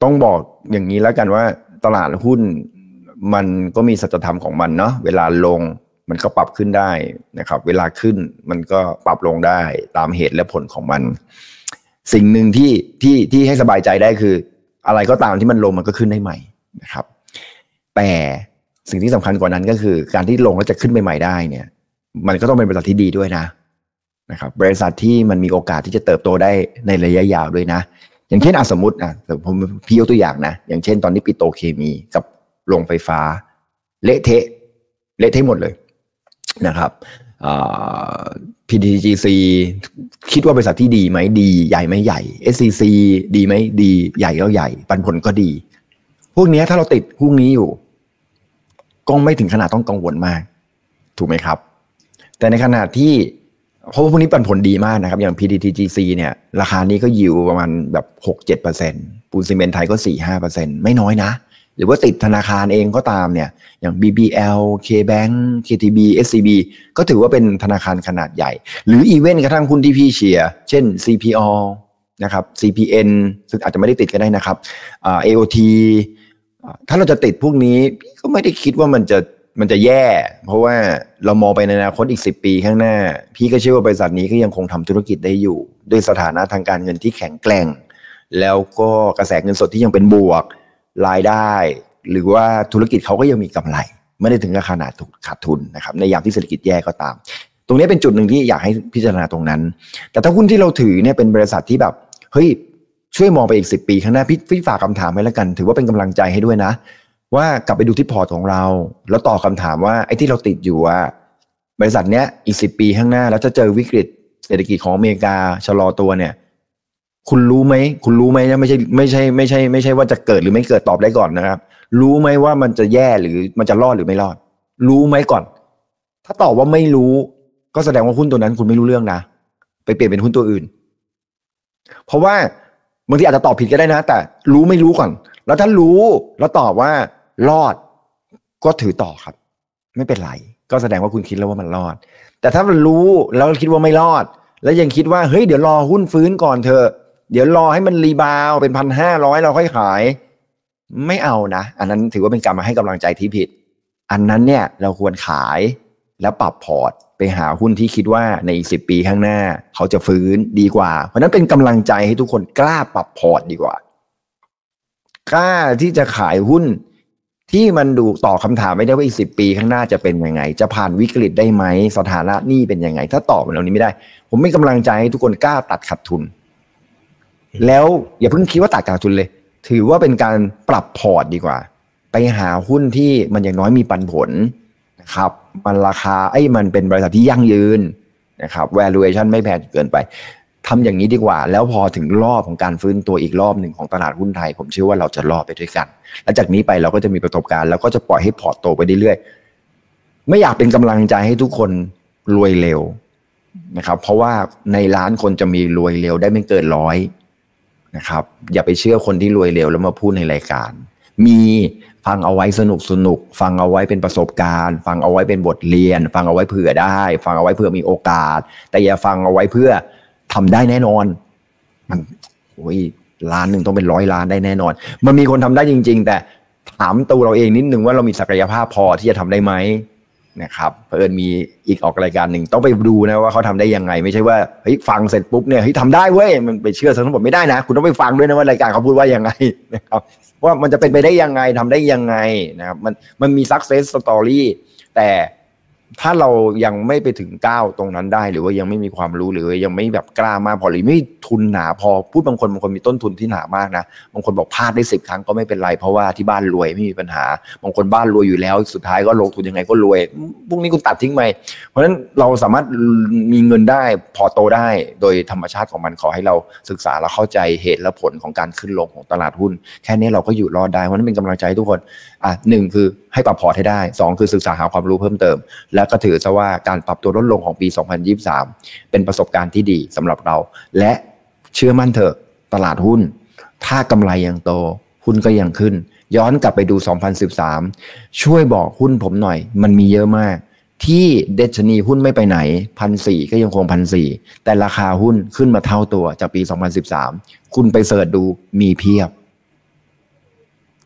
[SPEAKER 3] ต้องบอกอย่างนี้แล้วกันว่าตลาดหุ้นมันก็มีสัจธรรมของมันเนาะเวลาลง มันก็ปรับขึ้นได้นะครับ เวลาขึ้นมันก็ปรับลงได้ตามเหตุและผลของมัน สิ่งหนึ่งที่ที่ที่ให้สบายใจได้คือ อะไรก็ตามที่มันลงมันก็ขึ้นได้ใหม่นะครับ แต่สิ่งที่สำคัญกว่านั้นก็คือ การที่ลงแล้วจะขึ้นไปใหม่ได้เนี่ย มันก็ต้องเป็นบริษัทที่ดีด้วยนะนะครับบริษัทที่มันมีโอกาสที่จะเติบโตได้ในระยะยาวด้วยนะ อย่างเช่นอสมมติอะแต่ผมพี่ยกตัวอย่างนะ อย่างเช่นตอนนี้ปิโตเคมีกับโรงไฟฟ้า เละเทะเละเทะหมดเลย นะครับ PTGC คิดว่าบริษัทที่ดีไหมดีใหญ่ไหมใหญ่ SCC ดีไหมดีใหญ่ก็ใหญ่ ปันผลก็ดี พวกนี้ถ้าเราติดพวกนี้อยู่ ก็ไม่ถึงขนาดต้องกังวลมาก ถูกไหมครับ แต่ในขณะที่เพราะว่าพวกนี้ปันผลดีมากนะครับ อย่าง PTTGC เนี่ย ราคานี้ก็อยู่ประมาณแบบหกเจ็ดเปอร์เซ็นปูนซีเมนไทยก็สี่ห้าเปอร์เซ็นไม่น้อยนะ หรือว่าติดธนาคารเองก็ตามเนี่ยอย่าง BBL KBank KTB SCB ก็ถือว่าเป็นธนาคารขนาดใหญ่ หรืออีเวนต์กระทั่งหุ้นที่พี่เชียร์เช่น CPO นะครับ CPN ซึ่งอาจจะไม่ได้ติดก็ได้นะครับ AOT ถ้าเราจะติดพวกนี้พี่ก็ไม่ได้คิดว่ามันจะมันจะแย่ เพราะว่าเรามองไปในอนาคตอีกสิปีข้างหน้า พี่ก็เชื่อว่าบริษัทนี้ก็ยังคงทำธุรกิจได้อยู่ ด้วยสถานะทางการเงินที่แข็งแกร่ง แล้วก็กระแสเงินสดที่ยังเป็นบวก รายได้ หรือว่าธุรกิจเขาก็ยังมีกำไร ไม่ได้ถึงกับขนาดขาดทุนนะครับในยามที่เศรษฐกิจแย่ก็ตาม ตรงนี้เป็นจุดหนึ่งที่อยากให้พิจารณาตรงนั้น แต่ถ้าหุ้นที่เราถือเนี่ยเป็นบริษัทที่แบบเฮ้ยช่วยมองไปอีกสิปีข้างหน้าพี่พี่ฝากคำถามไว้แล้วกัน ถือว่าเป็นกำลังใจให้ด้วยนะ ว่ากลับไปดูที่พอร์ตของเรา แล้วตอบคาถามว่าไอ้ที่เราติดอยู่ว่าบริษัทเนี้ยอีกสิปีข้างหน้า แล้วจะเจอวิกฤตเศรษฐกิจของอเมริกาชะลอตัวเนี่ย คุณรู้ไหมคุณรู้ไหมนะไม่ใช่ไม่ใช่ไม่ใช่ ไม่ใช่ว่าจะเกิดหรือไม่เกิดตอบได้ก่อนนะครับ รู้ไหมว่ามันจะแย่หรือมันจะรอดหรือไม่รอด รู้ไหมก่อน ถ้าตอบว่าไม่รู้ ก็แสดงว่าหุ้นตัวนั้นคุณไม่รู้เรื่องนะไปเปลี่ยนเป็นหุ้นตัวอื่น เพราะว่าบางทีอาจจะตอบผิดก็ได้นะ แต่รู้ไม่รู้ก่อน แล้วถ้ารู้แล้วตอบว่ารอด ก็ถือต่อครับ ไม่เป็นไรก็แสดงว่าคุณคิดแล้วว่ามันรอด แต่ถ้ามันรู้แล้วคิดว่าไม่รอด แล้วยังคิดว่าเฮ้ยเดี๋ยวรอหุ้นฟื้นก่อนเถอะ เดี๋ยวรอให้มัน rebound เป็นพันห้าร้อยเราค่อยขาย ไม่เอานะ อันนั้นถือว่าเป็นการมาให้กำลังใจที่ผิด อันนั้นเนี่ยเราควรขายแล้วปรับพอร์ตไปหาหุ้นที่คิดว่าในอีกสิบปีข้างหน้า เขาจะฟื้นดีกว่า เพราะนั้นเป็นกำลังใจให้ทุกคนกล้าปรับพอร์ตดีกว่า กล้าที่จะขายหุ้นที่มันดูตอบคาถามไม่ได้ว่าอีกสิปีข้างหน้าจะเป็นยังไง จะผ่านวิกฤตได้ไหมสถานะนี่เป็นยังไง ถ้าตอบแบบนี้ไม่ได้ ผมไม่กำลังใจให้ทุกคนกล้าตัดขาดทุน แล้วอย่าเพิ่งคิดว่าตัดขาดทุนเลย ถือว่าเป็นการปรับพอร์ตดีกว่า ไปหาหุ้นที่มันอย่างน้อยมีปันผลนะครับ มันราคาไอ้มันเป็นบริษัทที่ยั่งยืนนะครับ valuation ไม่แพงเกินไปทำอย่างนี้ดีกว่า แล้วพอถึงรอบของการฟื้นตัวอีกรอบหนึ่งของตลาดหุ้นไทย ผมเชื่อว่าเราจะรอดไปด้วยกัน และจากนี้ไปเราก็จะมีประสบการณ์ แล้วก็จะปล่อยให้พอร์ตโตไปเรื่อยๆไม่อยากเป็นกำลังใจให้ทุกคนรวยเร็วนะครับ เพราะว่าในล้านคนจะมีรวยเร็วได้ไม่เกินร้อย นะครับ อย่าไปเชื่อคนที่รวยเร็วแล้วมาพูดในรายการ มีฟังเอาไว้สนุกสนุก ฟังเอาไว้เป็นประสบการณ์ ฟังเอาไว้เป็นบทเรียน ฟังเอาไว้เผื่อได้ ฟังเอาไว้เผื่อมีโอกาส แต่อย่าฟังเอาไว้เพื่อทำได้แน่นอน มันโอ้ยล้านหนึ่งต้องเป็นร้อยล้านได้แน่นอน มันมีคนทำได้จริง ๆ แต่ถามตัวเราเองนิดนึงว่าเรามีศักยภาพพอที่จะทำได้ไหม นะครับเพิ่นมีอีกออกรายการหนึ่งต้องไปดูนะว่าเขาทำได้ยังไง ไม่ใช่ว่าเฮ้ยฟังเสร็จปุ๊บเนี่ยเฮ้ยทำได้เว้ยมันไปเชื่อทั้งหมดไม่ได้นะ คุณต้องไปฟังด้วยนะว่ารายการเขาพูดว่ายังไงนะครับว่ามันจะเป็นไปได้ยังไงทำได้ยังไงนะครับมันมันมี success story แต่ ถ้าเรายังไม่ไปถึงก้าวตรงนั้นได้ หรือว่ายังไม่มีความรู้หรือยังไม่แบบกล้ามากพอหรือไม่ทุนหนาพอพูดบางคนบางคนมีต้นทุนที่หนามากนะบางคนบอกพลาดได้สิบครั้งก็ไม่เป็นไร เพราะว่าที่บ้านรวยไม่มีปัญหา บางคนบ้านรวยอยู่แล้ว สุดท้ายก็ลงทุนยังไงก็รวยพวกนี้คุณตัดทิ้งไปเพราะฉะนั้นเราสามารถมีเงินได้พอโตได้ โดยธรรมชาติของมันขอให้เราศึกษาและเข้าใจเหตุและผลของการขึ้นลงของตลาดหุ้น แค่นี้เราก็อยู่รอดได้เพราะนั้นเป็นกำลังใจทุกคนอะหนึ่งคือให้ปรับพอร์ตให้ได้ 2 คือศึกษาหาความรู้เพิ่มเติม แล้วก็ถือซะว่าการปรับตัวลดลงของปี 2023 เป็นประสบการณ์ที่ดีสำหรับเรา และเชื่อมั่นเถอะตลาดหุ้น ถ้ากำไรยังโต หุ้นก็ยังขึ้น ย้อนกลับไปดู 2013 ช่วยบอกหุ้นผมหน่อย มันมีเยอะมาก ที่เดชนีหุ้นไม่ไปไหนพันสี่ก็ยังคงพันสี่แต่ราคาหุ้นขึ้นมาเท่าตัวจากปี 2013 คุณไปเสิร์ชดูมีเพียบ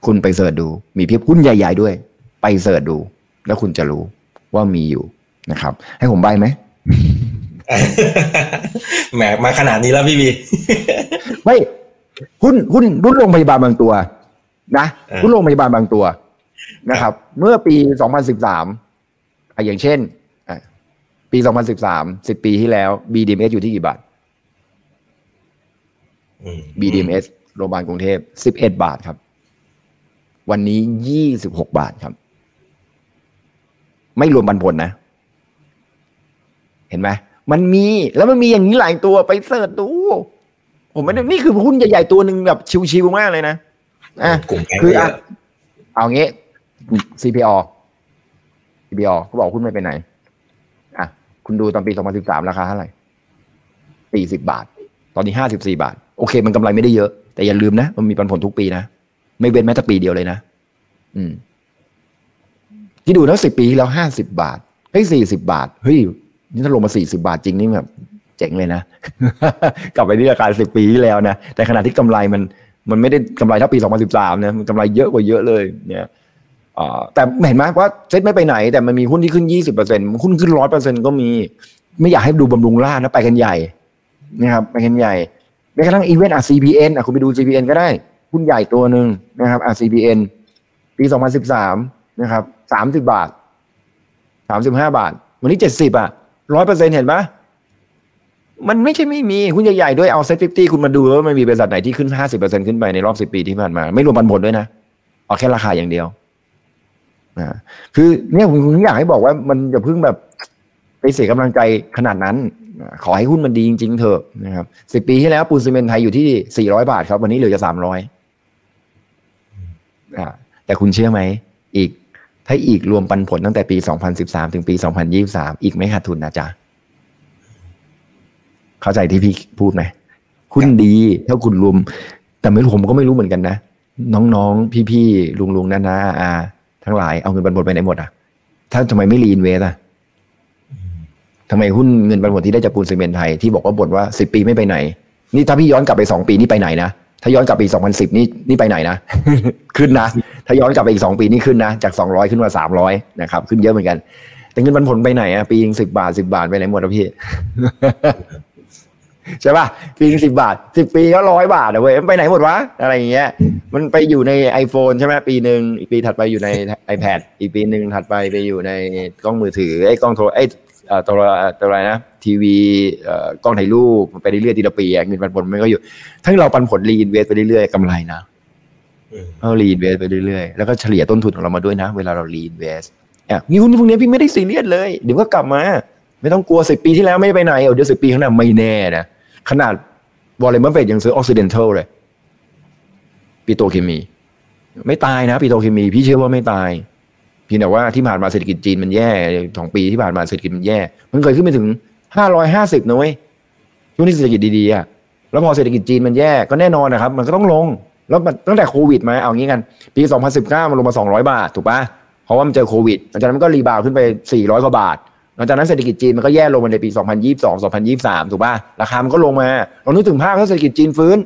[SPEAKER 3] คุณไปเสิร์ชดูมีเพียบหุ้นใหญ่ ๆด้วย ไปเสิร์ชดู แล้วคุณจะรู้ว่ามีอยู่นะครับ ให้ผมใบไหม
[SPEAKER 2] แหมมาขนาดนี้แล้วพี่บี
[SPEAKER 3] ไม่หุ้นหุ้นหุ้นโรงพยาบาลบางตัว นะหุ้นโรงพยาบาลบางตัวนะครับ เมื่อปีสองพันสิบสามอย่างเช่นปีสองพันสิบสามสิบปีที่แล้ว BDMs อยู่ที่กี่บาท BDMs โรงพยาบาลกรุงเทพสิบเอ็ดบาทครับ วันนี้ยี่สิบหกบาทครับ ไม่รวมบันผลนะห็นไหมมันมีแล้วมันมีอย่างนี้หลายตัวไปเสิร์ชดูผมไม่ได้นี่คือหุ้นใหญ่ๆตัวหนึ่งแบบชิวๆมากเลยนะอะ
[SPEAKER 2] กลุ่มแบงค์
[SPEAKER 3] คือ
[SPEAKER 2] เย
[SPEAKER 3] อะ
[SPEAKER 2] อะ
[SPEAKER 3] เอางี้ CPO CPO เขาบอกหุ้นไม่ไปไหน อะ คุณดูตอนปี 2013 ราคาเท่าไหร่40 บาท ตอนนี้ 54 บาท โอเค มันกำไรไม่ได้เยอะ แต่อย่าลืมนะ มันมีปันผลทุกปีนะ ไม่เว้นแม้แต่ปีเดียวเลยนะ อืม ที่ดูแล้วสิปีที่แล้ว50บบาทเฮ้ย40บาทเฮ้ยนี่ถ้าลงมา40บาทจริงนี่แบบเจ๋งเลยนะ กลับไปที่ราคา10ปีที่แล้วนะแต่ขณะที่กำไรมันมันไม่ได้กำไรเท่าปี2013นะมันกำไรเยอะกว่าเยอะเลยเนี่ยแต่เห็นไหมว่าเซ็ตไม่ไปไหน แต่มันมีหุ้นที่ขึ้น20%หุ้นขึ้น100%ก็มี ไม่อยากให้ดูบำรุงราษฎร์นะไปกันใหญ่นะครับไปกันใหญ่แม้กระทั่งอีเวนต์อะ CPN อะคุณไปดู CPN ก็ได้หุ้นใหญ่ตัวหนึ่งนะครับอะ CPN ปี2013น นะครับ30บาท35บห้าบาท วันนี้70อะ100%เซ็นต์เห็นปะมันไม่ใช่ไม่มีหุ้นใหญ่ๆด้วยเอา SET Fifty คุณมาดูว่ามันมีบริษัทไหนที่ขึ้น50%ขึ้นไปในรอบ10ปีที่ผ่านมา ไม่รวมปันผลด้วยนะเอาแค่ราคาอย่างเดียวนะคือเนี่ยผมอยากให้บอกว่ามันอย่าเพิ่งแบบไปเสียกำลังใจขนาดนั้น ขอให้หุ้นมันดีจริงๆเถอะนะครับสิบปีที่แล้วปูนซีเมนต์ไทยอยู่ที่สี่ร้อยบาทครับ วันนี้เหลือจะสามร้อยอ่าแต่คุณเชื่อไหม อีก ถ้าอีกรวมปันผลตั้งแต่ปี 2013 ถึงปี 2023 อีกไม่ขาดทุนนะจ๊ะ เข้าใจที่พี่พูดไหมหุ้นดีถ้าคุณรวม แต่ไม่รู้ผมก็ไม่รู้เหมือนกันนะ น้องๆ พี่ๆ ลุงๆนานาอาทั้งหลายเอาเงินปันผลไปไหนหมดอะ ถ้าทำไมไม่รีนเวสอะทำไมหุ้นเงินปันผลที่ได้จากปูนซีเมนต์ไทยที่บอกว่าบ่นว่าสิบปีไม่ไปไหน นี่ถ้าพี่ย้อนกลับไปสองปีนี่ไปไหนนะถ้าย้อนกลับไปสองพันสิบนี่นี่ไปไหนนะ ขึ้นนะ ถ้าย้อนกลับไปอีกสองปีนี่ขึ้นนะ จากสองร้อยขึ้นมาสามร้อยนะครับ ขึ้นเยอะเหมือนกัน แต่เงินปันผลไปไหนอะปีงสิบบาทสิบาทไปไหนหมดอะพี่ใช่ป่ะปีหนึ่งสิบบาทสิบปีก็ร้อยบาทอะเว้ยไปไหนหมดวะอะไรอย่างเงี้ย มันไปอยู่ใน iPhone ใช่ไหมปีหนึ่งอีกปีถัดไปอยู่ใน iPad อีกปีหนึ่งถัดไปไปอยู่ในกล้องมือถือไอ้กล้องโทรไอ้เอ่อตัวตัวอะไรนะทีวีเอ่อกล้องถ่ายรูปไปเรื่อยๆทีละปีเงินปันผลมันก็อยู่ ถ้าเราปันผล reinvest ไปเรื่อยๆกำไรนะ เรา reinvest ไปเรื่อยๆ แล้วก็เฉลี่ยต้นทุนของเรามาด้วยนะ เวลาเรา reinvest อะนี่หุ้นพวกนี้พี่ไม่ได้ซีเรียสเลย เดี๋ยวก็กลับมา ไม่ต้องกลัวสิบปีที่แล้วไม่ไปไหนเออเดี๋ยวสิบปีข้างหน้าไม่แน่นะ ขนาด Warren Buffett ยังซื้อ Occidental เลยปิโตรเคมี ไม่ตายนะปิโตรเคมี พี่เชื่อว่าไม่ตายเพียงแต่ว่าที่ผ่านมาเศรษฐกิจจีนมันแย่สองปีที่ผ่านมาเศรษฐกิจมันแย่ มันเคยขึ้นไปถึงห้าร้อยห้าสิบนะเว้ยช่วงที่เศรษฐกิจดีๆอะแล้วพอเศรษฐกิจจีนมันแย่ก็แน่นอนนะครับ มันก็ต้องลง แล้วมันตั้งแต่โควิดมาเอางี้กัน ปี 2019 มันลงมา 200 บาท ถูกปะเพราะว่ามันเจอโควิดหลังจากนั้นมันก็รีบาวขึ้นไป 400 กว่าบาทหลังจากนั้นเศรษฐกิจจีนมันก็แย่ลงมาในปี 2022 2023 ถูกปะราคามันก็ลงมาเรานึกถึงภาพถ้าเศรษฐกิจจีนฟื้น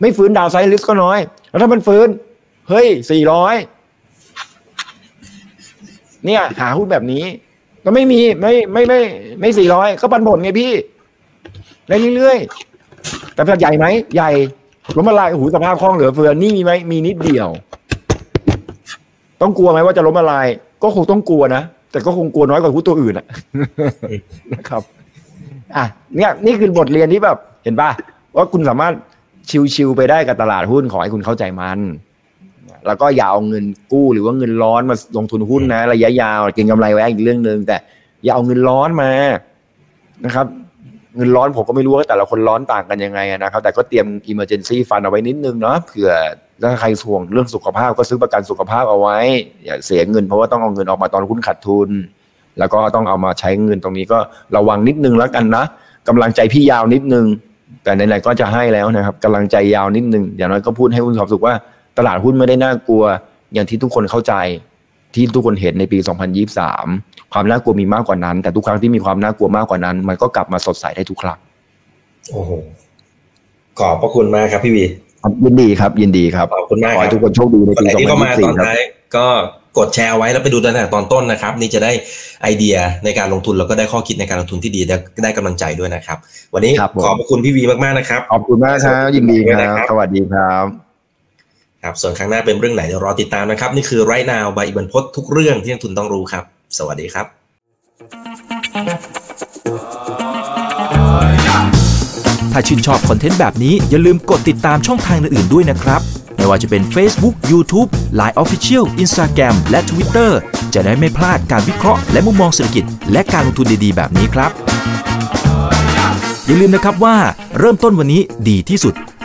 [SPEAKER 3] ไม่ฟื้นดาวไซด์ริสก็น้อย แล้วถ้ามันฟื้น เฮ้ย 400 เนี่ย หาหุ้นแบบนี้ ก็ไม่มีไม่ไม่ไม่ไม่สี่ร้อยก็ปันผลไงพี่เรื่อยๆแต่เป็นใหญ่ไหมใหญ่ ล้มละลายโอ้โหสภาพคล่องเหลือเฟือนี่มีไหมมีนิดเดียว ต้องกลัวไหมว่าจะล้มละลาย ก็คงต้องกลัวนะแต่ก็คงกลัวน้อยกว่าหุ้นตัวอื่นอะนะครับ อะเนี่ยนี่คือบทเรียนที่แบบ เห็นป่ะว่าคุณสามารถชิวๆไปได้กับตลาดหุ้นขอให้คุณเข้าใจมัน แล้วก็อย่าเอาเงินกู้หรือว่าเงินร้อนมาลงทุนหุ้นนะ ระยะยาวเก็งกำไรไว้อีกเรื่องหนึ่งแต่อย่าเอาเงินร้อนมานะครับ เงินร้อนผมก็ไม่รู้ว่าแต่ละคนร้อนต่างกันยังไงนะครับ แต่ก็เตรียม emergency fund เอาไว้นิดนึงเนาะเผื่อถ้าใครห่วงเรื่องสุขภาพก็ซื้อประกันสุขภาพเอาไว้ อย่าเสียเงินเพราะว่าต้องเอาเงินออกมาตอนหุ้นขาดทุน แล้วก็ต้องเอามาใช้เงินตรงนี้ก็ระวังนิดนึงแล้วกันนะกำลังใจพี่ยาวนิดนึง แต่ไหนๆก็จะให้แล้วนะครับกำลังใจยาวนิดนึงอย่างน้อยก็พูดให้คุณความสุขว่า ตลาดหุ้นไม่ได้น่ากลัวอย่างที่ทุกคนเข้าใจ ที่ทุกคนเห็นในปี 2023 ความน่ากลัวมีมากกว่านั้น แต่ทุกครั้งที่มีความน่ากลัวมากกว่านั้น มันก็กลับมาสดใสได้ทุกครั้ง
[SPEAKER 2] โอ้โหขอบพระคุณมากครับพี่วี
[SPEAKER 3] ครับยินดีครับ ยินดีครับ
[SPEAKER 2] ขอบคุณมาก
[SPEAKER 3] ขอ
[SPEAKER 2] ครั
[SPEAKER 3] ให้
[SPEAKER 2] บ
[SPEAKER 3] ทุกคนโชคดีใน
[SPEAKER 2] คน
[SPEAKER 3] ปี
[SPEAKER 2] ไหนที่เข้ามาตอน
[SPEAKER 3] 2024 ครับ
[SPEAKER 2] ท้ายก็กดแชร์ไว้แล้วไปดูตั้งแต่ตอนต้นนะครับ นี่จะได้ไอเดียในการลงทุนแล้วก็ได้ข้อคิดในการลงทุนที่ดีและได้กำลังใจด้วยนะครับ วันนี้
[SPEAKER 3] ครับผม
[SPEAKER 2] ขอบพระคุณพี่วีมากๆนะครับ
[SPEAKER 3] ขอบคุณมากครับยินดีครับสวัสดีครับ
[SPEAKER 2] ครับส่วนครั้งหน้าเป็นเรื่องไหนเดี๋ยวรอติดตามนะครับ นี่คือไรนาวใบอิบันพศทุกเรื่องที่นักทุนต้องรู้ครับ สวัสดีครับ
[SPEAKER 4] ถ้าชื่นชอบคอนเทนต์แบบนี้อย่าลืมกดติดตามช่องทางอื่นๆด้วยนะครับไม่ว่าจะเป็น Facebook, YouTube, Line Official, Instagram และ Twitter จะได้ไม่พลาดการวิเคราะห์และมุมมองเศรษฐกิจ และการลงทุนดีๆ แบบนี้ครับ
[SPEAKER 2] อย่าลืมนะครับว่าเริ่มต้นวันนี้ดีที่สุด